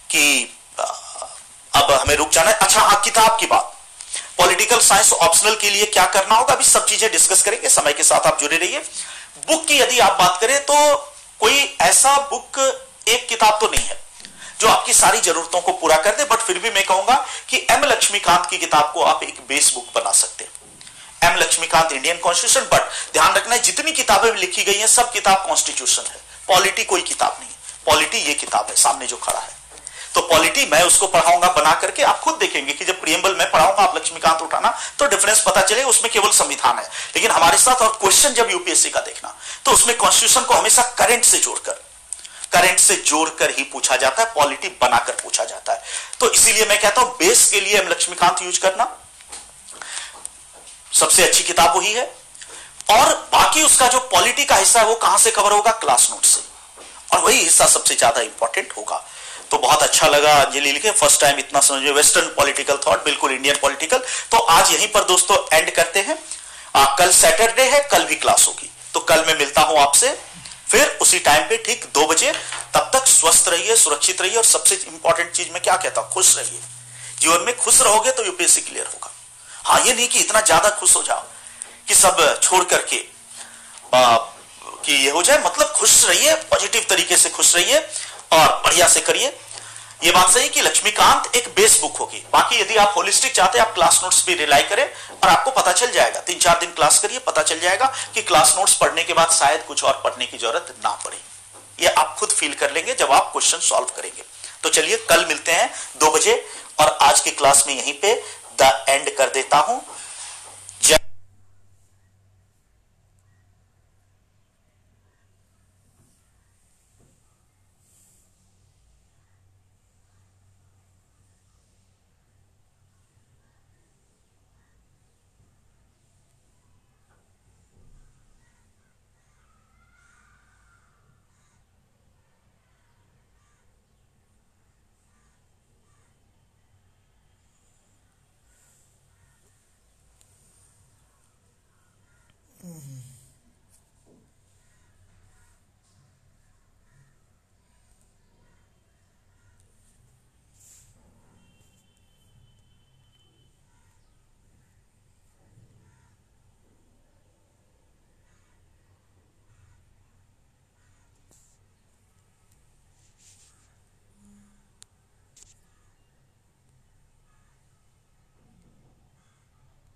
Speaker 1: कि अब हमें रुक जाना है। अच्छा हाँ किताब की बात। पॉलिटिकल साइंस ऑप्शनल के लिए क्या करना होगा? अभी सब चीज़ें डिस्कस करेंगे। समय के साथ आप जुड़े रहिए। बुक की यदि आप बात करें तो कोई ऐसा बुक एक किताब तो नहीं है। जो आपकी सारी जरूरतों को पूरा कर दे बट फिर भी मैं कहूँगा कि एम लक्ष्मीकांत की किताब को आप एक बेस बुक बना सकते हैं। M Laxmikanth Indian constitution but ध्यान रखना है, जितनी किताबें लिखी गई हैं, सब किताब कॉन्स्टिट्यूशन है। पॉलिटी कोई किताब नहीं है। पॉलिटी ये किताब है, सामने जो खड़ा है। तो पॉलिटी मैं उसको पढ़ाऊँगा, बना करके आप खुद देखेंगे कि जब प्रियम्बल में पढ़ाऊँगा, आप लक्ष्मीकांत उठाना तो डिफरेंस पता चले, उसमें केवल संविधान है। लेकिन हमारे साथ और क्वेश्चन जब यूपीएससी का देखना तो उसमें कॉन्स्टिट्यूशन को हमेशा करेंट से जोड़कर करंट से जोड़कर ही पूछा जाता है पॉलिटी बनाकर पूछा जाता है। तो इसीलिए मैं कहता हूँ बेस के लिए हम लक्ष्मीकांत यूज़ करना। सबसे अच्छी किताब वही है। और बाकी उसका जो पॉलिटी का हिस्सा है वो कहाँ से कवर होगा? क्लास नोट से। और वही हिस्सा सबसे ज़्यादा इंपॉर्टेंट होगा। तो बहुत अच्छा लगा अंजलि लिखे फ़र्स्ट टाइम इतना समझे। वेस्टर्न पॉलिटिकल थॉट बिल्कुल इंडियन पॉलिटिकल तो आज यहीं पर दोस्तों एंड करते हैं। आ, कल सैटरडे है कल भी क्लास होगी। तो कल मैं मिलता हूँ आपसे। फिर उसी टाइम पे ठीक दो बजे तब तक स्वस्थ रहिए, सुरक्षित रहिए और सबसे इंपॉर्टेंट चीज़ में क्या कहता हूँ, खुश रहिए। जीवन में खुश रहोगे तो यूपीएससी क्लियर होगा। हाँ ये नहीं कि इतना ज़्यादा खुश हो जाओ कि सब छोड़ करके कि ये हो जाए मतलब खुश रहिए पॉजिटिव तरीके से खुश रहिए और बढ़िया से करिए। ये बात सही कि लक्ष्मीकांत एक बेस बुक होगी। बाकी यदि आप होलिस्टिक चाहते हैं, आप क्लास नोट्स भी रिलाई करें और आपको पता चल जाएगा। तीन चार दिन क्लास करिए, पता चल जाएगा कि क्लास नोट्स पढ़ने के बाद शायद कुछ और पढ़ने की ज़रूरत ना पड़े। ये आप खुद फील कर लेंगे जब आप क्वेश्चन सॉल्व करेंगे। तो चलिए, कल मिलते हैं दो बजे और आज की क्लास में यहीं पे द एंड कर देता हूँ।